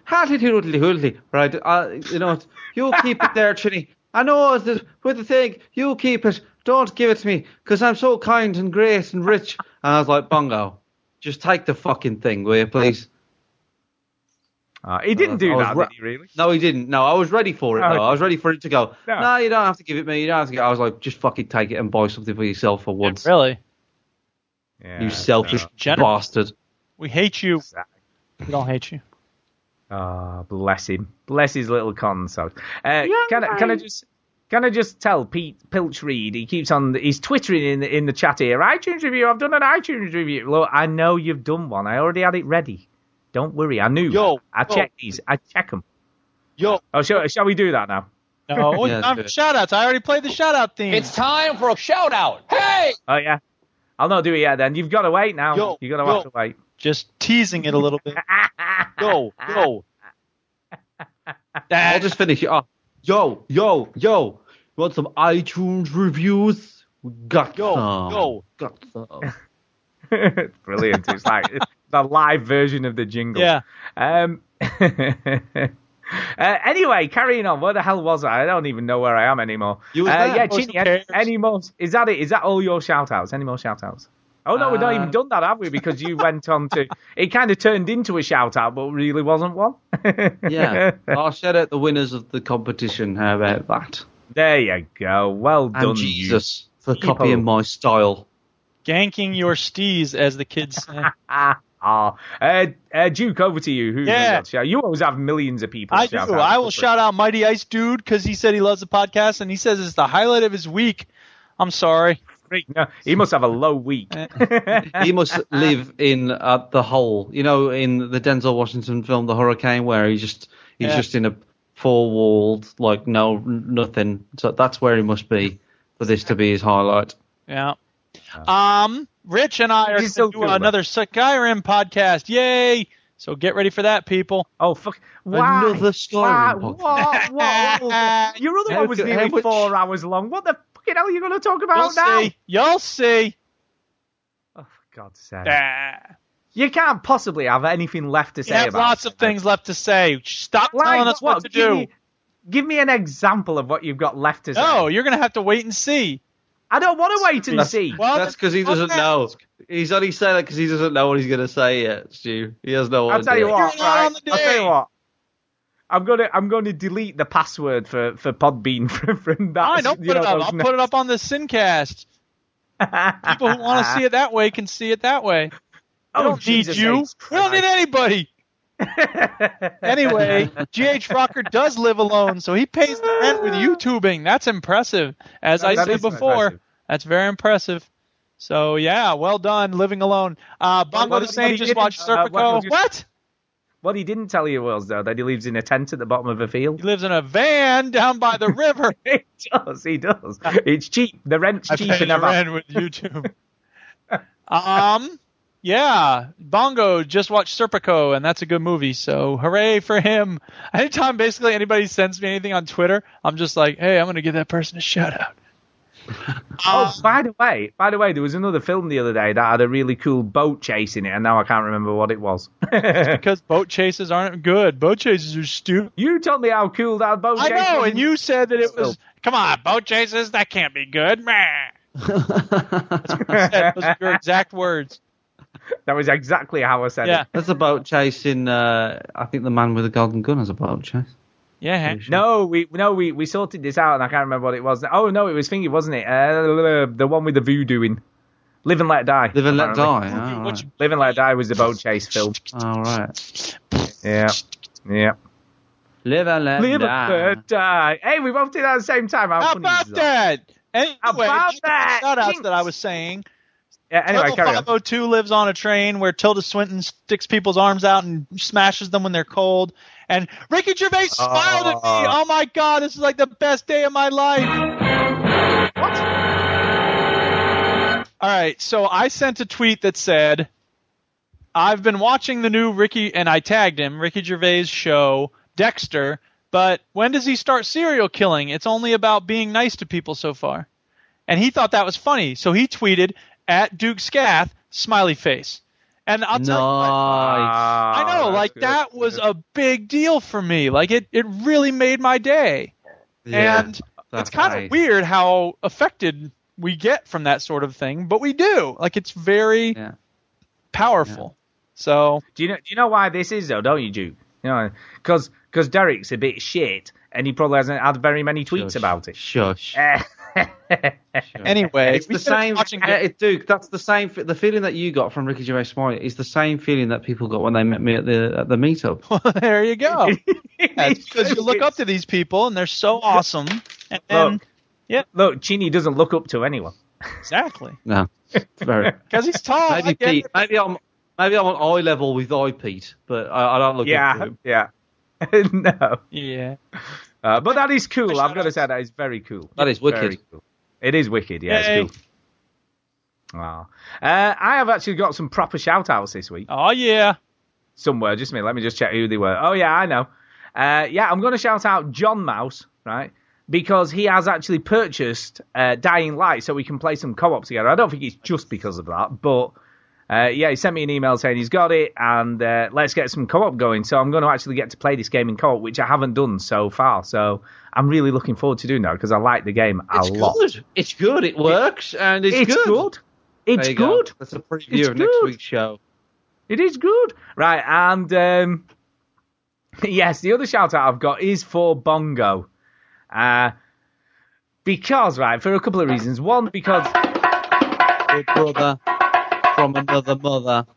hoodly, right? Uh, you know, you keep it there, Chinny. I know the, with the thing, you keep it. Don't give it to me, because I'm so kind and great and rich." And I was like, "Bongo, just take the fucking thing, will you, please?" Uh, he didn't do that, re- did he? Really? No, he didn't. No, I was ready for it Oh, though. I was ready for it to go. No. No, you don't have to give it me. You don't have to. Get, I was like, just fucking take it and buy something for yourself for once. Really? Yeah, You selfish Generous. bastard. We hate you. no. We don't hate you. Ah, bless him. Bless his little consort. Uh, can I can I just can I just tell Pete Pilch Reed? He keeps on. He's twittering in the, in the chat here. iTunes review. I've done an iTunes review. Look, I know you've done one. I already had it ready. Don't worry. I knew. Yo, I yo. check these. I check them. Yo, Oh, shall, shall we do that now? No, Yeah, time for shout outs. I already played the shout out theme. It's time for a shout out. Hey! Oh yeah. I'll not do it yet. Then you've got to wait now. Yo, you've got to yo. have to wait. Just teasing it a little bit. yo, yo. I'll just finish it off. Yo, yo, yo. You want some iTunes reviews? We got Yo, some. yo. Got some. it's brilliant. It's like the live version of the jingle. Yeah. Um. Uh, anyway, carrying on. Where the hell was I? I don't even know where I am anymore. You was uh, there. yeah, Chinny, who any, any more? Is that it? Is that all your shout outs? Any more shout outs? Oh no, we've not Uh, even done that, have we? Because you went on to. It kind of turned into a shout out, but really wasn't one. Yeah. I'll shout out the winners of the competition. How about that? There you go. Well done, And Jesus for People. copying my style. Ganking your steez, as the kids say. you. uh, uh, Duke, over to you. Who Yeah. got? You always have millions of people. I shout do. out. I will shout out Mighty Ice Dude because he said he loves the podcast and he says it's the highlight of his week. I'm sorry. No, he must have a low week. he must live in uh, the hole. You know, in the Denzel Washington film The Hurricane, where he just he's Yeah. just in a four walled like no nothing. So that's where he must be for this to be his highlight. Yeah. Um, Rich and I are He's going so to do good, another Skyrim podcast. Yay! So get ready for that, people. Oh fuck! Why? Another Why? Skyrim What? podcast. What? Your other How one was co- nearly much- four hours long. What the fucking hell are you going to talk about You'll now? see. You'll see. Oh, for God's sake! Ah. You can't possibly have anything left to You say have about lots it. of things left to say. Stop Like telling us what, to give do. Me, give me an example of what you've got left to say. No, you're going to have to wait and see. I don't want to wait and That's- see. Well, That's because he doesn't know. He's only saying that because he doesn't know what he's going to say yet, Stu. He has no I'll idea. tell you what, Figure it out right? I'll tell you what. I'm gonna I'm gonna delete the password for, for Podbean from, from that. I don't you put it up. I'll put it up on the Sincast. People who want to see it that way can see it that way. We Oh, don't need you. We don't need anybody. anyway, GH Rocker does live alone, so he pays the rent with YouTubing. That's impressive. As I That said before, impressive. that's very impressive. So yeah, well done living alone. Uh, Bongo what- the Saint just watched uh, Serpico. what- just- what? What he didn't tell you was though that he lives in a tent at the bottom of a field. He lives in a van down by the river. he does, he does. It's cheap. The rent's I cheap pay the rent with YouTube. um, yeah, Bongo just watched Serpico, and that's a good movie. So hooray for him! Anytime basically anybody sends me anything on Twitter, I'm just like, hey, I'm gonna give that person a shout out. Oh, by the way, by the way, there was another film the other day that had a really cool boat chase in it, and now I can't remember what it was. because boat chases aren't good. Boat chases are stupid. you told me how cool that boat I chase know, was. and you said that it Still. was. Come on, boat chases that can't be good. Meh. That's what you said. Those are your exact words. That was exactly how I said Yeah. it. That's a boat chase in. Uh, I think the man with the golden gun has a boat chase. Yeah. Hank. No, we no we, we sorted this out, and I can't remember what it was. Oh no, it was Thingy, wasn't it? Uh, the one with the voodoo in. Live and Let Die. Live and let die. Oh, right. Live and Let Die was the boat chase film. All right. Yeah, yeah. Live and let Live die. and Let Die. Hey, we both did that at the same time. How, How funny is about that? Anyway, About back that, shout outs that I was saying. Yeah, anyway, Level carry on. 502 lives on a train where Tilda Swinton sticks people's arms out and smashes them when they're cold. And Ricky Gervais smiled at me. Ah. Oh my god, this is like the best day of my life. What? All right, so I sent a tweet that said, I've been watching the new Ricky, and I tagged him, Ricky Gervais show, Dexter, but when does he start serial killing? It's only about being nice to people so far. And he thought that was funny, so he tweeted at DukeSkath, smiley face. And I'll tell you what, I know, like good. that was a big deal for me. Like it, it really made my day. Yeah, and it's kind nice. of weird how affected we get from that sort of thing, but we do. Like it's very Yeah. powerful. So Do you know? Do you know why this is though? Don't you, Duke? You know, because Derek's a bit shit, and he probably hasn't had very many tweets Shush. about it. Shush. Eh. anyway, It's the same, uh, it. Duke. That's the same. The feeling that you got from Ricky Gervais Smiley is the same feeling that people got when they met me at the at the meetup. there you go. Because you look up to these people and they're so awesome. And then, Look, yeah, look, Chinny doesn't look up to anyone. exactly. No, very. Because he's tall. Maybe Pete. Maybe I'm maybe I'm on eye level with eye Pete, but I, I don't look up to Yeah, him. yeah. no, Yeah. uh, but that is cool. I've got to say that is very cool. That is wicked. Very cool. It is wicked. Yeah, Yay. it's cool. Wow. Uh, I have actually got some proper shout outs this week. Oh yeah. somewhere. Just a minute. Let me just check who they were. Oh yeah, I know. Uh, yeah, I'm going to shout out John Mouse, right? Because he has actually purchased uh, Dying Light, so we can play some co-op together. I don't think it's just because of that, but uh, yeah, he sent me an email saying he's got it, and uh, let's get some co-op going. So I'm going to actually get to play this game in co-op, which I haven't done so far. So I'm really looking forward to doing that because I like the game a It's lot. good. It's good. It works, and it's, good. It's good. It's There you go. good. That's a preview It's of next week's show. It is good. Right, and um, yes, the other shout out I've got is for Bongo. Uh, because, right, for a couple of reasons. One, because Big brother from another mother.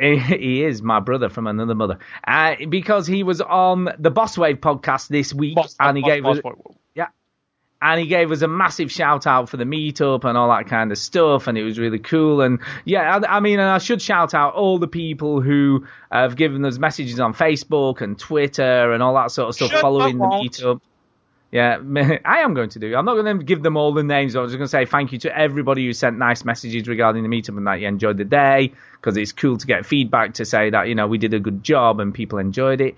He, he is my brother from another mother. Uh, because he was on the Boss Wave podcast this week, and he Boss- gave Boss us Wave. yeah, and he gave us a massive shout out for the meetup and all that kind of stuff, and it was really cool. And yeah, I, I mean, and I should shout out all the people who have given us messages on Facebook and Twitter and all that sort of stuff Shut following the meetup. Yeah, I am going to do. I'm not going to give them all the names. I was just going to say thank you to everybody who sent nice messages regarding the meetup and that you enjoyed the day because it's cool to get feedback to say that you know we did a good job and people enjoyed it.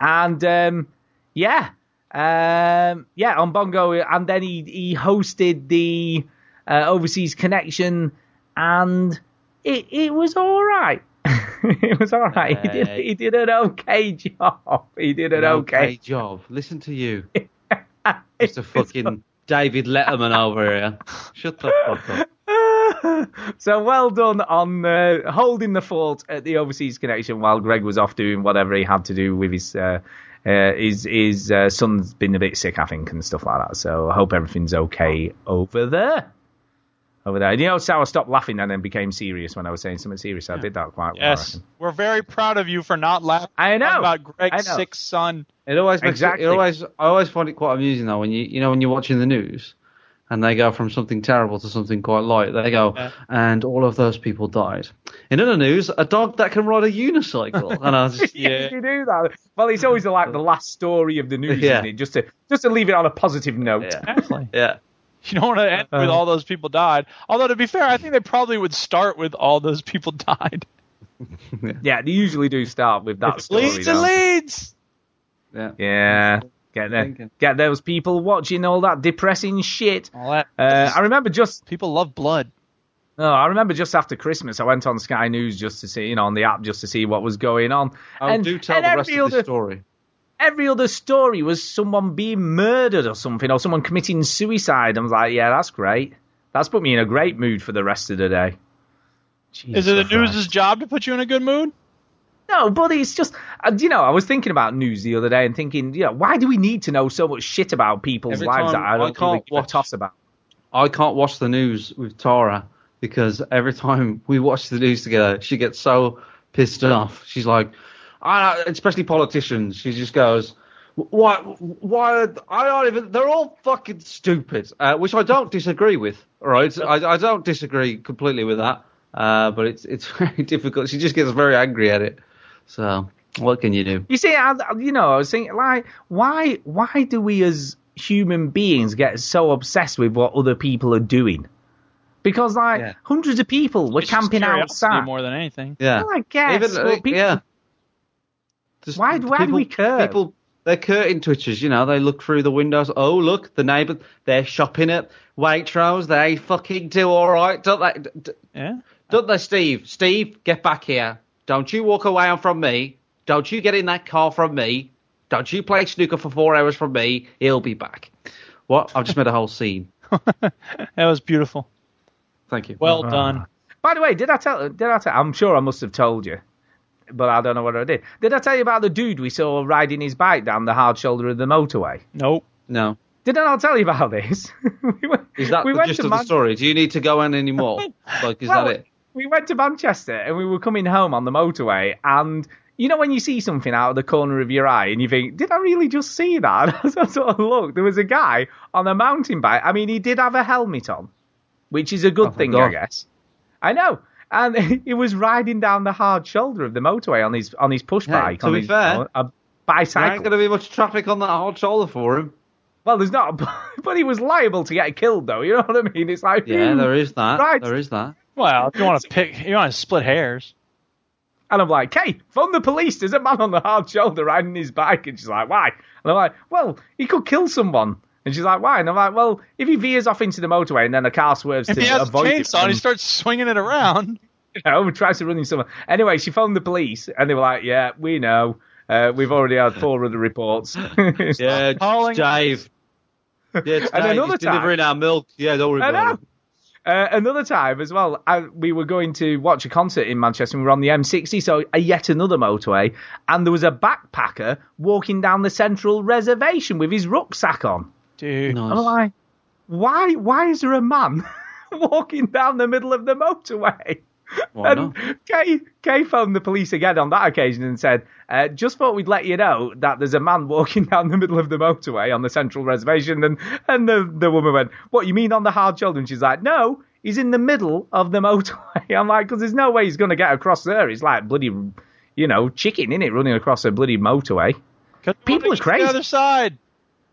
And um, yeah, um, yeah, on Bongo, and then he he hosted the uh, overseas connection, and it it was all right. it was all right. He did he did an okay job. He did an okay job. Listen to you. Mr. fucking David Letterman over here. Shut the fuck up. so well done on uh, holding the fort at the overseas connection while Greg was off doing whatever he had to do with his uh, uh, his his uh, son's been a bit sick, I think, and stuff like that. So I hope everything's okay over there. Over there. You know, so I stopped laughing and then became serious when I was saying something serious. I did that quite well. Yes, we're very proud of you for not laughing I know. about Greg's I know. sick son. It always makes Exactly. it always I always find it quite amusing though when you you know when you're watching the news and they go from something terrible to something quite light. They go Yeah. and all of those people died. In other news, a dog that can ride a unicycle. and I was just, yeah, you do that. Well, it's always like the last story of the news, Yeah. isn't it? Just to just to leave it on a positive note. Exactly. yeah. You don't want to end with Uh. all those people died. Although to be fair, I think they probably would start with all those people died. Yeah, they usually do start with that story. Leads and leads. Yeah. Yeah. Get there, get those people watching all that depressing shit. All that. Uh, I remember just people love blood. no, I remember just after Christmas, I went on Sky News just to see, you know, on the app just to see what was going on. Oh, and do tell and the rest of the story. Every other story was someone being murdered or something, or someone committing suicide. I was like, yeah, that's great. That's put me in a great mood for the rest of the day. Is it the Jesus Christ. news' job to put you in a good mood? No, but it's just, uh, you know, I was thinking about news the other day and thinking, you know, why do we need to know so much shit about people's Every lives that I I don't can't really give watch- a toss about? I can't watch the news with Tara because every time we watch the news together, she gets so pissed off. She's like, I, especially politicians. She just goes, "Why? Why? I don't even. They're all fucking stupid." Uh, which I don't disagree with. All right, I, I don't disagree completely with that. Uh, but it's it's very difficult. She just gets very angry at it. So what can you do? You see, I, you know, I was thinking, like, why, why do we as human beings get so obsessed with what other people are doing? Because like Yeah. hundreds of people were It's camping outside. more than anything. Yeah. Well, I guess. Even, well, uh, people- yeah. Just Why- why do we care? People, they're curtain twitchers, you know. They look through the windows. Oh, look, the neighbour. They're shopping at Waitrose. They fucking do all right, don't they? D- d- Yeah. Don't they, Steve? Steve, get back here. Don't you walk away from me. Don't you get in that car from me. Don't you play snooker for four hours from me. He'll be back. What? I've just made a whole scene. That was beautiful. Thank you. Well ah. done. By the way, did I tell? Did I tell? I'm sure I must have told you, but I don't know what I did. Did I tell you about the dude we saw riding his bike down the hard shoulder of the motorway? Nope. No. Did I not tell you about this? we went, Is that we the went gist to of the story? Do you need to go in anymore? Like, is Well, that it? We went to Manchester and we were coming home on the motorway, and you know when you see something out of the corner of your eye and you think, did I really just see that? As I sort of looked, there was a guy on a mountain bike. I mean, he did have a helmet on, which is a good Oh, thank thing, I God. guess. I know. And he was riding down the hard shoulder of the motorway on his on his push Hey, bike. to on be his, fair, you know, a There bicycle. ain't going to be much traffic on that hard shoulder for him. Well, there's not, but he was liable to get killed, though. You know what I mean? It's like, Yeah, there hmm, is that. Right. There is that. Well, if you want to pick, you want to split hairs. And I'm like, hey, phone the police. There's a man on the hard shoulder riding his bike. And she's like, why? And I'm like, well, he could kill someone. And she's like, why? And I'm like, well, if he veers off into the motorway and then a car swerves If to he has a avoid him, chainsaw and he starts swinging it around, you know, tries to run into someone. Anyway, she phoned the police and they were like, yeah, we know. Uh, we've already had four other reports. Yeah, like, calling- Dave. Yeah, it's And another He's delivering our milk. Yeah, don't worry about it. Uh, another time as well, I, we were going to watch a concert in Manchester. and We were on the M60, so a yet another motorway, and there was a backpacker walking down the central reservation with his rucksack on. Dude. Nice. I'm like, why? Why is there a man walking down the middle of the motorway? Why and Kay, Kay phoned the police again on that occasion and said, uh, just thought we'd let you know that there's a man walking down the middle of the motorway on the central reservation. And, and the, the woman went, what, you mean on the hard shoulder? And she's like, no, he's in the middle of the motorway. I'm like, because there's no way he's going to get across there. He's like bloody, you know, chicken, in it, running across a bloody motorway. People are The crazy. other side.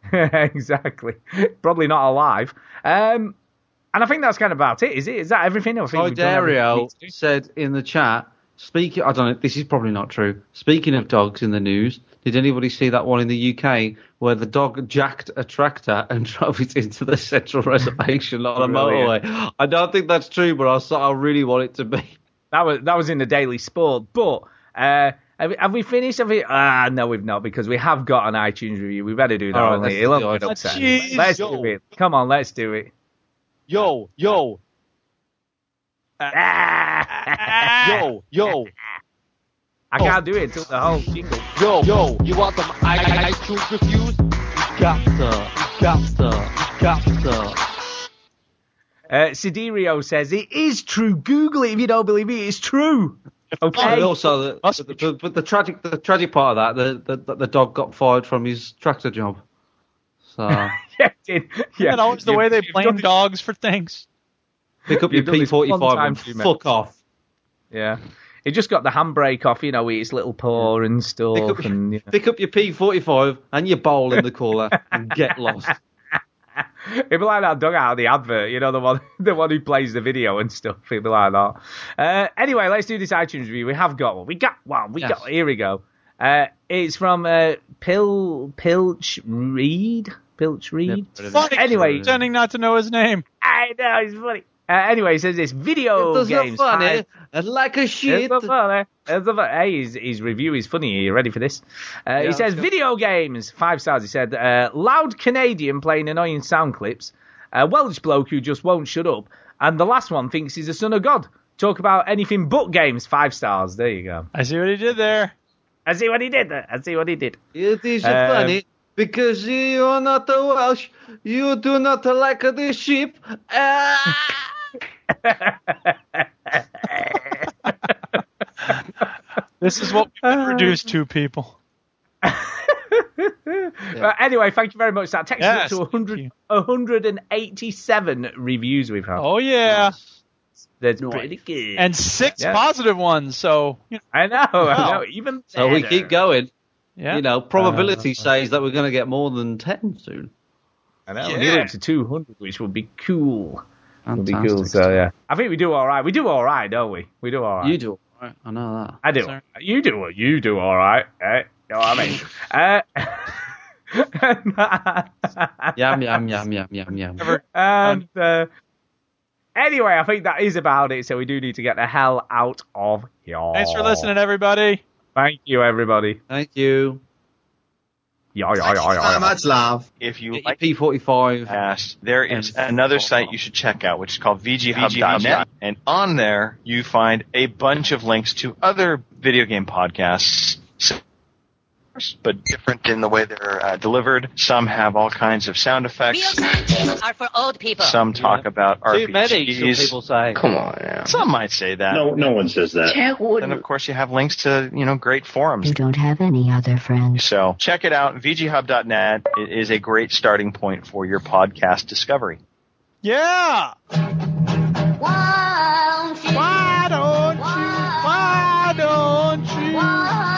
exactly. Probably not alive. Um, and I think that's kind of about it. Is it? Is that everything? I think we've done everything we Dario need to do. said in the chat, speaking, I don't know, this is probably not true. Speaking of dogs in the news, did anybody see that one in the UK where the dog jacked a tractor and drove it into the central reservation on a motorway? I don't think that's true, but I, I really want it to be. That was that was in the Daily Sport. But uh, have, we- have we finished? Have we? Ah, no, we've not because we have got an iTunes review. We better do that. Haven't let's It'll get iTunes. upset. Jeez, Let's yo. do it. Come on, let's do it. Yo, yo, Ah. yo, yo, I can't do it until the whole jingle. yo, yo. You want some iTunes reviews? You got to, you got to, you got to. Uh, Siderio says it is true. Google it if you don't believe me. It's true. But Okay. also, the, the, the, but the tragic, the tragic part of that, the, the, the dog got fired from his tractor job. So yeah, it did. Yeah. that always the You've- way they blame dogs for things? pick up your You've done P45 and fuck off. Yeah. It just got the handbrake off, you know, with its little paw and stuff. Pick up, and, you know. pick up your P45 and your bowl in the cooler and get lost. It'd be like that dog out of the advert, you know, the one the one who plays the video and stuff. It'd be like that. Uh, anyway, let's do this iTunes review. We have got one. We got one. We Yes. got. Here we go. Uh, it's from uh, Pil Pilch Reed. Pilch Reed. Funny. Anyway, pretending not to know his name. I know it's funny. Uh, anyway, he says this video It does games. not funny. five- and like a shit. It's not funny. It's not funny. Hey, his, his review is funny. Are you ready for this? Uh, he says, let's go. video games, five stars. He said, uh, loud Canadian playing annoying sound clips, a Welsh bloke who just won't shut up, and the last one thinks he's a son of God. Talk about anything but games, five stars. There you go. I see what he did there. I see what he did there. I see what he did. It is Um, funny because you are not a Welsh. You do not like the sheep. Ah! This is what we reduce to people. Uh, anyway, thank you very much. That takes Yes, us to 100, 187 reviews we've had. Oh yeah, That's pretty good. and six Yeah. positive ones. So you know, I know, I know. Even So we keep going. yeah. You know, probability says that we're going to get more than 10 soon. I know. Yeah. Nearly up to 200, which would be cool. Would be cool. Fantastic So yeah, I think we do all right. We do all right, don't we? We do all right. You do. Right, I know that. I do. Sir. You do. What you do all right. Eh? You know what I mean? uh, Yum, yum, yum, yum, yum, yum. and uh, anyway, I think that is about it. So we do need to get the hell out of here. Thanks for listening, everybody. Thank you, everybody. Thank you. Yeah, yeah, yeah, yeah, yeah. much love. If you like P45. past, there is another site you should check out, which is called VGHub.net. And on there, you find a bunch of links to other video game podcasts, but different in the way they're uh, delivered. Some have all kinds of sound effects. games are for old people. Some talk about Too many, some RPGs. people say. Come on now. Some might say that. No, no one says that. And of course, you have links to you know great forums. You don't have any other friends. So check it out. VGHub.net It is a great starting point for your podcast discovery. Yeah. Won't you? Why don't you? Why don't you? Why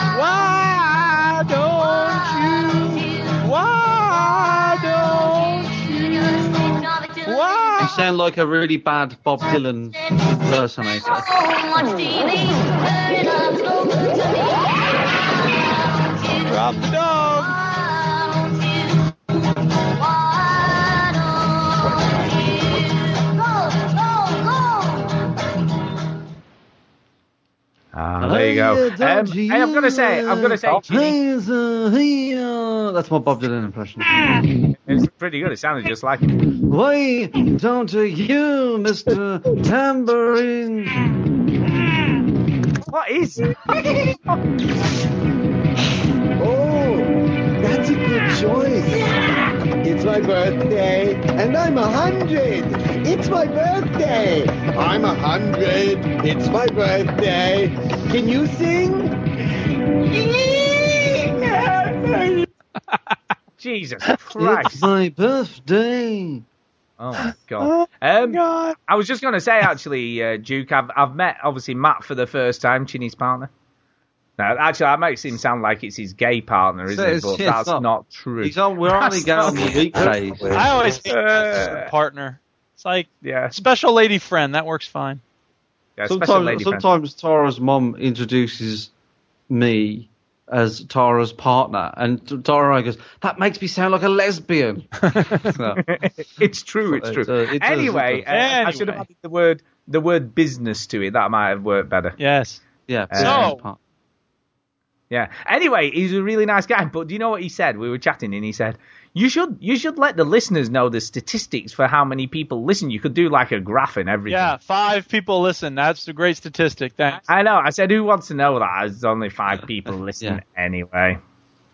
You sound like a really bad Bob Dylan impersonator. So much dog. Ah, there you go. Um, hey, I'm gonna say, I'm gonna say, Chinny, That's my Bob Dylan impression. it's pretty good. It sounded just like him. Why don't you, Mr. Tambourine? What is? Oh, that's a good choice. It's my birthday, and I'm a hundred. It's my birthday. I'm a hundred. It's my birthday. Can you sing? Jesus Christ. It's my birthday. Oh my god. Um, I was just going to say actually, uh, Duke, I've I've met obviously Matt for the first time, Chinny's partner. No, actually, that makes him sound like it's his gay partner, isn't it? But that's not. not, true. He's on. We're only That's going on not the weekdays. I always hate Uh, partner. It's like yeah. special lady friend. That works fine. Yeah, sometimes, lady friend. sometimes Tara's mom introduces me as Tara's partner, and Tara goes, "That makes me sound like a lesbian." So, it's true. It's It true. does, it does, anyway, uh, does. I should have added the word the word business to it. That might have worked better. Yes. yeah. Uh, So- part- Yeah. Anyway, he's a really nice guy. But do you know what he said? We were chatting, and he said, "You should you should let the listeners know the statistics for how many people listen. You could do like a graph and everything." Yeah, five people listen. That's a great statistic. Thanks. I know. I said, "Who wants to know that?" There's only five people listening anyway.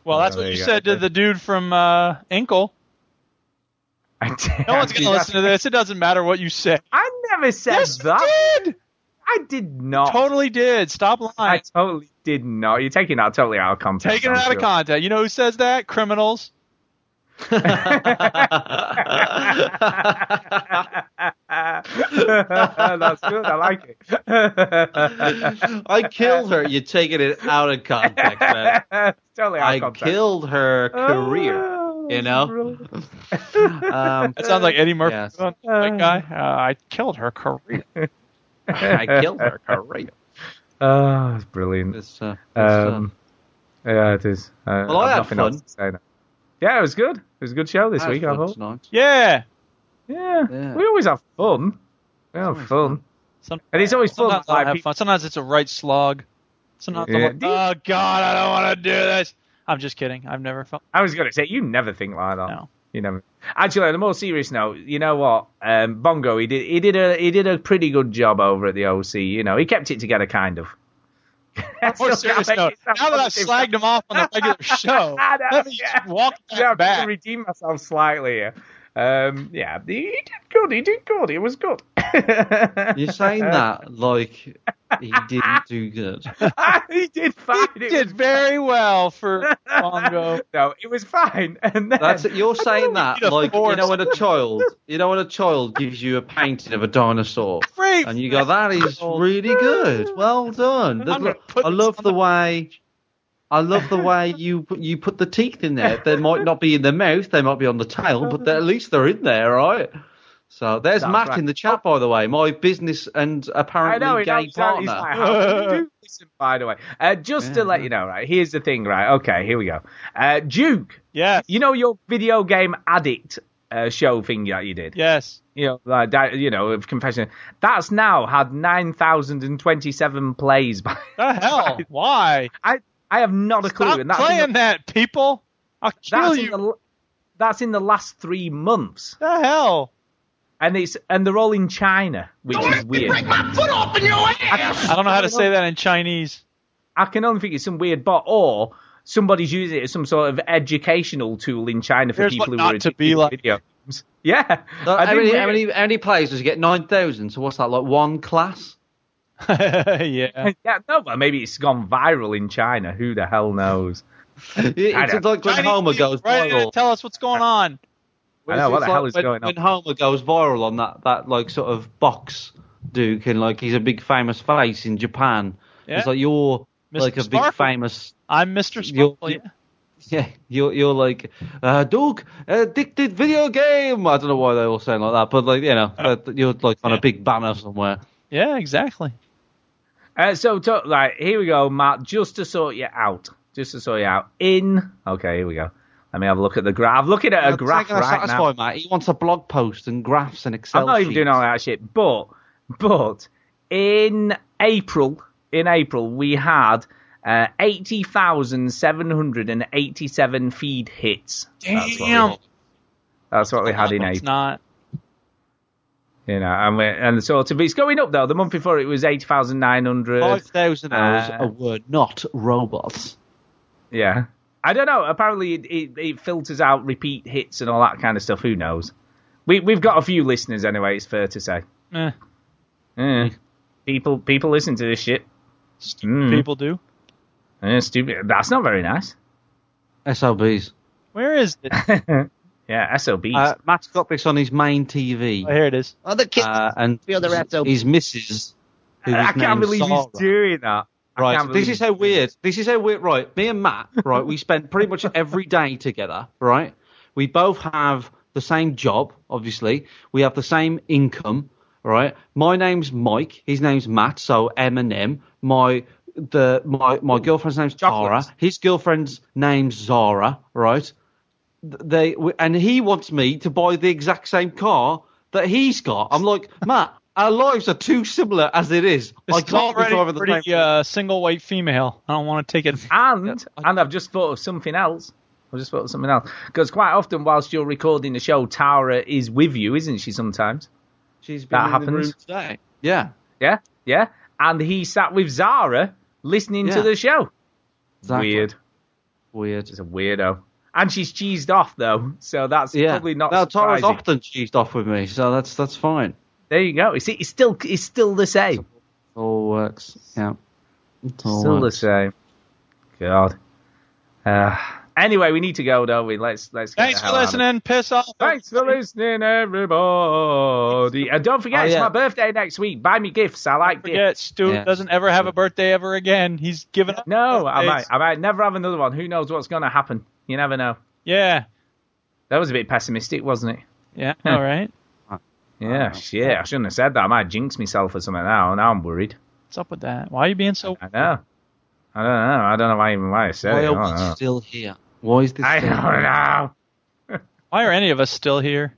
Well, that's Oh, what you you said to the dude from uh, Inkle. No one's gonna listen to this. It doesn't matter what you say. I never said Yes, you that. did. I did not. Totally did. Stop lying. I lying. totally did not. You're taking that totally out of context. Taking it I'm out of context. You know who says that? Criminals. That's good. I like it. I killed her. You're taking it out of context, man. totally out I of context. killed her career. Oh, You know. um, That sounds like Eddie Murphy. Yes. That guy. Uh, I killed her career. I killed her career. Oh, it's brilliant. It's, uh, it's, uh, Um, yeah, it is. Uh, Well, I I've had fun. else to say now. Yeah, it was good. It was a good show this I week, I fun thought. tonight. Yeah. Yeah. Yeah. we always have fun. We have fun. Some, And it's always fun. sometimes I like, have pe- fun. Sometimes it's a right slog. Sometimes Yeah. I'm like, oh God, I don't want to do this. I'm just kidding. I've never felt. I was going to say, you never think like that. No. You know, Actually, on a more serious note, you know what? Um, Bongo, he did, he did a, he did a pretty good job over at the OC. You know, he kept it together, kind of. More serious note. Now that I've slagged him off on the regular show, let me yeah. walk Yeah, that to back. redeem myself slightly here. Um, yeah, he did good. He did good. It was good. You're saying that like he didn't do good. he did fine. He It did very well for Bongo. No, it was fine. And then, That's it. You're saying that like you know when a child, you know when a child gives you a painting of a dinosaur, and you go, "That is really good. Well done." I'm gonna put I love the- way. I love the way you put- you put the teeth in there. They might not be in the mouth, they might be on the tail, but at least they're in there, right? So there's That's Matt right. in the chat, by the way, my business and I apparently know, gay knows that. He's partner. like, how can you do this? By the way, uh, just to let you know, right? Here's the thing, right? Okay, here we go. Uh, Duke, Yes. you know your video game addict uh, show thing that you did. Yes. You know, like that, you know, of confession. That's now had nine thousand and twenty-seven plays. By The hell? Why? I, I have not a clue. Stop and that's in playing the, that, people. I'll kill that's you. in the, that's in the last three months, the hell? and it's and they're all in China, which is weird. break my foot off in your ass. I don't know how to say that in Chinese. I can only think it's some weird bot or somebody's using it as some sort of educational tool in China for Here's people what who are not to addicted be like. video games. Yeah. So how, many, we- how many how many players does he get? Nine thousand. So what's that like? One class? yeah. Yeah, no, but maybe it's gone viral in China. Who the hell knows? It- It's know. like when Chinese Homer people, goes right, viral. Tell us what's going on. I know, what It's the hell like is when, going on? When Homer goes viral on that, that like sort of box Duke and like he's a big famous face in Japan. Yeah. It's like you're Mr. like a big famous I'm Mr. You're- Sparkle. yeah, you're you're like uh, Duke addicted video game. I don't know why they all sound like that, but like you know, uh, you're like on a big banner somewhere. Yeah, exactly. Uh, so, to, right, here we go, Matt, just to sort you out. Just to sort you out. In. Okay, here we go. Let me have a look at the graph. I'm looking at a You're graph taking a right now. satisfy, Matt. He wants a blog post and graphs and Excel I'm not even doing all that shit. But, but in April, in April, we had uh, 80,787 feed hits. That's what we Damn. had. That's what we had in It's April. not. You know, and, we, and sort of, it's going up though. The month before it was 8,900. 5,000 hours Uh, were not robots. Yeah. I don't know. Apparently, it, it, it filters out repeat hits and all that kind of stuff. Who knows? We we've got a few listeners anyway. It's fair to say. Eh, Eh. People people listen to this shit. Mm. people do. Eh, stupid. That's not very nice. SOBs. Where is it? Yeah, SOBs. Uh, Matt's got this on his main TV. Oh, here it is. Other kids Uh, and feel their SOBs. his missus. who I can't believe Sarah. he's doing that. I Right, this is how weird. This is how weird. Right, me and Matt. Right, we spend pretty much every day together. Right, we both have the same job. Obviously, we have the same income. Right, my name's Mike. His name's Matt. So M and M. My the my my girlfriend's name's Chocolates. Tara. His girlfriend's name's Zara. Right, Th- they and he wants me to buy the exact same car that he's got. I'm like, Matt. Our lives are too similar as it is. This I can't be already driving the pretty uh, single white female. I don't want to take it. And and I've just thought of something else. I've just thought of something else because quite often whilst you're recording the show, Tara is with you, isn't she? Sometimes She's been that in happens. the room today. Yeah. Yeah, yeah. And he sat with Zara listening to the show. Exactly. Weird. Weird. She's a weirdo. And she's cheesed off though, so that's Yeah. probably not Now Tara's surprising. often cheesed off with me, so that's that's fine. There you go. It's, it's still it's still the same. All works. Yeah. It all Still the same. God. Uh, anyway, we need to go, don't we? Let's let's. Thanks the for hell of listening. Piss off. Thanks for listening, everybody. And don't forget, Oh, it's my birthday next week. Buy me gifts. I like Forget, gifts. Stu Yeah. doesn't ever have a birthday ever again. He's given up. No, I might. I might never have another one. Who knows what's going to happen? You never know. Yeah. That was a bit pessimistic, wasn't it? Yeah. All right. Yeah, shit. I shouldn't have said that. I might jinx myself or something now. Now I'm worried. What's up with that? Why are you being so? I know. I don't know. I don't know why even why I said Why it. I are we still here? Why is this? I still don't here? know. Why are any of us still here?